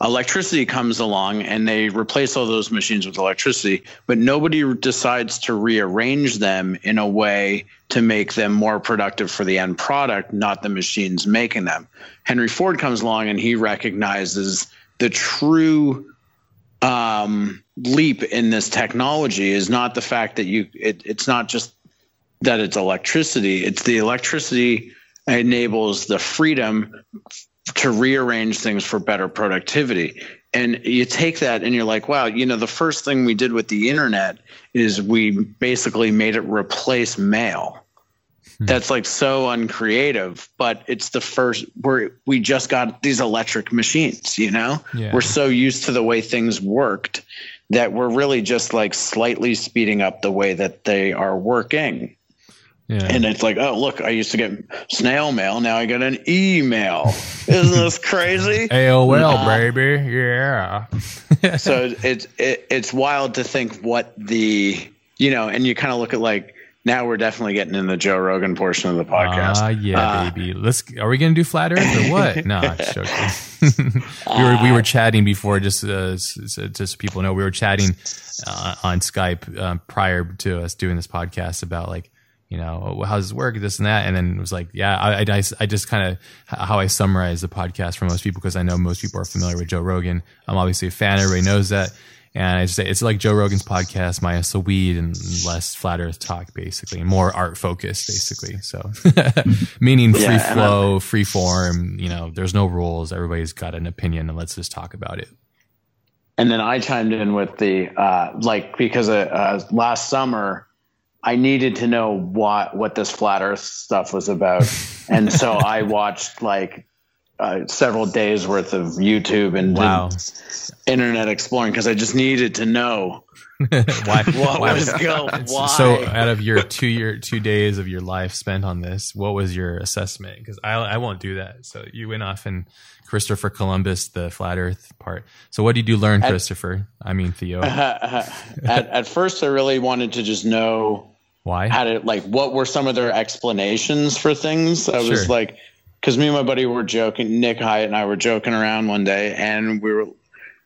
Electricity comes along and they replace all those machines with electricity, but nobody decides to rearrange them in a way to make them more productive for the end product, not the machines making them. Henry Ford comes along and he recognizes the true um, leap in this technology is not the fact that you it, it's not just that it's electricity it's the electricity enables the freedom to rearrange things for better productivity. And you take that and you're like, wow, you know, the first thing we did with the internet is we basically made it replace mail. Hmm. That's like so uncreative, but it's the first where we just got these electric machines, you know? Yeah. We're so used to the way things worked that we're really just like slightly speeding up the way that they are working. Yeah. And it's like, oh, look, I used to get snail mail. Now I get an email. Isn't this crazy? AOL, uh, baby. Yeah. so it's it, it's wild to think what the, you know, and you kind of look at like, now we're definitely getting in the Joe Rogan portion of the podcast. Ah, uh, yeah, uh, baby. Let's. Are we gonna do flat Earth or what? no, just joking. we were we were chatting before, just uh, just so people know, we were chatting uh, on Skype uh, prior to us doing this podcast about like you know, how does this work, this and that. And then it was like, yeah, I, I, I just kind of how I summarize the podcast for most people because I know most people are familiar with Joe Rogan. I'm obviously a fan. Everybody knows that. And I just say it's like Joe Rogan's podcast minus the weed and less flat earth talk, basically, more art focused, basically. So, meaning free yeah, flow, free form, you know, there's no rules. Everybody's got an opinion and let's just talk about it. And then I chimed in with the, uh, like, because uh, uh, last summer, I needed to know what what this flat Earth stuff was about, and so I watched like uh, several days worth of YouTube and wow. internet exploring because I just needed to know why what why, was going. Why? So, out of your two year two days of your life spent on this, what was your assessment? Because I I won't do that. So you went off and Christopher Columbus, the flat Earth part. So what did you learn, at, Christopher? I mean Theo. at, at first, I really wanted to just know why? How to like what were some of their explanations for things? I sure. was like, because me and my buddy were joking. Nick Hyatt and I were joking around one day, and we were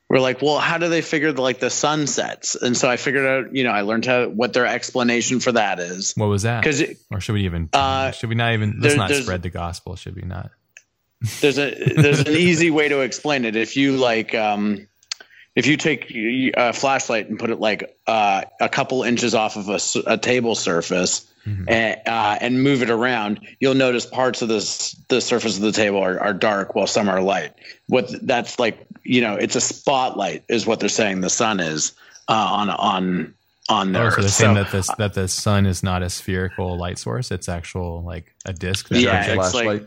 we're like, well, how do they figure the, like the sun sets? And so I figured out, you know, I learned how what their explanation for that is. What was that? Because or should we even? Uh, should we not even? Let's there, not spread the gospel. Should we not? There's a there's an easy way to explain it. If you like, um, if you take a flashlight and put it like uh, a couple inches off of a, a table surface mm-hmm. and, uh, and, move it around, you'll notice parts of this the surface of the table are, are dark while some are light. What that's like, you know, it's a spotlight, is what they're saying. The sun is uh, on on on there. Oh, so they're saying so, that this that the sun is not a spherical light source; it's actual like a disk. yeah, it's like,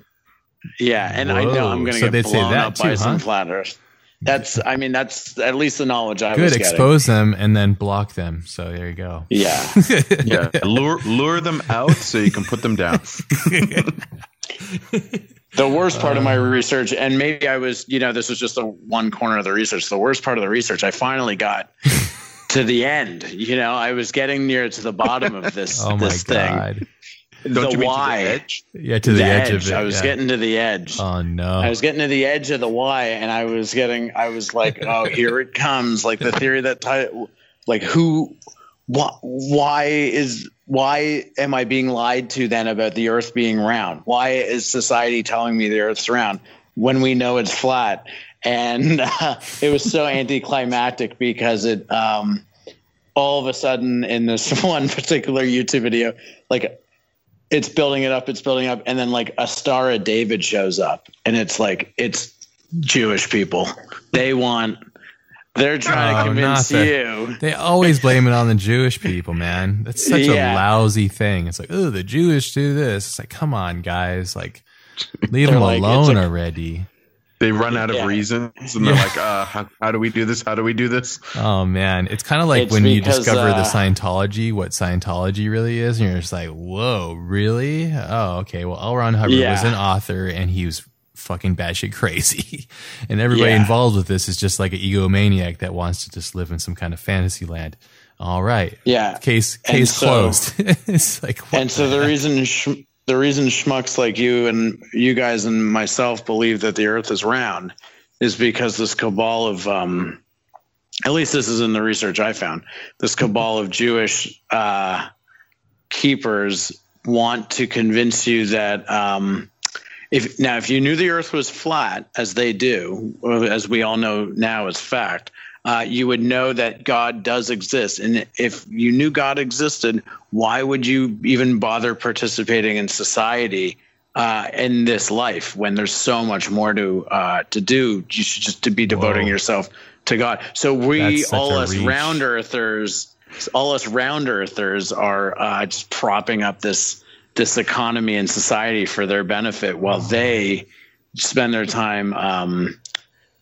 yeah, and Whoa. I know I'm going to so get blown up too, by huh? some flat Earth. That's, I mean, that's at least the knowledge I was getting. Good, was expose them and then block them. So there you go. Yeah. yeah. Lure, lure them out so you can put them down. the worst part of my research, and maybe I was, you know, this was just the one corner of the research. The worst part of the research, I finally got to the end. You know, I was getting near to the bottom of this, oh this thing. Don't the why. To the edge? Yeah, to the, the edge, edge, of it. I was yeah. getting to the edge. Oh no! I was getting to the edge of the why, and I was getting. I was like, oh, here it comes! Like the theory that, like who, why, why is why am I being lied to then about the Earth being round? Why is society telling me the Earth's round when we know it's flat? And uh, it was so anticlimactic because it. Um, all of a sudden in this one particular YouTube video, like it's building it up, it's building up, and then like a Star of David shows up, and it's like it's Jewish people. They want. They're trying oh, to convince you. They always blame it on the Jewish people, man. That's such yeah. a lousy thing. It's like, oh, the Jewish do this. It's like, come on, guys. Like, leave them like, alone like, already they run out of yeah. reasons and they're like, uh, how, how, do we do this? How do we do this? Oh man, it's kind of like it's when because, you discover uh, the Scientology, what Scientology really is, and you're just like, whoa, really? Oh, okay. Well, L. Ron Hubbard yeah. was an author, and he was fucking batshit crazy, and everybody yeah. involved with this is just like an egomaniac that wants to just live in some kind of fantasy land. All right. Yeah. Case case so, closed. it's like, and so the reason. Sh- the reason schmucks like you and you guys and myself believe that the earth is round is because this cabal of um, at least this is in the research i found this cabal of jewish uh, keepers want to convince you that um, if now if you knew the earth was flat as they do as we all know now as fact uh, you would know that God does exist. And if you knew God existed, why would you even bother participating in society uh, in this life when there's so much more to uh, to do? You should just to be devoting Whoa. yourself to God. So we all us reach. round earthers, all us round earthers are uh, just propping up this this economy and society for their benefit while they spend their time um,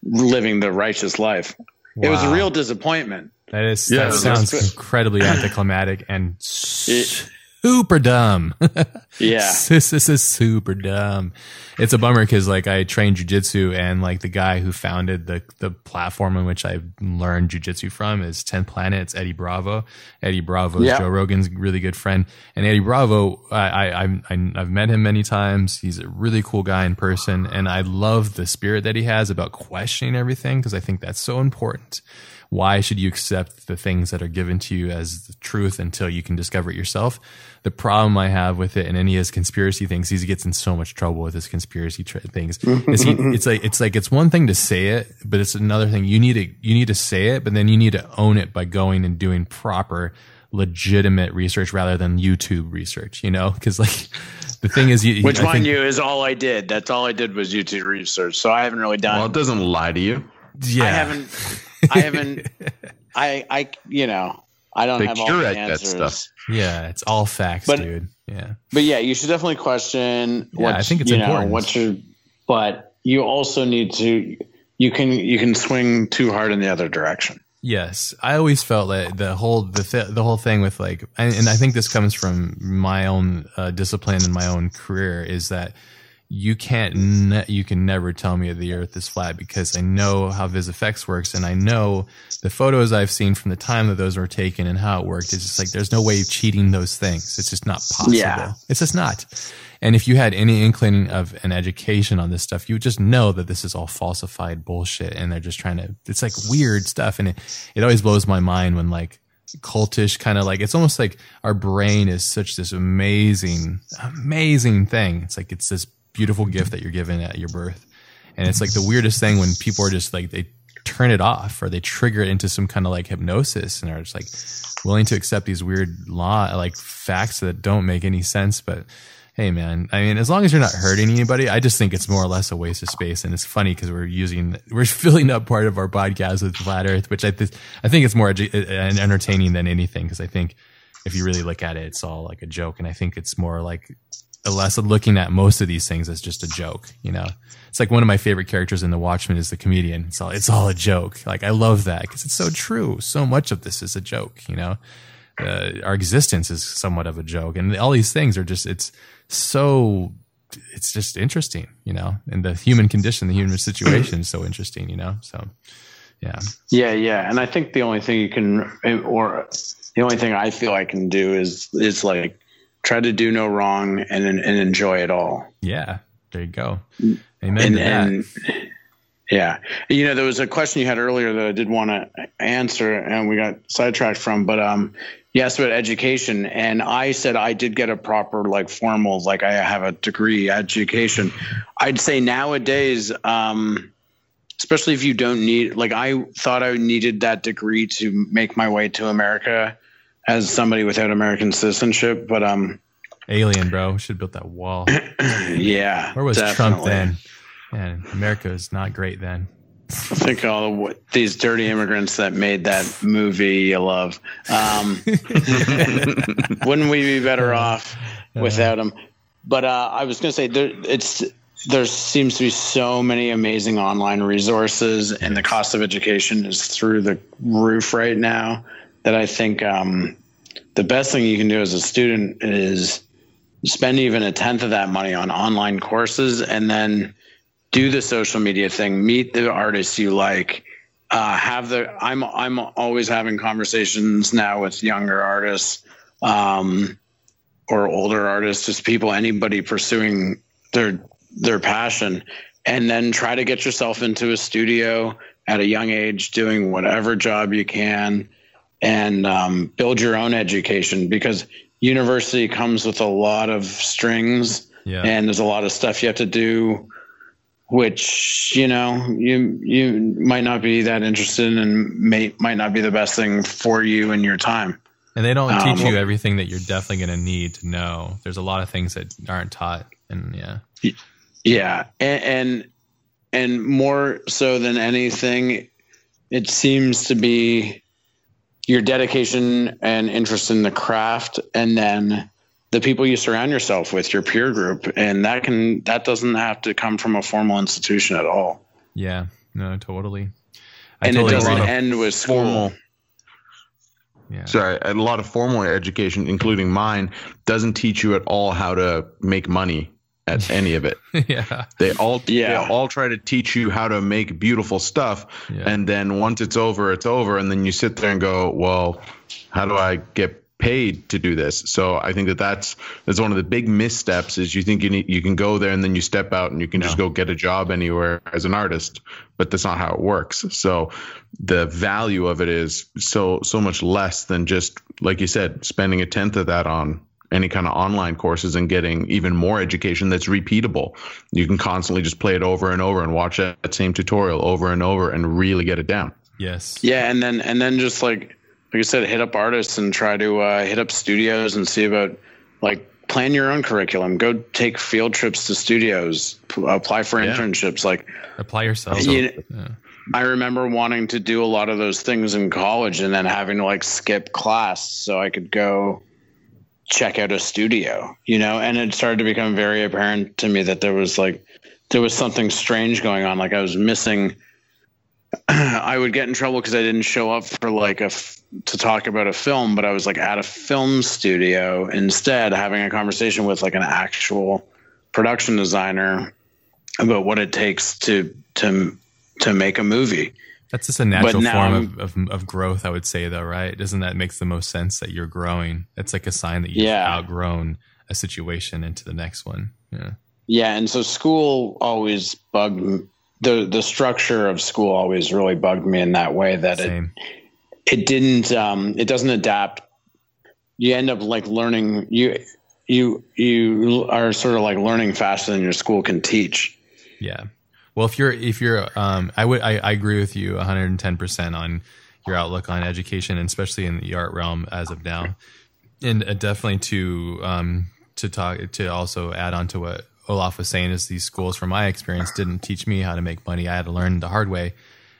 living the righteous life. Wow. It was a real disappointment. That is yeah, that sounds incredibly anticlimactic and it, super dumb. yeah. This, this is super dumb. It's a bummer because like I trained jujitsu and like the guy who founded the, the platform in which I learned jujitsu from is 10 Planets, Eddie Bravo. Eddie Bravo is. Joe Rogan's really good friend. And Eddie Bravo, I, I, I, I've met him many times. He's a really cool guy in person. And I love the spirit that he has about questioning everything because I think that's so important why should you accept the things that are given to you as the truth until you can discover it yourself? The problem I have with it and any of his conspiracy things, he gets in so much trouble with his conspiracy tra- things. Is he, it's like it's like it's one thing to say it, but it's another thing. You need to you need to say it, but then you need to own it by going and doing proper legitimate research rather than YouTube research, you know? Because like the thing is, you, which mind you is all I did. That's all I did was YouTube research. So I haven't really done. Well, it doesn't lie to you. Yeah, I haven't. I haven't. I I you know I don't they have all the answers. That stuff. Yeah, it's all facts, but, dude. Yeah, but yeah, you should definitely question. Yeah, I think it's you important. Know, what's your, but you also need to. You can you can swing too hard in the other direction. Yes, I always felt that the whole the th- the whole thing with like, and, and, I think this comes from my own uh, discipline and my own career is that you can't ne- you can never tell me the earth is flat because I know how VisFX works and I know the photos I've seen from the time that those were taken and how it worked. It's just like there's no way of cheating those things. It's just not possible. Yeah. It's just not. And if you had any inkling of an education on this stuff, you would just know that this is all falsified bullshit and they're just trying to it's like weird stuff and it, it always blows my mind when like cultish kind of like it's almost like our brain is such this amazing amazing thing. It's like it's this beautiful gift that you're given at your birth. And it's like the weirdest thing when people are just like, they turn it off or they trigger it into some kind of like hypnosis and are just like willing to accept these weird law, like facts that don't make any sense. But hey, man, I mean, as long as you're not hurting anybody, I just think it's more or less a waste of space. And it's funny because we're using, we're filling up part of our podcast with flat earth, which I, th- I think it's more edu- entertaining than anything because I think if you really look at it, it's all like a joke. And I think it's more like less looking at most of these things as just a joke. You know, it's like one of my favorite characters in The Watchmen is the comedian. It's all it's all a joke. Like I love that because it's so true. So much of this is a joke. You know, uh, our existence is somewhat of a joke, and all these things are just it's so it's just interesting. You know, and the human condition, the human situation is so interesting. You know, so yeah, yeah, yeah. And I think the only thing you can or the only thing I feel I can do is is like try to do no wrong and and enjoy it all. Yeah, there you go. Amen. And, and, yeah, you know, there was a question you had earlier that I did want to answer, and we got sidetracked from. But um, you asked about education, and I said I did get a proper, like, formal, like I have a degree education. I'd say nowadays, um, especially if you don't need, like, I thought I needed that degree to make my way to America as somebody without American citizenship, but um, alien, bro, should have built that wall. yeah, where was definitely. Trump then? Man, America is not great then. I think all the, these dirty immigrants that made that movie you love. Um, wouldn't we be better off without them? But uh, I was going to say there, it's there seems to be so many amazing online resources, and the cost of education is through the roof right now that I think um, the best thing you can do as a student is spend even a tenth of that money on online courses and then do the social media thing, meet the artists you like. Uh, have the I'm I'm always having conversations now with younger artists um, or older artists, just people anybody pursuing their their passion, and then try to get yourself into a studio at a young age, doing whatever job you can and um, build your own education because university comes with a lot of strings yeah. and there's a lot of stuff you have to do which you know you you might not be that interested in and may might not be the best thing for you in your time. And they don't um, teach you everything that you're definitely going to need to know. There's a lot of things that aren't taught and yeah. Yeah. And, and and more so than anything it seems to be your dedication and interest in the craft and then the people you surround yourself with your peer group. And that can that doesn't have to come from a formal institution at all. Yeah. No totally. I and totally it doesn't end with formal. Yeah. Sorry, a lot of formal education, including mine, doesn't teach you at all how to make money at any of it. yeah. They all yeah. they all try to teach you how to make beautiful stuff yeah. and then once it's over it's over and then you sit there and go, "Well, how do I get paid to do this?" So I think that that's that's one of the big missteps is you think you need you can go there and then you step out and you can no. just go get a job anywhere as an artist, but that's not how it works. So the value of it is so so much less than just like you said spending a tenth of that on any kind of online courses and getting even more education that's repeatable. You can constantly just play it over and over and watch that same tutorial over and over and really get it down. Yes. Yeah, and then and then just like like I said, hit up artists and try to uh, hit up studios and see about like plan your own curriculum. Go take field trips to studios. P- apply for yeah. internships. Like apply yourself. You, yeah. I remember wanting to do a lot of those things in college and then having to like skip class so I could go check out a studio, you know, and it started to become very apparent to me that there was like there was something strange going on. Like I was missing. I would get in trouble because I didn't show up for like a f- to talk about a film, but I was like at a film studio instead, having a conversation with like an actual production designer about what it takes to to to make a movie. That's just a natural form of, of, of, growth, I would say, though, right? Doesn't that makes the most sense that you're growing? It's like a sign that you've yeah. outgrown a situation into the next one. Yeah. Yeah, and so school always bugged the the structure of school always really bugged me in that way that Same. it it didn't um, it doesn't adapt. You end up like learning you you you are sort of like learning faster than your school can teach. Yeah. Well, if you're if you're um, I would I, I agree with you 110 percent on your outlook on education, and especially in the art realm as of now, and uh, definitely to um, to talk to also add on to what Olaf was saying is these schools, from my experience, didn't teach me how to make money. I had to learn the hard way.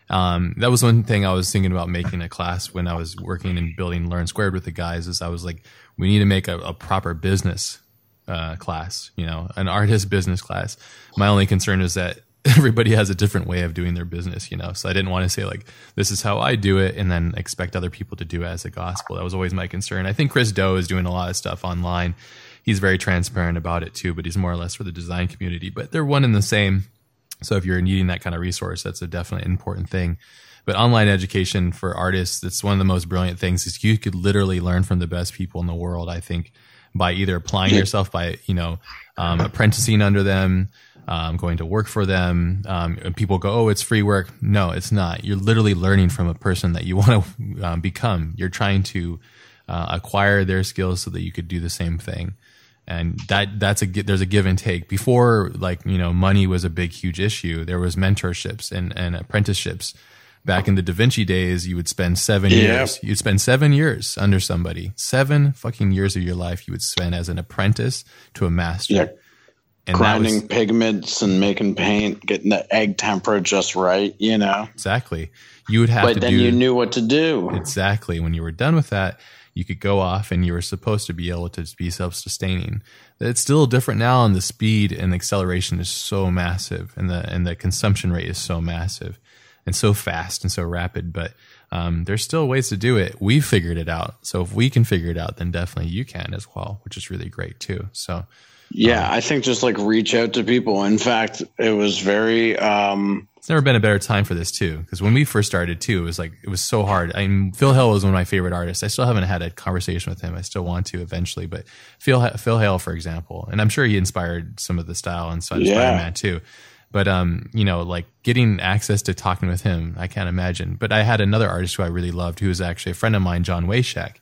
Um, that was one thing I was thinking about making a class when I was working and building Learn Squared with the guys. Is I was like, we need to make a, a proper business uh, class, you know, an artist business class. My only concern is that everybody has a different way of doing their business, you know. So I didn't want to say like this is how I do it and then expect other people to do it as a gospel. That was always my concern. I think Chris Do is doing a lot of stuff online. He's very transparent about it too, but he's more or less for the design community. But they're one and the same. So if you're needing that kind of resource, that's a definitely important thing. But online education for artists, it's one of the most brilliant things is you could literally learn from the best people in the world. I think by either applying yourself by, you know, um, apprenticing under them, um, going to work for them. Um, and people go, "Oh, it's free work." No, it's not. You're literally learning from a person that you want to um, become. You're trying to uh, acquire their skills so that you could do the same thing. And that that's a there's a give and take. Before, like you know, money was a big huge issue. There was mentorships and, and apprenticeships. Back in the Da Vinci days, you would spend seven years. You'd spend seven years under somebody. Seven fucking years of your life you would spend as an apprentice to a master. Yeah and grinding was, pigments and making paint, getting the egg temperature just right, you know. Exactly. You would have but then do, you knew what to do. Exactly. When you were done with that, you could go off and you were supposed to be able to be self-sustaining. It's still different now and the speed and the acceleration is so massive and the and the consumption rate is so massive and so fast and so rapid, but um, there's still ways to do it. We've figured it out. So if we can figure it out, then definitely you can as well, which is really great too. So yeah, I think just like reach out to people. In fact, it was very. Um, it's never been a better time for this too, because when we first started too, it was like it was so hard. I mean, Phil Hale was one of my favorite artists. I still haven't had a conversation with him. I still want to eventually, but Phil Phil Hale, for example, and I'm sure he inspired some of the style and such yeah. Spider-Man too. But um, you know, like getting access to talking with him, I can't imagine. But I had another artist who I really loved, who was actually a friend of mine, John Wayshak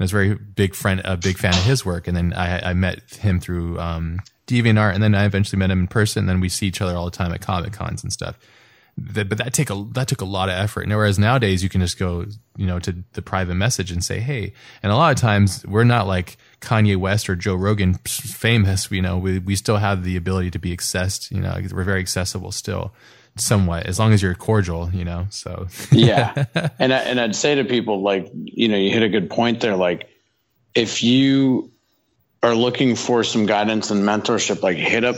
I was very big friend, a big fan of his work. And then I, I met him through um, DeviantArt, and then I eventually met him in person. And then we see each other all the time at comic cons and stuff. But that take a that took a lot of effort. And whereas nowadays you can just go, you know, to the private message and say, hey. And a lot of times we're not like Kanye West or Joe Rogan famous. You know, we we still have the ability to be accessed. You know, we're very accessible still somewhat as long as you're cordial you know so. Yeah. And I, and I'd say to people like you know you hit a good point there like if you are looking for some guidance and mentorship like hit up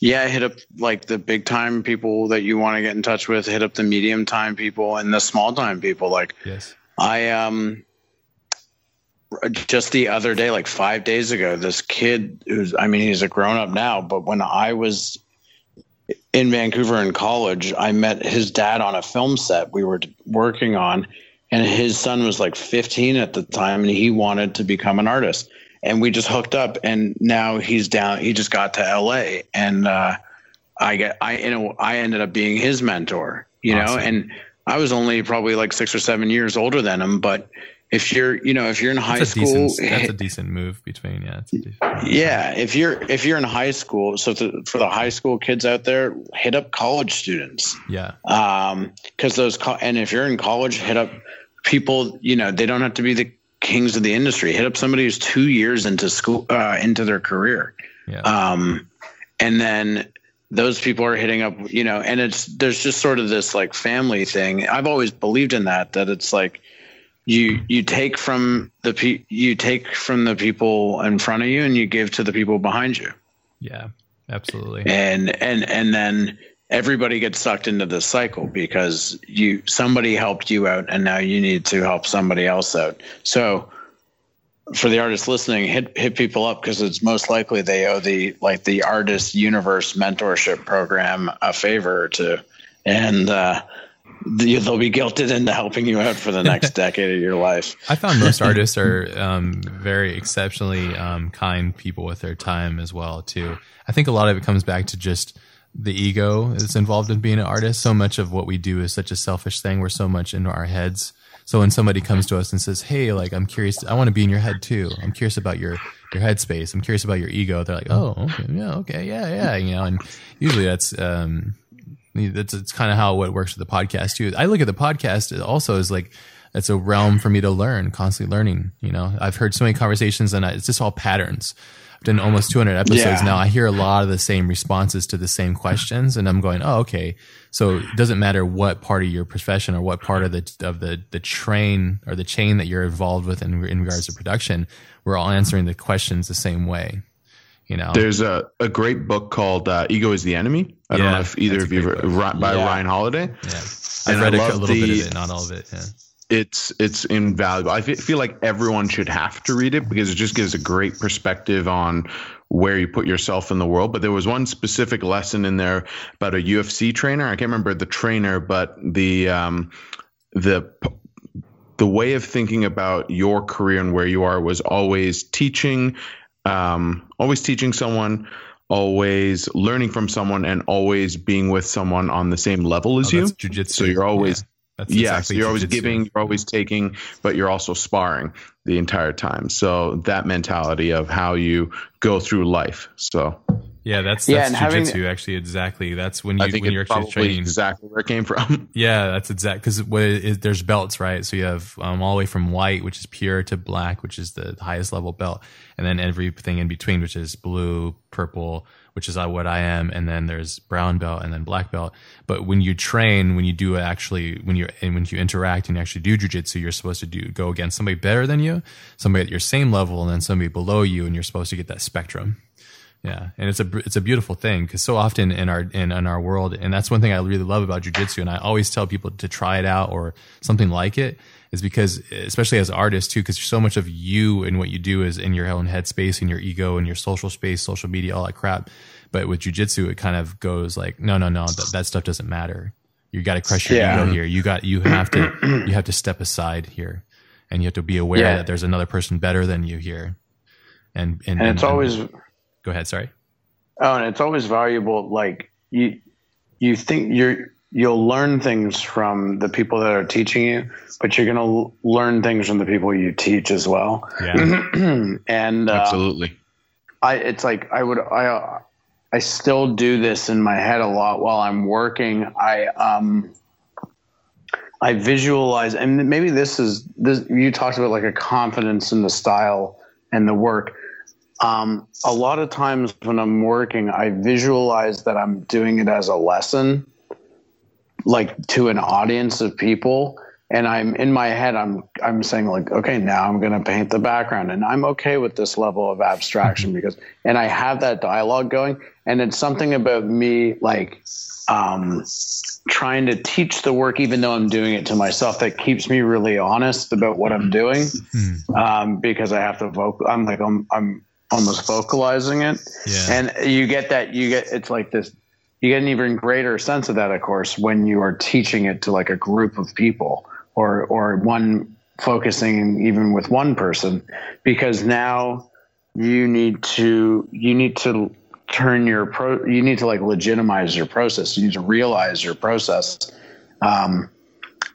yeah hit up like the big time people that you want to get in touch with hit up the medium time people and the small time people like yes. I um just the other day like 5 days ago this kid who's i mean he's a grown up now but when i was in Vancouver in college, I met his dad on a film set we were working on, and his son was like 15 at the time, and he wanted to become an artist. And we just hooked up, and now he's down. He just got to LA, and uh, I get I you know I ended up being his mentor, you awesome. know, and I was only probably like six or seven years older than him, but if you're you know if you're in high school decent, that's a decent move between yeah yeah if you're if you're in high school so to, for the high school kids out there hit up college students. Yeah. Um because those co- and if you're in college hit up people you know they don't have to be the kings of the industry. Hit up somebody who's two years into school uh, into their career. Yeah. um and then those people are hitting up you know and it's there's just sort of this like family thing. I've always believed in that that it's like you you take from the pe- you take from the people in front of you and you give to the people behind you. Yeah absolutely. And and and then everybody gets sucked into this cycle because you somebody helped you out and now you need to help somebody else out. So for the artists listening, hit hit people up because it's most likely they owe the like the artist universe mentorship program a favor to, and uh, they'll be guilted into helping you out for the next decade of your life. I found most artists are um, very exceptionally um, kind people with their time as well too. I think a lot of it comes back to just the ego that's involved in being an artist. So much of what we do is such a selfish thing. We're so much into our heads. So when somebody comes to us and says, "Hey, like I'm curious, I want to be in your head too. I'm curious about your your headspace. I'm curious about your ego." They're like, "Oh, okay, yeah, okay, yeah, yeah," you know. And usually that's um, that's it's kind of how it works with the podcast too. I look at the podcast also as like it's a realm for me to learn, constantly learning. You know, I've heard so many conversations, and I, it's just all patterns I've done almost 200 episodes yeah. now. I hear a lot of the same responses to the same questions, and I'm going, oh, okay. So it doesn't matter what part of your profession or what part of the of the the train or the chain that you're involved with in, in regards to production. We're all answering the questions the same way. You know, there's a, a great book called uh, "Ego Is the Enemy." I yeah, don't know if either of you ever by yeah. Ryan Holiday. Yeah, I've read a little the, bit of it, not all of it. Yeah it's it's invaluable. I feel like everyone should have to read it because it just gives a great perspective on where you put yourself in the world. But there was one specific lesson in there about a UFC trainer. I can't remember the trainer, but the um, the the way of thinking about your career and where you are was always teaching, um, always teaching someone, always learning from someone, and always being with someone on the same level as oh, you. Jiu-jitsu. So you're always. Yeah that's yes, exactly you're always giving, you're always taking, but you're also sparring the entire time. So that mentality of how you go through life. So yeah, that's that's yeah, jujitsu. Actually, exactly. That's when you when you're actually training. Exactly where it came from. yeah, that's exact because there's belts, right? So you have um, all the way from white, which is pure, to black, which is the highest level belt, and then everything in between, which is blue, purple, which is what I am, and then there's brown belt and then black belt. But when you train, when you do actually, when you and when you interact and you actually do jujitsu, you're supposed to do go against somebody better than you, somebody at your same level, and then somebody below you, and you're supposed to get that spectrum. Yeah, and it's a it's a beautiful thing because so often in our in, in our world, and that's one thing I really love about jujitsu, and I always tell people to try it out or something like it, is because especially as artists too, because so much of you and what you do is in your own headspace, in your ego, in your social space, social media, all that crap. But with jujitsu, it kind of goes like, no, no, no, that, that stuff doesn't matter. You got to crush your yeah. ego here. You got you have to you have to step aside here, and you have to be aware yeah. that there's another person better than you here. And and, and it's and, always go ahead. Sorry. Oh, and it's always valuable. Like you, you think you're you'll learn things from the people that are teaching you, but you're going to learn things from the people you teach as well. Yeah. and uh, absolutely, I it's like I would I I still do this in my head a lot while I'm working. I um I visualize, and maybe this is this. You talked about like a confidence in the style and the work. Um, a lot of times when I'm working, I visualize that I'm doing it as a lesson, like to an audience of people. And I'm in my head, I'm I'm saying like, okay, now I'm going to paint the background, and I'm okay with this level of abstraction mm-hmm. because, and I have that dialogue going, and it's something about me like um, trying to teach the work, even though I'm doing it to myself, that keeps me really honest about what I'm doing, mm-hmm. um, because I have to vocal. I'm like I'm I'm almost vocalizing it. Yeah. And you get that, you get, it's like this, you get an even greater sense of that, of course, when you are teaching it to like a group of people or, or one focusing even with one person, because now you need to, you need to turn your pro, you need to like legitimize your process. You need to realize your process. Um,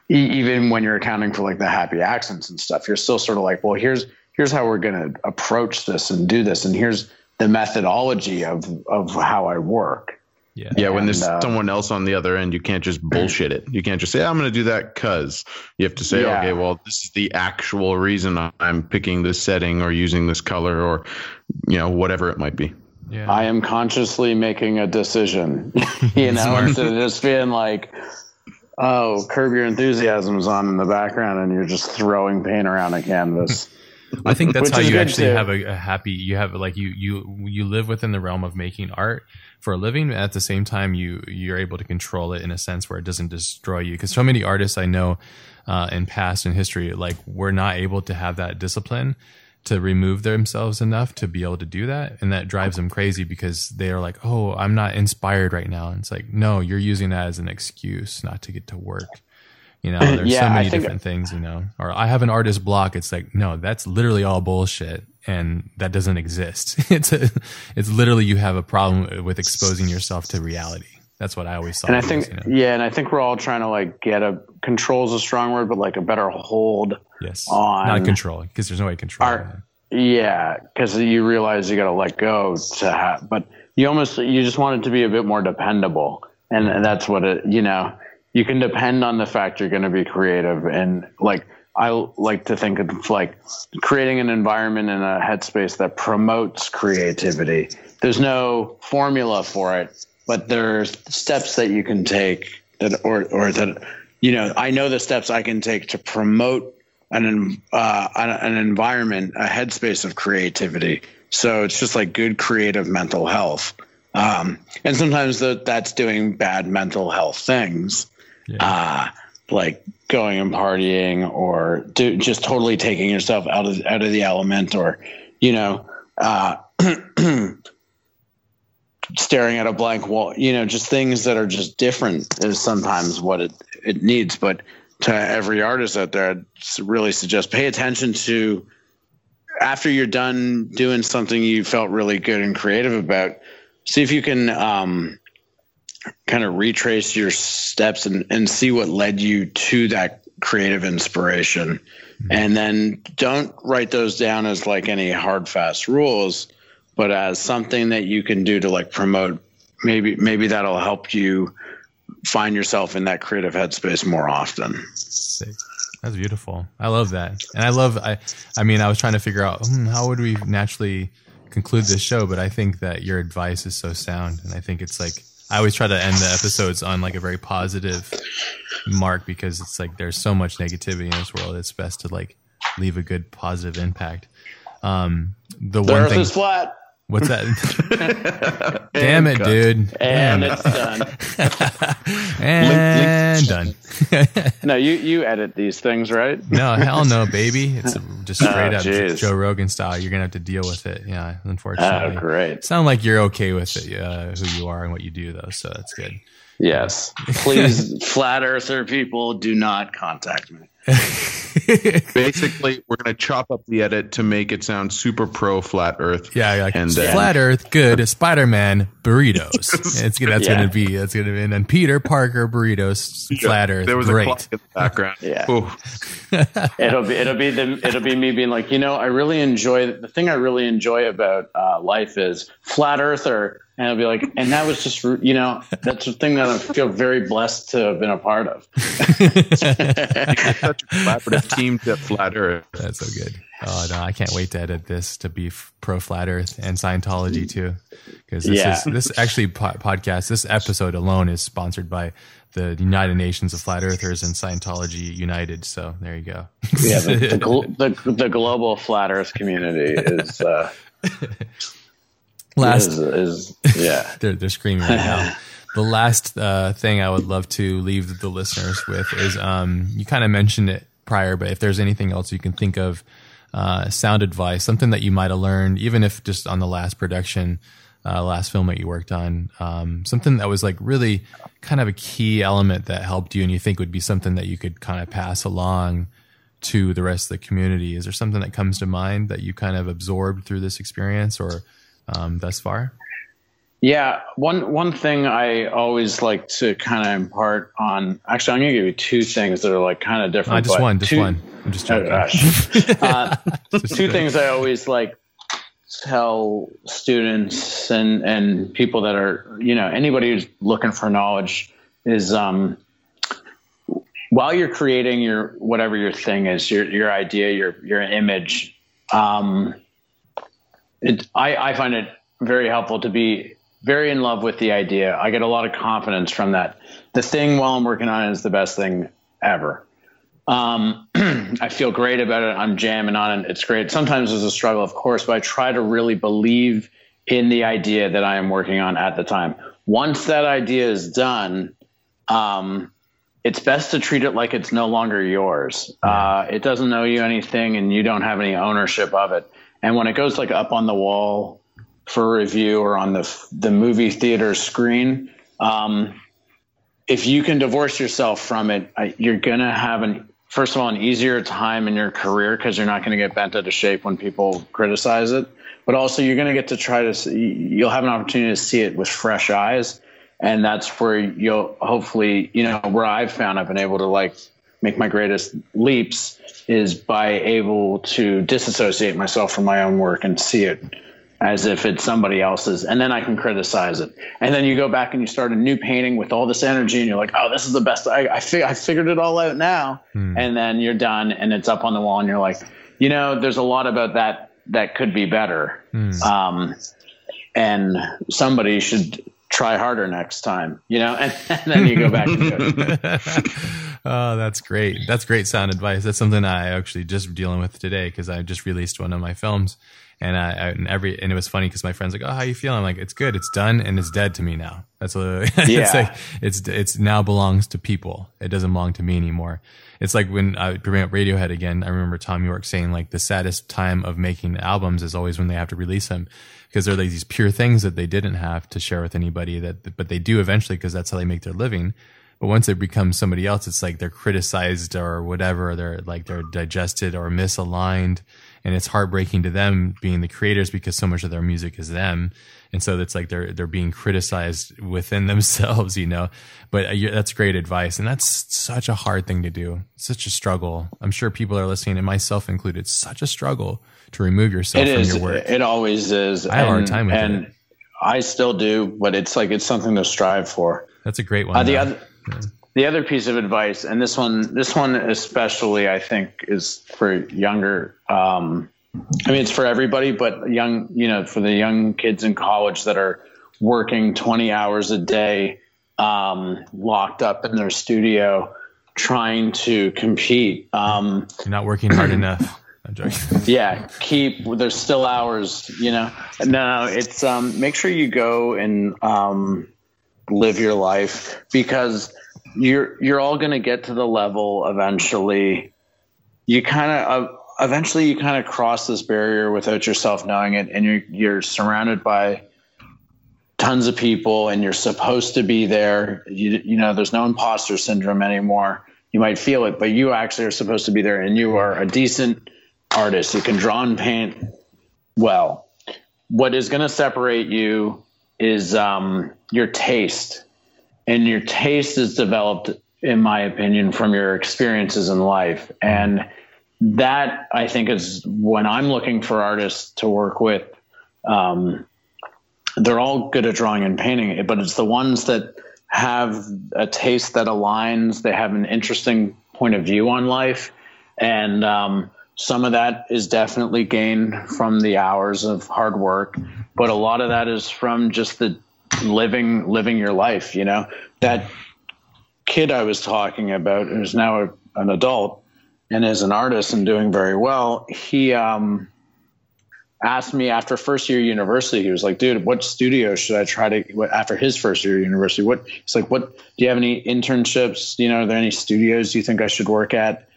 even when you're accounting for like the happy accents and stuff, you're still sort of like, well, here's here's how we're going to approach this and do this and here's the methodology of of how I work. Yeah. Yeah. And, when there's uh, someone else on the other end, you can't just bullshit it. You can't just say, I'm going to do that because you have to say, yeah. okay, well, this is the actual reason I'm picking this setting or using this color or, you know, whatever it might be. Yeah. I am consciously making a decision, you know, instead of just being like, oh, curb your enthusiasm is on in the background and you're just throwing paint around a canvas. I think that's how you actually too. have a, a, happy. You have like you you you live within the realm of making art for a living. At the same time, you you're able to control it in a sense where it doesn't destroy you. Because so many artists I know uh, in past and history, like we're not able to have that discipline to remove themselves enough to be able to do that. And that drives them crazy because they are like, oh, I'm not inspired right now. And it's like, no, you're using that as an excuse not to get to work. You know, there's yeah, so many different things, you know, or I have an artist block. It's like, no, that's literally all bullshit. And that doesn't exist. it's a, it's literally you have a problem with exposing yourself to reality. That's what I always saw. And I think, you know? yeah, and I think we're all trying to like get a control is a strong word, but like a better hold. Yes. On not control because there's no way to control. Our, yeah, because you realize you got to let go to have, but you almost you just want it to be a bit more dependable, and, and that's what it. You know, you can depend on the fact you're going to be creative, and like I like to think of like creating an environment and a headspace that promotes creativity. There's no formula for it but there's steps that you can take that or or that you know I know the steps I can take to promote an uh, an environment, a headspace of creativity. So it's just like good creative mental health. Um, and sometimes the, that's doing bad mental health things, yeah. uh, like going and partying or do, just totally taking yourself out of out of the element, or you know, uh, staring at a blank wall, you know, just things that are just different is sometimes what it, it needs. But to every artist out there, I'd really suggest pay attention to after you're done doing something you felt really good and creative about, see if you can um, kind of retrace your steps and, and see what led you to that creative inspiration. Mm-hmm. And then don't write those down as like any hard, fast rules but as something that you can do to like promote maybe maybe that'll help you find yourself in that creative headspace more often Sick. that's beautiful i love that and i love i i mean i was trying to figure out hmm, how would we naturally conclude this show but i think that your advice is so sound and i think it's like i always try to end the episodes on like a very positive mark because it's like there's so much negativity in this world. It's best to like leave a good positive impact. Um the, the one earth thing is flat What's that? Damn it, dude. And it's done. and done. no, you you edit these things, right? no, hell no, baby. It's just straight oh, up geez. Joe Rogan style. You're gonna have to deal with it. Yeah, unfortunately. Oh, great. Sound like you're okay with it, uh, who you are and what you do, though. So that's good. Yes. Please, flat earther people, do not contact me. Basically, we're going to chop up the edit to make it sound super pro flat Earth. Yeah, like and uh, flat Earth, good. Spider Man burritos. it's that's yeah. going to be that's going to be and then Peter Parker burritos, flat Earth. There was great. a clock in the background. yeah, it'll be it'll be the it'll be me being like, you know, I really enjoy the thing I really enjoy about uh, life is flat Earther and I'll be like, and that was just, you know, that's the thing that I feel very blessed to have been a part of. such a collaborative team to Flat Earth. That's so good. Oh no, I can't wait to edit this to be pro Flat Earth and Scientology too, because this yeah. is this actually po- podcast. This episode alone is sponsored by the United Nations of Flat Earthers and Scientology United. So there you go. yeah, the, the, the, the global Flat Earth community is. Uh, last is, is yeah. They're, they're screaming right now. The last uh, thing i would love to leave the listeners with is um, you kind of mentioned it prior but if there's anything else you can think of uh, sound advice something that you might have learned even if just on the last production uh, last film that you worked on um, something that was like really kind of a key element that helped you and you think would be something that you could kind of pass along to the rest of the community. Is there something that comes to mind that you kind of absorbed through this experience or um, thus far? Yeah, one one thing I always like to kind of impart on. Actually, I'm going to give you two things that are like kind of different. I just one, just two, one. I'm just joking. Oh, uh, two things I always like tell students and and people that are you know anybody who's looking for knowledge is um while you're creating your whatever your thing is your your idea your your image um it, I, I find it very helpful to be very in love with the idea. I get a lot of confidence from that. The thing while I'm working on it is the best thing ever. Um, I feel great about it. I'm jamming on it. It's great. Sometimes there's a struggle, of course, but I try to really believe in the idea that I am working on at the time. Once that idea is done, um, it's best to treat it like it's no longer yours. Uh, it doesn't know you anything, and you don't have any ownership of it. And when it goes like up on the wall for review or on the the movie theater screen, um, if you can divorce yourself from it, you're gonna have an first of all an easier time in your career because you're not going to get bent out of shape when people criticize it. But also, you're going to get to try to see, you'll have an opportunity to see it with fresh eyes and that's where you'll hopefully you know where i've found i've been able to like make my greatest leaps is by able to disassociate myself from my own work and see it as if it's somebody else's and then i can criticize it. And then you go back and you start a new painting with all this energy and you're like oh this is the best. I, I, fig- I figured it all out now. Hmm. and then you're done and it's up on the wall and you're like you know there's a lot about that that could be better. Hmm. um, and somebody should try harder next time, you know, and, and then you go back oh, that's great. That's great sound advice. That's something I actually just dealing with today because I just released one of my films and I, I, and every and it was funny because my friends like, oh, how you feeling? I'm like, it's good, it's done, and it's dead to me now. That's what yeah. it's like. It's it's now belongs to people. It doesn't belong to me anymore. It's like when I bring up Radiohead again. I remember Thom Yorke saying like the saddest time of making albums is always when they have to release them because they're like these pure things that they didn't have to share with anybody that but they do eventually because that's how they make their living but once they become somebody else it's like they're criticized or whatever they're like they're digested or misaligned and it's heartbreaking to them being the creators because so much of their music is them and so it's like they're they're being criticized within themselves you know but uh, that's great advice and that's such a hard thing to do such a struggle i'm sure people are listening and myself included such a struggle to remove yourself it from is, your work. It always is. I have and, a hard time with and it. I still do, but it's like it's something to strive for. That's a great one. Uh, the other. The other piece of advice, and this one, this one especially, I think, is for younger. Um, I mean, it's for everybody, but young, you know, for the young kids in college that are working 20 hours a day, um, locked up in their studio, trying to compete. Um, You're not working hard enough. yeah, keep. There's still hours, you know. No, it's um. Make sure you go and um, live your life because you're you're all going to get to the level eventually. You kind of uh, eventually you kind of cross this barrier without yourself knowing it, and you're you're surrounded by tons of people, and you're supposed to be there. You you know, there's no imposter syndrome anymore. You might feel it, but you actually are supposed to be there, and you are a decent artist. You can draw and paint well. What is going to separate you is um, your taste, and your taste is developed, in my opinion, from your experiences in life. And that I think is when I'm looking for artists to work with. Um, they're all good at drawing and painting, but it's the ones that have a taste that aligns. They have an interesting point of view on life, and um, some of that is definitely gained from the hours of hard work, but a lot of that is from just the living living your life. You know, that kid I was talking about, who's now a, an adult and is an artist and doing very well. He um, asked me after first year university. He was like, "Dude, what studio should I try to?" What, after his first year university, what he's like, "What do you have any internships? You know, are there any studios you think I should work at?"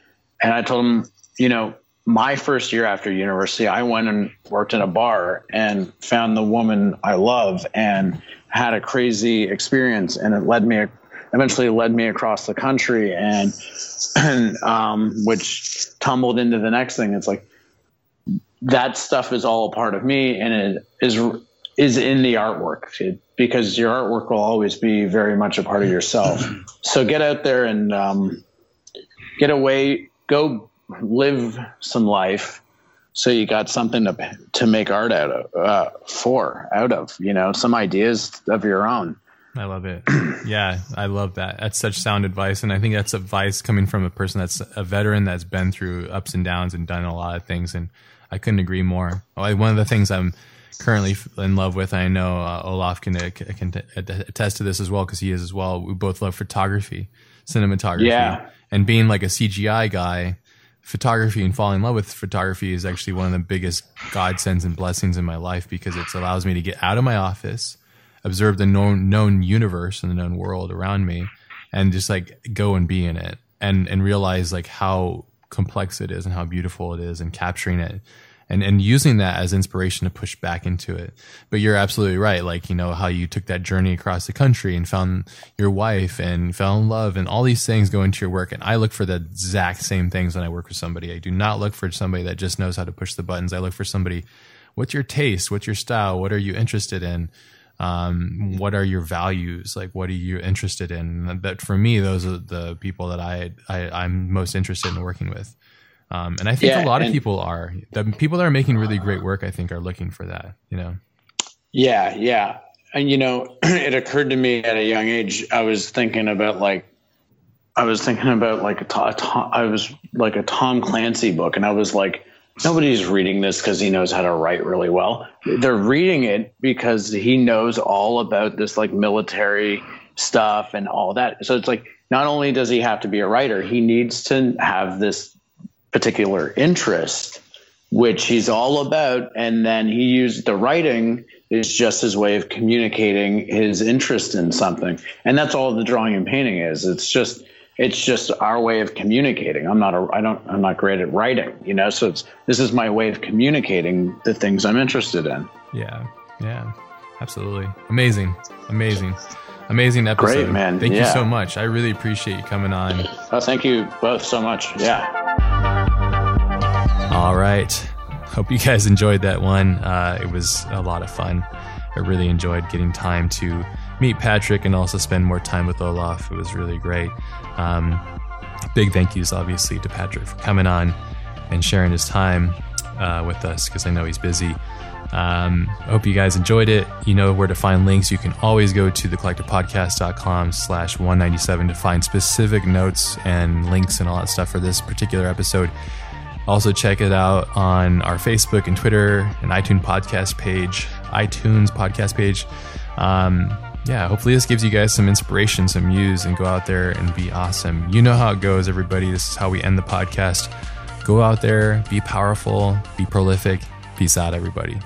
And I told him, you know, my first year after university, I went and worked in a bar and found the woman I love and had a crazy experience. And it led me, eventually led me across the country and, and um, which tumbled into the next thing. It's like that stuff is all a part of me and it is, is in the artwork it, because your artwork will always be very much a part of yourself. So get out there and um, get away, go live some life so you got something to to make art out of uh, for out of you know some ideas of your own. I love it. Yeah i love that. That's such sound advice and i think that's advice coming from a person that's a veteran that's been through ups and downs and done a lot of things and i couldn't agree more. One of the things i'm currently in love with i know uh, olaf can, uh, can attest to this as well because he is as well. We both love photography cinematography yeah. and being like a cgi guy photography and falling in love with photography is actually one of the biggest godsends and blessings in my life because it allows me to get out of my office, observe the known known universe and the known world around me, and just like go and be in it and and realize like how complex it is and how beautiful it is and capturing it and and using that as inspiration to push back into it. But you're absolutely right. Like you know how you took that journey across the country and found your wife and fell in love and all these things go into your work. And I look for the exact same things when I work with somebody. I do not look for somebody that just knows how to push the buttons. I look for somebody. What's your taste? What's your style? What are you interested in? Um, what are your values? Like, what are you interested in? That for me, those are the people that I, I I'm most interested in working with. Um, and I think yeah, a lot of people are. The people that are making really great work, I think, are looking for that. You know. Yeah, yeah, and you know, it occurred to me at a young age. I was thinking about like, I was thinking about like a, a I was like a Tom Clancy book, and I was like, nobody's reading this because he knows how to write really well. They're reading it because he knows all about this like military stuff and all that. So it's like not only does he have to be a writer, he needs to have this particular interest, which he's all about. And then he used the writing is just his way of communicating his interest in something. And that's all the drawing and painting is. It's just it's just our way of communicating. I'm not a I don't I'm not great at writing, you know, so it's this is my way of communicating the things I'm interested in. Yeah. Yeah. Absolutely. Amazing. Amazing. Amazing episode. Great, man. Thank yeah. you so much. I really appreciate you coming on. Oh, thank you both so much. Yeah. All right. Hope you guys enjoyed that one. Uh, it was a lot of fun. I really enjoyed getting time to meet Patrick and also spend more time with Olaf. It was really great. Um, big thank yous, obviously, to Patrick for coming on and sharing his time uh, with us because I know he's busy. Um, hope you guys enjoyed it. You know where to find links. You can always go to thecollectivepodcast.com slash 197 to find specific notes and links and all that stuff for this particular episode. Also, check it out on our Facebook and Twitter and iTunes podcast page, iTunes podcast page. Um, yeah, hopefully this gives you guys some inspiration, some muse, and go out there and be awesome. You know how it goes, everybody. This is how we end the podcast. Go out there, be powerful, be prolific. Peace out, everybody.